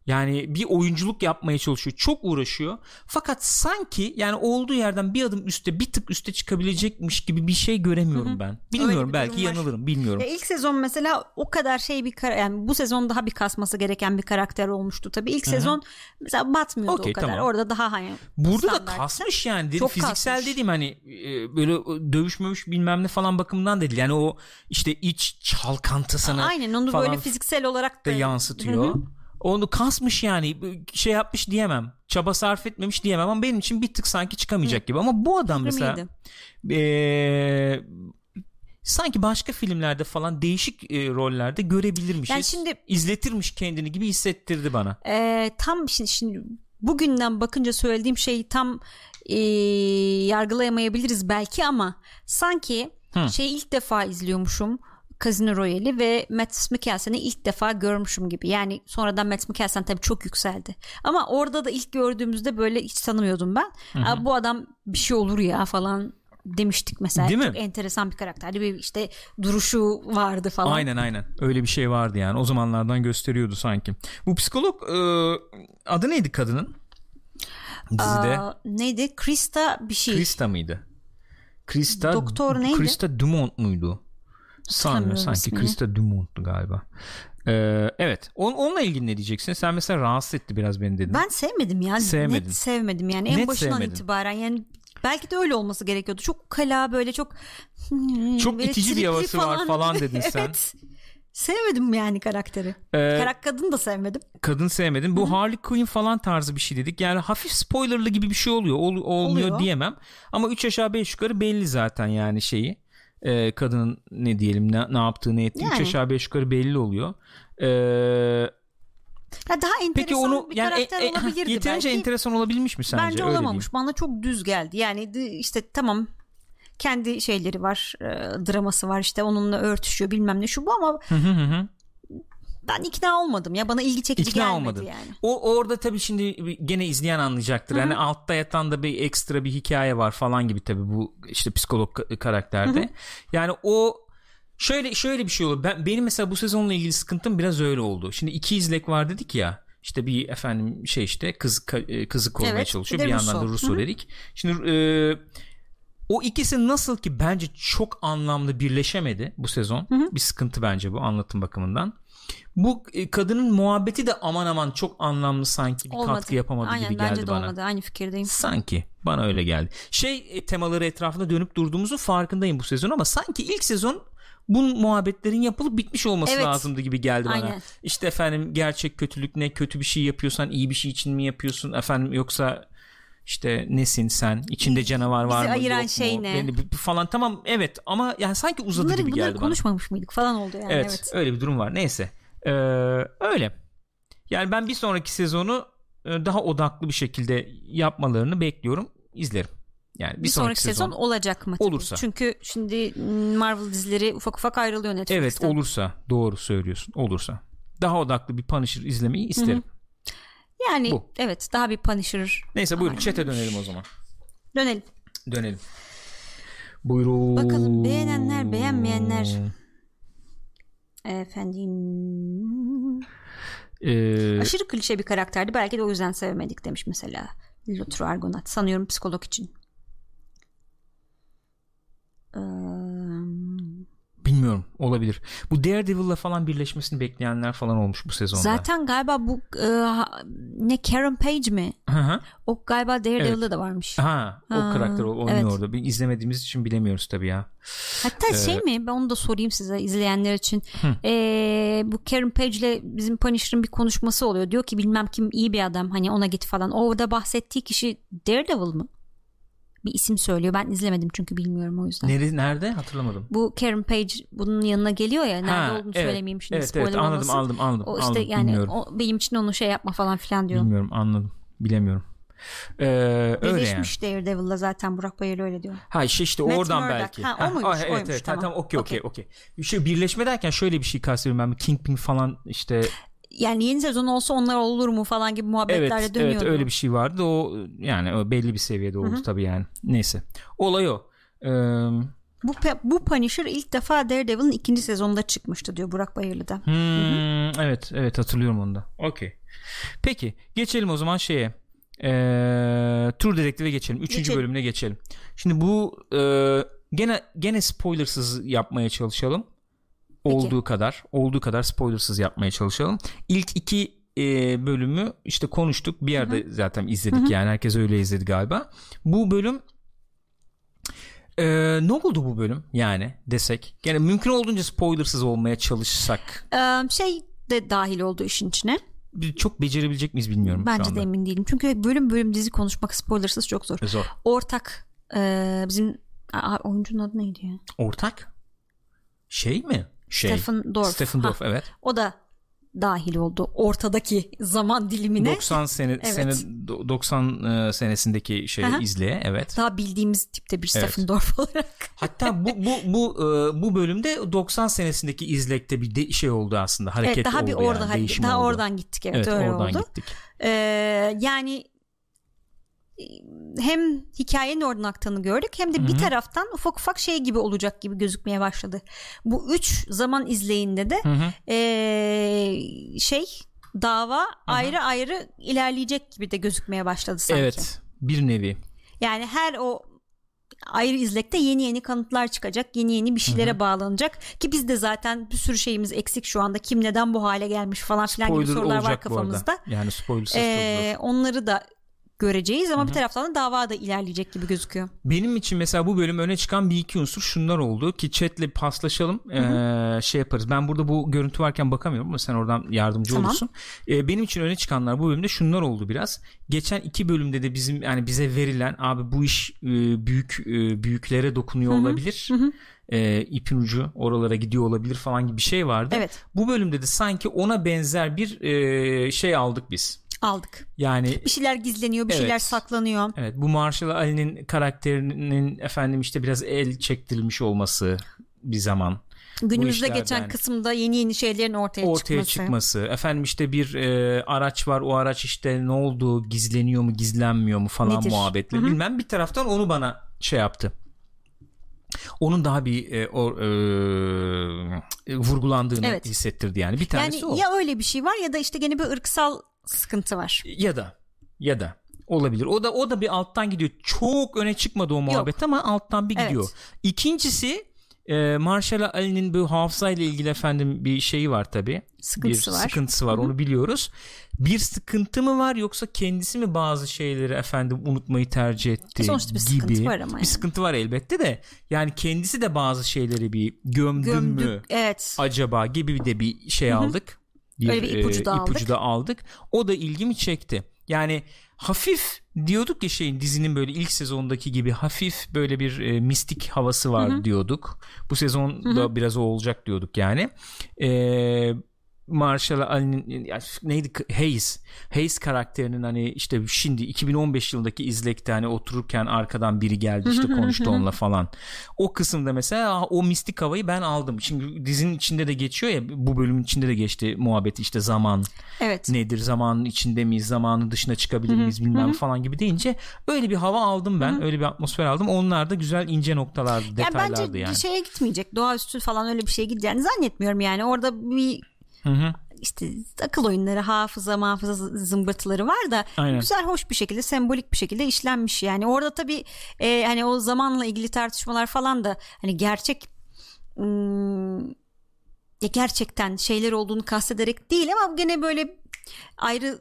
Yani bir oyunculuk yapmaya çalışıyor. Çok uğraşıyor. Fakat sanki yani olduğu yerden bir adım üstte bir tık üste çıkabilecekmiş gibi bir şey göremiyorum Hı-hı. ben. Bilmiyorum belki yanılırım bilmiyorum. Ya ilk sezon mesela o kadar şey bir kar- yani bu sezon daha bir kasması gereken bir karakter olmuştu tabii. İlk Hı-hı. sezon mesela batmıyordu okay, o kadar. Tamam. Orada daha hani Burada standart. da kasmış yani. Dedi, Çok fiziksel kasmış. dediğim hani e, böyle dövüşmüş bilmem ne falan bakımından değil. Yani o işte iç çalkantısını Aynen onu böyle fiziksel olarak da, da yansıtıyor. Hı-hı onu kasmış yani şey yapmış diyemem. Çaba sarf etmemiş diyemem ama benim için bir tık sanki çıkamayacak Hı. gibi. Ama bu adam mesela ee, sanki başka filmlerde falan değişik e, rollerde görebilirmişiz. Yani şimdi izletirmiş kendini gibi hissettirdi bana. E, tam şimdi, şimdi bugünden bakınca söylediğim şeyi tam e, yargılayamayabiliriz belki ama sanki Hı. şey ilk defa izliyormuşum Casino Royale'i ve Matt Mikkelsen'i ilk defa görmüşüm gibi. Yani sonradan Matt Mikkelsen tabii çok yükseldi. Ama orada da ilk gördüğümüzde böyle hiç tanımıyordum ben. Hı Bu adam bir şey olur ya falan demiştik mesela. Değil çok mi? enteresan bir karakterdi. Bir işte duruşu vardı falan. Aynen aynen. Öyle bir şey vardı yani. O zamanlardan gösteriyordu sanki. Bu psikolog e, adı neydi kadının? Dizide. Aa, neydi? Krista bir şey. Krista mıydı? Krista Doktor neydi? Krista Dumont muydu? Sanmıyorum sanki ismini. Krista Dumont'tu galiba. Ee, evet. On, onunla ilgili ne diyeceksin? Sen mesela rahatsız etti biraz beni dedin. Ben sevmedim ya. Sevmedin. Net sevmedim yani. En Net başından sevmedin. itibaren yani belki de öyle olması gerekiyordu. Çok kala böyle çok çok itici bir havası falan. var falan dedin sen. evet. Sevmedim yani karakteri. Ee, Karak kadın da sevmedim. Kadın sevmedim. Bu Hı-hı. Harley Quinn falan tarzı bir şey dedik. Yani hafif spoilerlı gibi bir şey oluyor. Ol, olmuyor oluyor. diyemem. Ama 3 aşağı 5 yukarı belli zaten yani şeyi e, kadının ne diyelim ne, ne yaptığı ne ettiği yani. 3 aşağı 5 yukarı belli oluyor. Eee ya daha enteresan Peki onu, bir yani, karakter e, e, olabilirdi yeterince belki. enteresan olabilmiş mi sence? Bence olamamış. Bana çok düz geldi. Yani işte tamam kendi şeyleri var, e, draması var işte onunla örtüşüyor bilmem ne şu bu ama hı hı hı ben ikna olmadım ya bana ilgi çekici ikna gelmedi olmadı. yani. O orada tabii şimdi gene izleyen anlayacaktır. Hı-hı. Yani altta yatan da bir ekstra bir hikaye var falan gibi tabii bu işte psikolog karakterde. Hı-hı. Yani o şöyle şöyle bir şey olur. Ben benim mesela bu sezonla ilgili sıkıntım biraz öyle oldu. Şimdi iki izlek var dedik ya. işte bir efendim şey işte kız e, kızı korumaya Evet, çalışıyor. bir Bir, yandan da Russo. Russo Hı hı. dedik. Şimdi e, o ikisi nasıl ki bence çok anlamlı birleşemedi bu sezon. Bir sıkıntı bence bu anlatım bakımından. Bu e, kadının muhabbeti de aman aman çok anlamlı sanki bir Olmadı. katkı yapamadı Aynen, gibi bence geldi de bana. olmadı. Aynı fikirdeyim. Sanki bana öyle geldi. Şey e, temaları etrafında dönüp durduğumuzun farkındayım bu sezon ama sanki ilk sezon bu muhabbetlerin yapılıp bitmiş olması Evet. lazımdı gibi geldi bana. Aynen. İşte efendim gerçek kötülük ne kötü bir şey yapıyorsan iyi bir şey için mi yapıyorsun efendim yoksa işte nesin sen içinde canavar var mı ayıran yok şey mu? ne? Beni- falan tamam evet ama yani sanki uzadı Bunları, gibi bunları geldi bana. konuşmamış mıydık falan oldu yani. Evet, Evet. öyle bir durum var. Neyse. Ee, öyle. Yani ben bir sonraki sezonu e, daha odaklı bir şekilde yapmalarını bekliyorum. izlerim. Yani bir, Bir, sonraki, sezon, olacak mı? tabii? Olursa. Çünkü şimdi Marvel dizileri ufak ufak ayrılıyor Netflix'ten. Evet olursa doğru söylüyorsun. Olursa. Daha odaklı bir Punisher izlemeyi isterim. Yani Bu. evet daha bir Punisher. Neyse buyurun chat'e dönelim o zaman. Dönelim. Dönelim. Buyurun. Bakalım beğenenler, beğenmeyenler. Efendim. Ee, Aşırı klişe bir karakterdi. Belki de o yüzden sevemedik demiş mesela. Luther Argonaut. Sanıyorum psikolog için. Bilmiyorum olabilir. Bu Daredevil'la falan birleşmesini bekleyenler falan olmuş bu sezonda. zaten galiba bu e, ne Karen Page mi? Hı hı. O galiba Daredevil'da da varmış. Ha, o Ha, karakter oynuyor evet. orada. Bir izlemediğimiz için bilemiyoruz tabii ya. Hatta Ee, şey mi ben onu da sorayım size izleyenler için. Hı. Ee, bu Karen Page ile bizim Punisher'ın bir konuşması oluyor. Diyor ki bilmem kim iyi bir adam hani ona git falan. Orada bahsettiği kişi Daredevil mı? Bir isim söylüyor. Ben izlemedim çünkü bilmiyorum o yüzden. Nerede, nerede hatırlamadım. Bu Karen Page bunun yanına geliyor ya. Nerede Ha, olduğunu evet, söylemeyeyim şimdi Evet spoiler evet anladım olmasın. anladım anladım. O işte anladım, yani bilmiyorum. o, benim için onu şey yapma falan filan diyor. Bilmiyorum anladım. Bilemiyorum. Ee, öyle yani. Birleşmiş Daredevil'la zaten Burak Bayır öyle diyor. Ha işte işte Matt oradan Murdock. belki. Ha, o muymuş, evet oymuş, evet. tamam. Tamam okey okey Okey. şey birleşme derken şöyle bir şey kastediyorum ben. Kingpin falan işte Yani yeni sezon olsa onlar olur mu falan gibi muhabbetlerle evet dönüyordu. evet öyle bir şey vardı. O yani o belli bir seviyede oldu tabii yani. Neyse. Olay o. Ee, Bu, bu Punisher ilk defa Daredevil'ın ikinci sezonunda çıkmıştı diyor Burak Bayırlı'da. Hmm, evet evet hatırlıyorum onu da. Okey. Peki geçelim o zaman şeye. Ee, Tur Dedektif'e geçelim. Üçüncü Geçelim. bölümüne geçelim. Şimdi bu e, gene gene spoilersız yapmaya çalışalım. Olduğu kadar olduğu kadar spoilersız yapmaya çalışalım. İlk iki e, bölümü işte konuştuk. Bir yerde zaten izledik yani herkes öyle izledi galiba. Bu bölüm e, ne oldu bu bölüm yani desek. Gene mümkün olduğunca spoilersız olmaya çalışsak. Ee, şey de dahil oldu işin içine. Çok becerebilecek miyiz bilmiyorum Bence de emin değilim. Çünkü bölüm bölüm dizi konuşmak spoilersız çok zor. Zor. Ortak e, bizim Aa, oyuncunun adı neydi ya? Ortak? Şey mi? Şey. Stephen Dorff. Stephen Dorff evet. o da dahil oldu ortadaki zaman dilimine. 90 sene Evet. sene do- 90 e, senesindeki şey Aha. izleye evet. Daha bildiğimiz tipte bir Evet. Stephen Dorff olarak. Hatta bu bu bu e, bu bölümde 90 senesindeki izlekte bir de şey oldu aslında. Hareket evet, daha oldu bir yani, orada değişim daha oldu. oradan gittik evet, Evet, öyle oradan oldu. gittik. Ee, yani hem hikayenin oradan aktığını gördük hem de bir taraftan ufak ufak şey gibi olacak gibi gözükmeye başladı. Bu üç zaman izleyinde de ee, şey dava ayrı ayrı ilerleyecek gibi de gözükmeye başladı sanki. Evet. Bir nevi. Yani her o ayrı izlekte yeni yeni kanıtlar çıkacak. Yeni yeni bir şeylere bağlanacak. Ki biz de zaten bir sürü şeyimiz eksik şu anda. Kim neden bu hale gelmiş falan filan gibi Spoiler sorular var kafamızda. Yani spoilersız çok Ee, onları da göreceğiz ama bir taraftan da dava da ilerleyecek gibi gözüküyor. Benim için mesela bu bölüm öne çıkan bir iki unsur şunlar oldu ki chatle paslaşalım ee, şey yaparız. Ben burada bu görüntü varken bakamıyorum ama sen oradan yardımcı Tamam. olursun. Ee, benim için öne çıkanlar bu bölümde şunlar oldu biraz. Geçen iki bölümde de bizim yani bize verilen abi bu iş e, büyük e, büyüklere dokunuyor olabilir. E, ipin ucu oralara gidiyor olabilir falan gibi bir şey vardı. Evet. Bu bölümde de sanki ona benzer bir e, şey aldık biz. Aldık. Yani Bir şeyler gizleniyor, bir Evet. şeyler saklanıyor. Evet bu Marshall Ali'nin karakterinin efendim işte biraz el çektirilmiş olması bir zaman Günümüzde geçen kısımda yeni yeni şeylerin ortaya, ortaya çıkması. çıkması. Efendim işte bir e, araç var o araç işte ne oldu gizleniyor mu gizlenmiyor mu falan Nedir? muhabbetleri bilmem bir taraftan onu bana şey yaptı. Onun daha bir e, o, e, vurgulandığını Evet. hissettirdi yani. Bir tanesi Yani o. ya öyle bir şey var ya da işte gene bir ırksal sıkıntı var. Ya da ya da olabilir. O da o da bir alttan gidiyor. Çok öne çıkmadı o muhabbet Yok. ama alttan bir gidiyor. Evet. İkincisi e, Marshall Ali'nin bu hafızayla ilgili efendim bir şeyi var tabi. Sıkıntısı bir var. sıkıntısı var. Hı-hı. Onu biliyoruz. Bir sıkıntı mı var yoksa kendisi mi bazı şeyleri efendim unutmayı tercih etti Sonuçta bir gibi. sıkıntı var ama. Bir yani. sıkıntı var elbette de. Yani kendisi de bazı şeyleri bir gömdü Gömdük, mü evet. acaba gibi de bir şey Hı-hı. aldık. Bir, Öyle bir ipucu da, e, ipucu da aldık. O da ilgimi çekti. Yani hafif diyorduk ya şeyin dizinin böyle ilk sezondaki gibi hafif böyle bir e, mistik havası var Hı-hı. diyorduk. Bu sezon da biraz o olacak diyorduk yani. Eee Marshall Ali'nin neydi Hayes Hayes karakterinin hani işte şimdi 2015 yılındaki izlekte hani otururken arkadan biri geldi işte konuştu onunla falan. O kısımda mesela o mistik havayı ben aldım. Çünkü dizinin içinde de geçiyor ya bu bölümün içinde de geçti muhabbeti işte zaman evet. nedir zamanın içinde miyiz zamanın dışına çıkabilir miyiz bilmem falan gibi deyince öyle bir hava aldım ben öyle bir atmosfer aldım. Onlar da güzel ince noktalardı detaylardı yani. Bence yani. şeye gitmeyecek doğaüstü falan öyle bir şeye gideceğini zannetmiyorum yani orada bir Hı hı. işte akıl oyunları hafıza hafıza zımbırtıları var da Aynen. güzel hoş bir şekilde sembolik bir şekilde işlenmiş yani orada tabii e, hani o zamanla ilgili tartışmalar falan da hani gerçek ım, ya gerçekten şeyler olduğunu kastederek değil ama gene böyle ayrı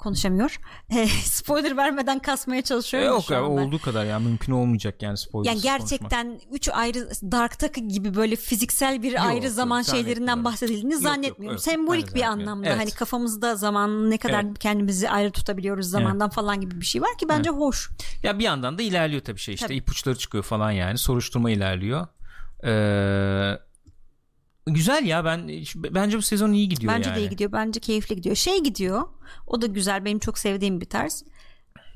konuşamıyor. E, spoiler vermeden kasmaya çalışıyorum. E, yok ya olduğu kadar ya mümkün olmayacak yani spoiler. Yani gerçekten konuşmak. üç ayrı Dark Takı gibi böyle fiziksel bir yok, ayrı zaman yok, şeylerinden bahsedildiğini yok, zannetmiyorum. Yok, Sembolik bir anlamda evet. hani kafamızda zaman ne kadar evet. kendimizi ayrı tutabiliyoruz zamandan evet. falan gibi bir şey var ki bence evet. hoş. Ya bir yandan da ilerliyor tabii şey işte tabii. ipuçları çıkıyor falan yani soruşturma ilerliyor. Eee Güzel ya ben bence bu sezon iyi gidiyor bence yani. de iyi gidiyor bence keyifli gidiyor şey gidiyor o da güzel benim çok sevdiğim bir tarz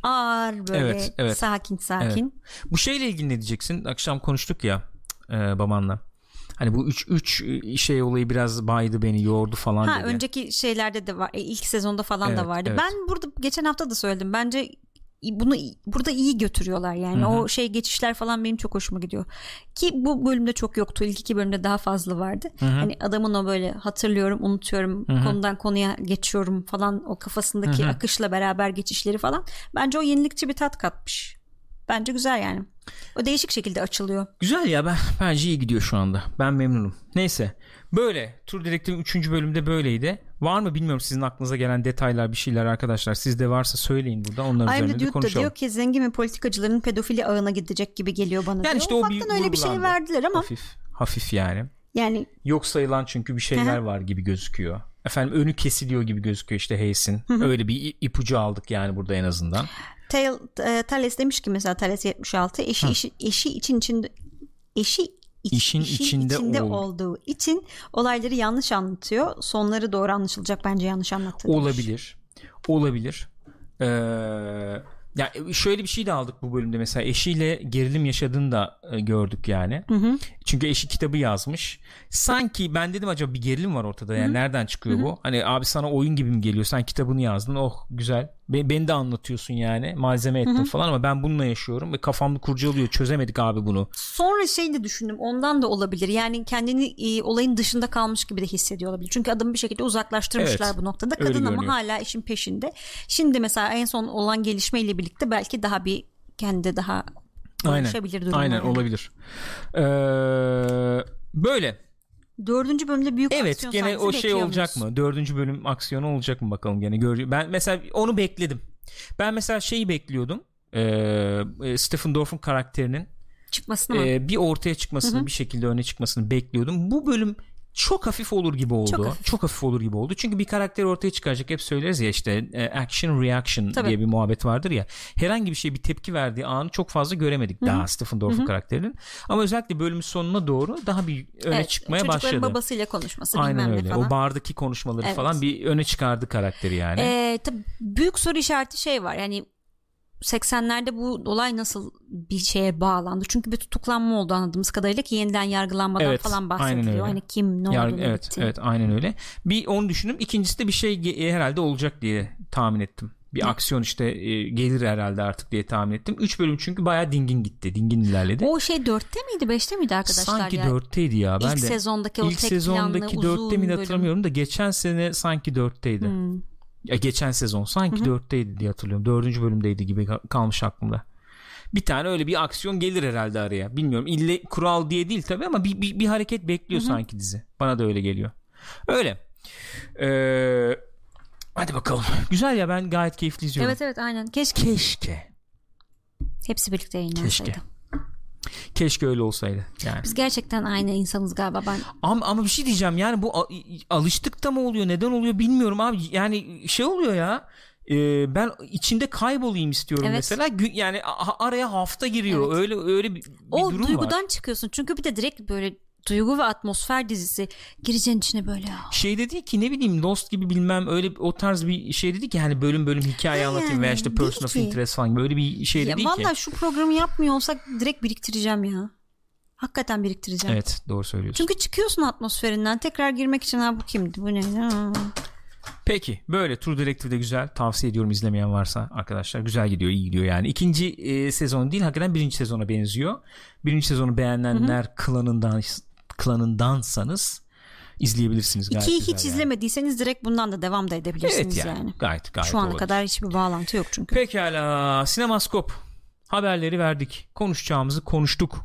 ağır böyle evet, evet. sakin sakin evet. bu şeyle ilgili ne diyeceksin akşam konuştuk ya e, babanla Hani bu 3 3 şey olayı biraz baydı beni yordu falan ha, dedi. Önceki şeylerde de var. E, ilk sezonda falan evet, da vardı. Evet. Ben burada geçen hafta da söyledim. Bence bunu burada iyi götürüyorlar yani Hı-hı. o şey geçişler falan benim çok hoşuma gidiyor ki bu bölümde çok yoktu ilk iki bölümde daha fazla vardı Hı-hı. hani adamın o böyle hatırlıyorum unutuyorum Hı-hı. konudan konuya geçiyorum falan o kafasındaki Hı-hı. akışla beraber geçişleri falan bence o yenilikçi bir tat katmış bence güzel yani o değişik şekilde açılıyor güzel ya ben bence iyi gidiyor şu anda ben memnunum neyse Böyle Tur Direktif'in 3. bölümde böyleydi. Var mı bilmiyorum sizin aklınıza gelen detaylar bir şeyler arkadaşlar. Sizde varsa söyleyin burada onların Aynı üzerine de konuşalım. diyor ki zengin ve politikacıların pedofili ağına gidecek gibi geliyor bana. Yani diyor. işte o bir öyle bir şey verdiler ama. Hafif, hafif yani. Yani yok sayılan çünkü bir şeyler var gibi gözüküyor. Efendim önü kesiliyor gibi gözüküyor işte Hayes'in. Öyle bir ipucu aldık yani burada en azından. Tail, e, Thales demiş ki mesela Thales 76 eşi, eşi, eşi için içinde eşi işin, işin içinde, içinde ol. olduğu için olayları yanlış anlatıyor. Sonları doğru anlaşılacak bence yanlış anlattı. Olabilir. Olabilir. Ee, ya şöyle bir şey de aldık bu bölümde mesela eşiyle gerilim yaşadığını da e, gördük yani. Hı hı. Çünkü eşi kitabı yazmış. Sanki ben dedim acaba bir gerilim var ortada yani hı hı. nereden çıkıyor hı hı. bu? Hani abi sana oyun gibi mi geliyor? Sen kitabını yazdın. Oh güzel. Be- beni de anlatıyorsun yani. Malzeme ettim hı hı. falan ama ben bununla yaşıyorum ve kafamda kurcalıyor. Çözemedik abi bunu. Sonra şey de düşündüm. Ondan da olabilir. Yani kendini e, olayın dışında kalmış gibi de hissediyor olabilir. Çünkü adamı bir şekilde uzaklaştırmışlar evet, bu noktada. Kadın ama hala işin peşinde. Şimdi mesela en son olan gelişmeyle birlikte belki daha bir kendi daha Aynen, aynen yani. olabilir. Ee, böyle. Dördüncü bölümde büyük evet, aksiyon gene o şey olacak mı? Dördüncü bölüm aksiyonu olacak mı bakalım gene göreceğiz. Ben mesela onu bekledim. Ben mesela şeyi bekliyordum. Ee, Stephen Dorff'un karakterinin çıkmasını mı? E, bir ortaya çıkmasını Hı-hı. bir şekilde öne çıkmasını bekliyordum. Bu bölüm çok hafif olur gibi oldu. Çok hafif. çok hafif olur gibi oldu. Çünkü bir karakter ortaya çıkaracak hep söyleriz ya işte e, action reaction Tabii. diye bir muhabbet vardır ya. Herhangi bir şey bir tepki verdiği anı çok fazla göremedik Hı-hı. daha Stephen Dorff'un karakterinin. Ama özellikle bölümün sonuna doğru daha bir öne evet, çıkmaya başladı. Çocukların babasıyla konuşması Aynen bilmem öyle. ne falan. O bardaki konuşmaları evet. falan bir öne çıkardı karakteri yani. Ee, tabii büyük soru işareti şey var. Yani 80'lerde bu olay nasıl bir şeye bağlandı? Çünkü bir tutuklanma oldu anladığımız kadarıyla ki yeniden yargılanmadan evet, falan bahsediliyor. Hani kim ne oldu Evet, bitti. evet aynen öyle. Bir onu düşündüm. İkincisi de bir şey herhalde olacak diye tahmin ettim. Bir Hı. aksiyon işte e, gelir herhalde artık diye tahmin ettim. 3 bölüm çünkü bayağı dingin gitti. Dingin ilerledi. O şey 4'te miydi 5'te miydi arkadaşlar sanki ya? 4'teydi ya. Ben ilk de, sezondaki o ilk tek sezondaki planlı 4'te miydi hatırlamıyorum da geçen sene sanki 4'teydi. Hmm. Ya geçen sezon sanki dörtteydi diye hatırlıyorum. Dördüncü bölümdeydi gibi kalmış aklımda. Bir tane öyle bir aksiyon gelir herhalde araya. Bilmiyorum. İlle kural diye değil tabii ama bir, bir, bir hareket bekliyor Hı-hı. sanki dizi. Bana da öyle geliyor. Öyle. Ee, hadi bakalım. Güzel ya ben gayet keyifli izliyorum. Evet evet aynen. Keşke. Keşke. Hepsi birlikte yayınlansaydı. Keşke. Keşke öyle olsaydı. Yani. Biz gerçekten aynı insanız galiba ben. Ama, ama bir şey diyeceğim yani bu alıştık da mı oluyor neden oluyor bilmiyorum abi. Yani şey oluyor ya e, ben içinde kaybolayım istiyorum evet. mesela yani araya hafta giriyor evet. öyle öyle bir, bir o durum duygudan var. çıkıyorsun çünkü bir de direkt böyle duygu ve atmosfer dizisi gireceğin içine böyle şey dedi ki ne bileyim Lost gibi bilmem öyle o tarz bir şey dedi ki hani bölüm bölüm hikaye ha anlatayım yani, veya işte person of interest falan böyle bir şey dedi ki. Valla şu programı yapmıyor olsak direkt biriktireceğim ya. Hakikaten biriktireceğim. Evet doğru söylüyorsun. Çünkü çıkıyorsun atmosferinden tekrar girmek için ha bu kimdi bu ne? Ha. Peki böyle True Detective'de güzel tavsiye ediyorum izlemeyen varsa arkadaşlar güzel gidiyor iyi gidiyor yani ikinci e, sezon değil hakikaten birinci sezona benziyor birinci sezonu beğenenler Hı-hı. klanından klanındansanız izleyebilirsiniz. Gayet İkiyi hiç yani. izlemediyseniz direkt bundan da devam da edebilirsiniz evet yani. yani. Gayet gayet Şu ana olabilir. kadar hiçbir bağlantı yok çünkü. Pekala sinemaskop haberleri verdik konuşacağımızı konuştuk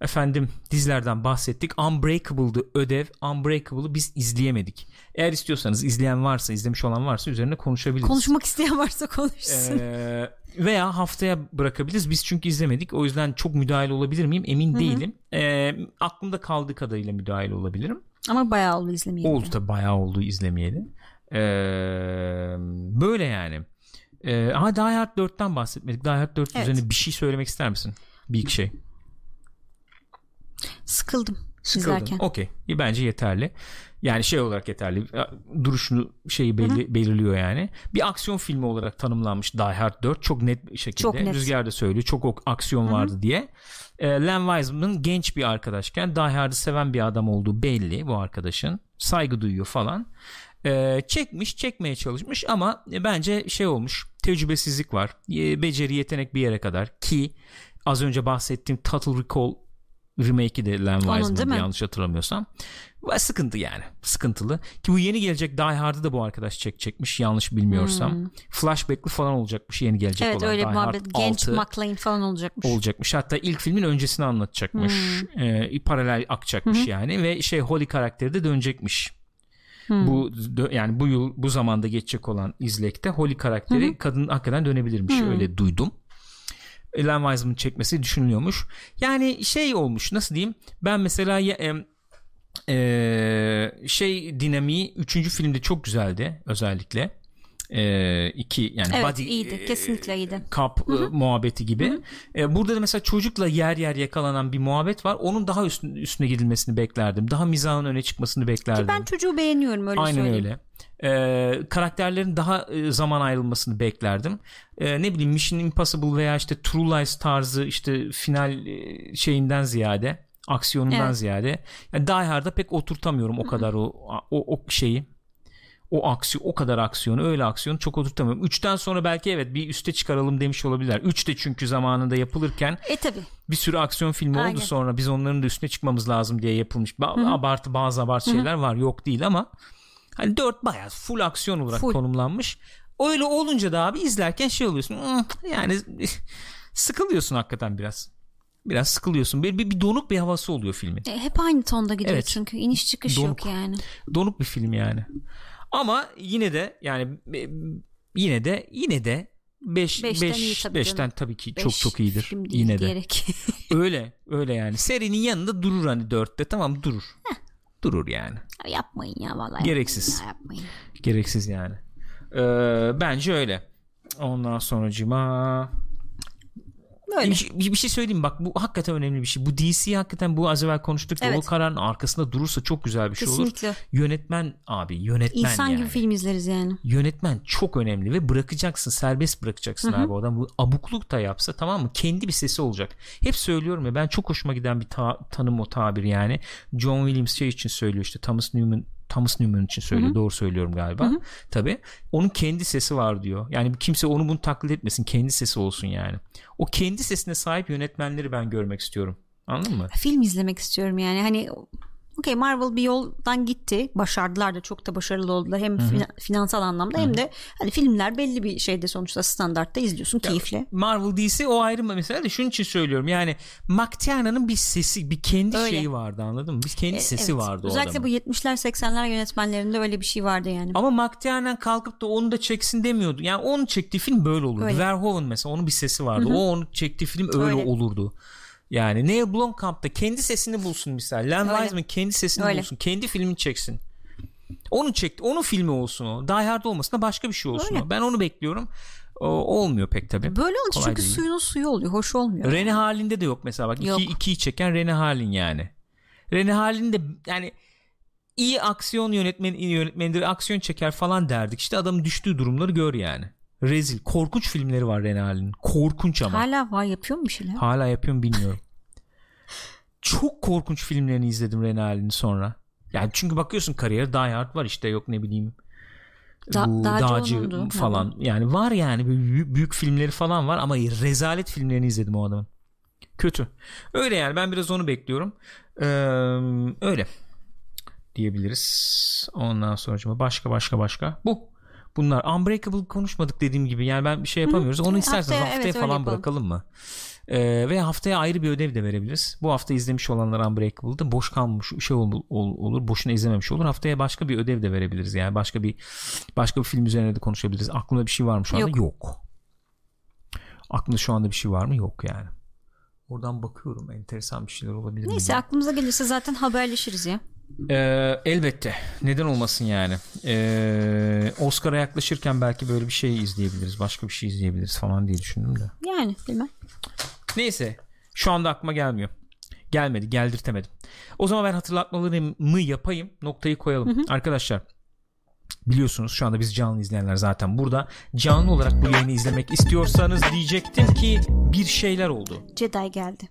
efendim dizilerden bahsettik. Unbreakable'dı ödev. Unbreakable'ı biz izleyemedik. Eğer istiyorsanız izleyen varsa, izlemiş olan varsa üzerine konuşabiliriz. Konuşmak isteyen varsa konuşsun. Ee, veya haftaya bırakabiliriz. Biz çünkü izlemedik. O yüzden çok müdahil olabilir miyim? Emin Hı-hı. değilim. Ee, aklımda kaldığı kadarıyla müdahil olabilirim. Ama bayağı oldu izlemeyeli. Oldu tabii bayağı oldu izlemeyeli. Ee, böyle yani. Ee, ama Die Hard 4'ten bahsetmedik. Die Hard 4 evet. üzerine bir şey söylemek ister misin? Bir iki şey. Sıkıldım. Sıkıldım. Okey. Bence yeterli. Yani şey olarak yeterli. Duruşunu şeyi belli, Hı-hı. belirliyor yani. Bir aksiyon filmi olarak tanımlanmış Die Hard 4 çok net bir şekilde. Çok net. Rüzgar da söylüyor. Çok aksiyon Hı-hı. vardı diye. E, Len Wiseman genç bir arkadaşken Die Hard'ı seven bir adam olduğu belli bu arkadaşın. Saygı duyuyor falan. E, çekmiş, çekmeye çalışmış ama bence şey olmuş. Tecrübesizlik var. E, beceri, yetenek bir yere kadar ki az önce bahsettiğim Total Recall remake'i de Len Wiseman'dı yanlış hatırlamıyorsam. Sıkıntı yani. Sıkıntılı. Ki bu yeni gelecek Die Hard'ı da bu arkadaş çek çekmiş yanlış bilmiyorsam. Hmm. Flashback'li falan olacakmış yeni gelecek evet, olan. Evet öyle bir muhabbet. Genç McLean falan olacakmış. Olacakmış. Hatta ilk filmin öncesini anlatacakmış. Hmm. Ee, paralel akacakmış hmm. yani. Ve şey Holly karakteri de dönecekmiş. Hmm. Bu yani bu yıl bu zamanda geçecek olan izlekte Holly karakteri hmm. kadın hakikaten dönebilirmiş. Hmm. Öyle duydum. Len Wiseman çekmesi düşünülüyormuş. Yani şey olmuş nasıl diyeyim ben mesela e, e, şey dinamiği 3. filmde çok güzeldi özellikle e, iki yani evet, body iyiydi. e, kesinlikle iyiydi. kap e, muhabbeti gibi. E, burada da mesela çocukla yer yer yakalanan bir muhabbet var. Onun daha üstüne, üstüne gidilmesini beklerdim. Daha mizahın öne çıkmasını beklerdim ki ben çocuğu beğeniyorum öyle aynen söyleyeyim. öyle. E, karakterlerin daha e, zaman ayrılmasını beklerdim. E, ne bileyim Mission Impossible veya işte True Lies tarzı işte final e, şeyinden ziyade aksiyonundan evet. ziyade yani Die Hard'a pek oturtamıyorum o kadar o, o, o şeyi o aksiyon o kadar aksiyonu öyle aksiyonu çok oturtamıyorum. Üçten sonra belki evet bir üste çıkaralım demiş olabilirler. Üç de çünkü zamanında yapılırken e, tabi. bir sürü aksiyon filmi Aynen. oldu sonra biz onların da üstüne çıkmamız lazım diye yapılmış. Ba- abartı bazı abartı Hı-hı. şeyler var yok değil ama hani dört bayağı full aksiyon olarak full. konumlanmış. Öyle olunca da abi izlerken şey oluyorsun. Yani sıkılıyorsun hakikaten biraz biraz sıkılıyorsun. Bir, bir, bir donuk bir havası oluyor filmin. E, hep aynı tonda gidiyor evet. çünkü iniş çıkış donuk, yok yani. Donuk bir film yani. Ama yine de yani e, yine de yine de 5 5 5'ten tabii ki beş çok çok iyidir. Yine de. öyle öyle yani. Serinin yanında durur hani 4'te tamam durur. Heh. Durur yani. Yapmayın ya vallahi. Gereksiz. Ya, yapmayın. Gereksiz yani. Ee, bence öyle. Ondan sonra cima Öyle. Bir, bir, şey söyleyeyim bak bu hakikaten önemli bir şey. Bu DC hakikaten bu az evvel konuştuk evet. o kararın arkasında durursa çok güzel bir şey Kesinlikle. olur. Yönetmen abi yönetmen İnsan yani. gibi film izleriz yani. Yönetmen çok önemli ve bırakacaksın serbest bırakacaksın Hı-hı. abi o adam. Bu abukluk da yapsa tamam mı kendi bir sesi olacak. Hep söylüyorum ya ben çok hoşuma giden bir ta- tanım o tabir yani. John Williams şey için söylüyor işte Thomas Newman Thomas Newman için söylüyor. Hı-hı. Doğru söylüyorum galiba. Hı-hı. Tabii. Onun kendi sesi var diyor. Yani kimse onu bunu taklit etmesin. Kendi sesi olsun yani. O kendi sesine sahip yönetmenleri ben görmek istiyorum. Anladın mı? Film izlemek istiyorum yani. Hani okey Marvel bir yoldan gitti. Başardılar da çok da başarılı oldular. Hem fina- finansal anlamda hem de hani filmler belli bir şeyde sonuçta standartta izliyorsun keyifle. Marvel DC o ayrı mesela de şunun için söylüyorum. Yani McTiernan'ın bir sesi, bir kendi Öyle. şeyi vardı anladın mı? Bir kendi E, sesi evet. vardı o Özellikle bu 70'ler 80'ler yönetmenlerinde öyle bir şey vardı yani. Ama McTiernan kalkıp da onu da çeksin demiyordu. Yani onun çektiği film böyle olurdu. Öyle. Verhoeven mesela onun bir sesi vardı. O onun çektiği film öyle, Öyle. olurdu. Yani Neil Blomkamp da kendi sesini bulsun misal. Len. Wiseman kendi sesini Öyle. bulsun. Kendi filmini çeksin. Onu çekti. Onun filmi olsun o. Die Hard olmasın da başka bir şey olsun Öyle. o. Ben onu bekliyorum. O, olmuyor pek tabii. Böyle olunca Kolay çünkü değil. suyunun suyu oluyor. Hoş olmuyor. Rene halinde de yok mesela bak. Yok. Iki, ikiyi çeken Rene Halin yani. Rene Halin de yani iyi aksiyon yönetmen iyi yönetmenidir aksiyon çeker falan derdik. İşte adamın düştüğü durumları gör yani. Rezil. Korkunç filmleri var Rene Halil'in. Korkunç ama. Hala, Hala var yapıyor mu bir şeyler? yapıyorum bilmiyorum. Çok korkunç filmlerini izledim Rene Halil'in sonra. Yani çünkü bakıyorsun kariyeri Die Hard var işte yok ne bileyim. Da- bu Dağcı dağcı falan yani var yani büyük, büyük filmleri falan var ama rezalet filmlerini izledim o adamın. Kötü. Öyle yani ben biraz onu bekliyorum. Ee, öyle diyebiliriz. Ondan sonra başka başka başka. Bu. Bunlar Unbreakable konuşmadık dediğim gibi. Yani ben bir şey yapamıyoruz. Onu isterseniz Haftaya, haftaya, evet, falan yapalım. bırakalım mı? Ee, ve haftaya ayrı bir ödev de verebiliriz. Bu hafta izlemiş olanlar Unbreakable'da boş kalmış şey ol- ol- olur. Boşuna izlememiş olur. Haftaya başka bir ödev de verebiliriz. Yani başka bir başka bir film üzerine de konuşabiliriz. Aklımda bir şey var mı şu anda? Yok. Yok. Aklımda şu anda bir şey var mı? Yok yani. Oradan bakıyorum. Enteresan bir şeyler olabilir mi? Neyse aklımıza gelirse zaten haberleşiriz ya. Ee, elbette. Neden olmasın yani. Ee, Oscar'a yaklaşırken belki böyle bir şey izleyebiliriz. Başka bir şey izleyebiliriz falan diye düşündüm de. Yani bilmem. Neyse. Şu anda aklıma gelmiyor. Gelmedi. Geldirtemedim. O zaman ben hatırlatmalarımı yapayım. Noktayı koyalım. Arkadaşlar biliyorsunuz şu anda biz canlı izleyenler zaten burada. Canlı olarak bu yayını izlemek istiyorsanız diyecektim ki bir şeyler oldu. Jedi geldi.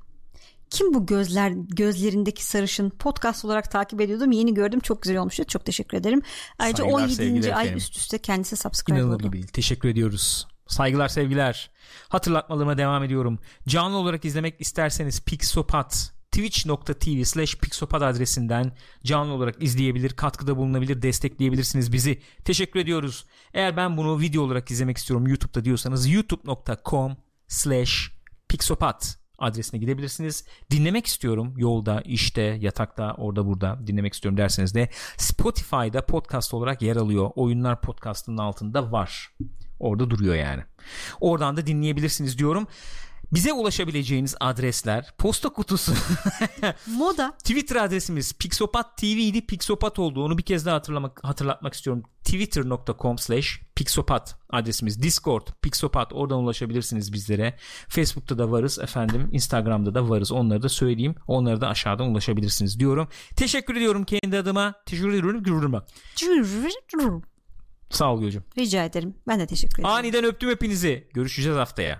Kim bu gözler gözlerindeki sarışın podcast olarak takip ediyordum. Yeni gördüm. Çok güzel olmuştu. Çok teşekkür ederim. Ayrıca Saygılar, 17. sevgiler ay efendim. üst üste kendisi subscribe İnanılır oldu. gibi değil. Teşekkür ediyoruz. Saygılar sevgiler. Hatırlatmalarıma devam ediyorum. Canlı olarak izlemek isterseniz Pixopat twitch.tv slash pixopat adresinden canlı olarak izleyebilir, katkıda bulunabilir, destekleyebilirsiniz bizi. Teşekkür ediyoruz. Eğer ben bunu video olarak izlemek istiyorum YouTube'da diyorsanız youtube.com slash pixopat adresine gidebilirsiniz. Dinlemek istiyorum yolda, işte, yatakta, orada burada dinlemek istiyorum derseniz de Spotify'da podcast olarak yer alıyor. Oyunlar podcastının altında var. Orada duruyor yani. Oradan da dinleyebilirsiniz diyorum. Bize ulaşabileceğiniz adresler posta kutusu Moda. Twitter adresimiz Pixopat TV idi. Pixopat oldu. Onu bir kez daha hatırlamak, hatırlatmak istiyorum. Twitter.com slash Pixopat adresimiz. Discord Pixopat. Oradan ulaşabilirsiniz bizlere. Facebook'ta da varız efendim. Instagram'da da varız. Onları da söyleyeyim. Onları da aşağıdan ulaşabilirsiniz diyorum. Teşekkür ediyorum kendi adıma. Teşekkür ediyorum. Sağ ol Gülcüm. Rica ederim. Ben de teşekkür ederim. Aniden öptüm hepinizi. Görüşeceğiz haftaya.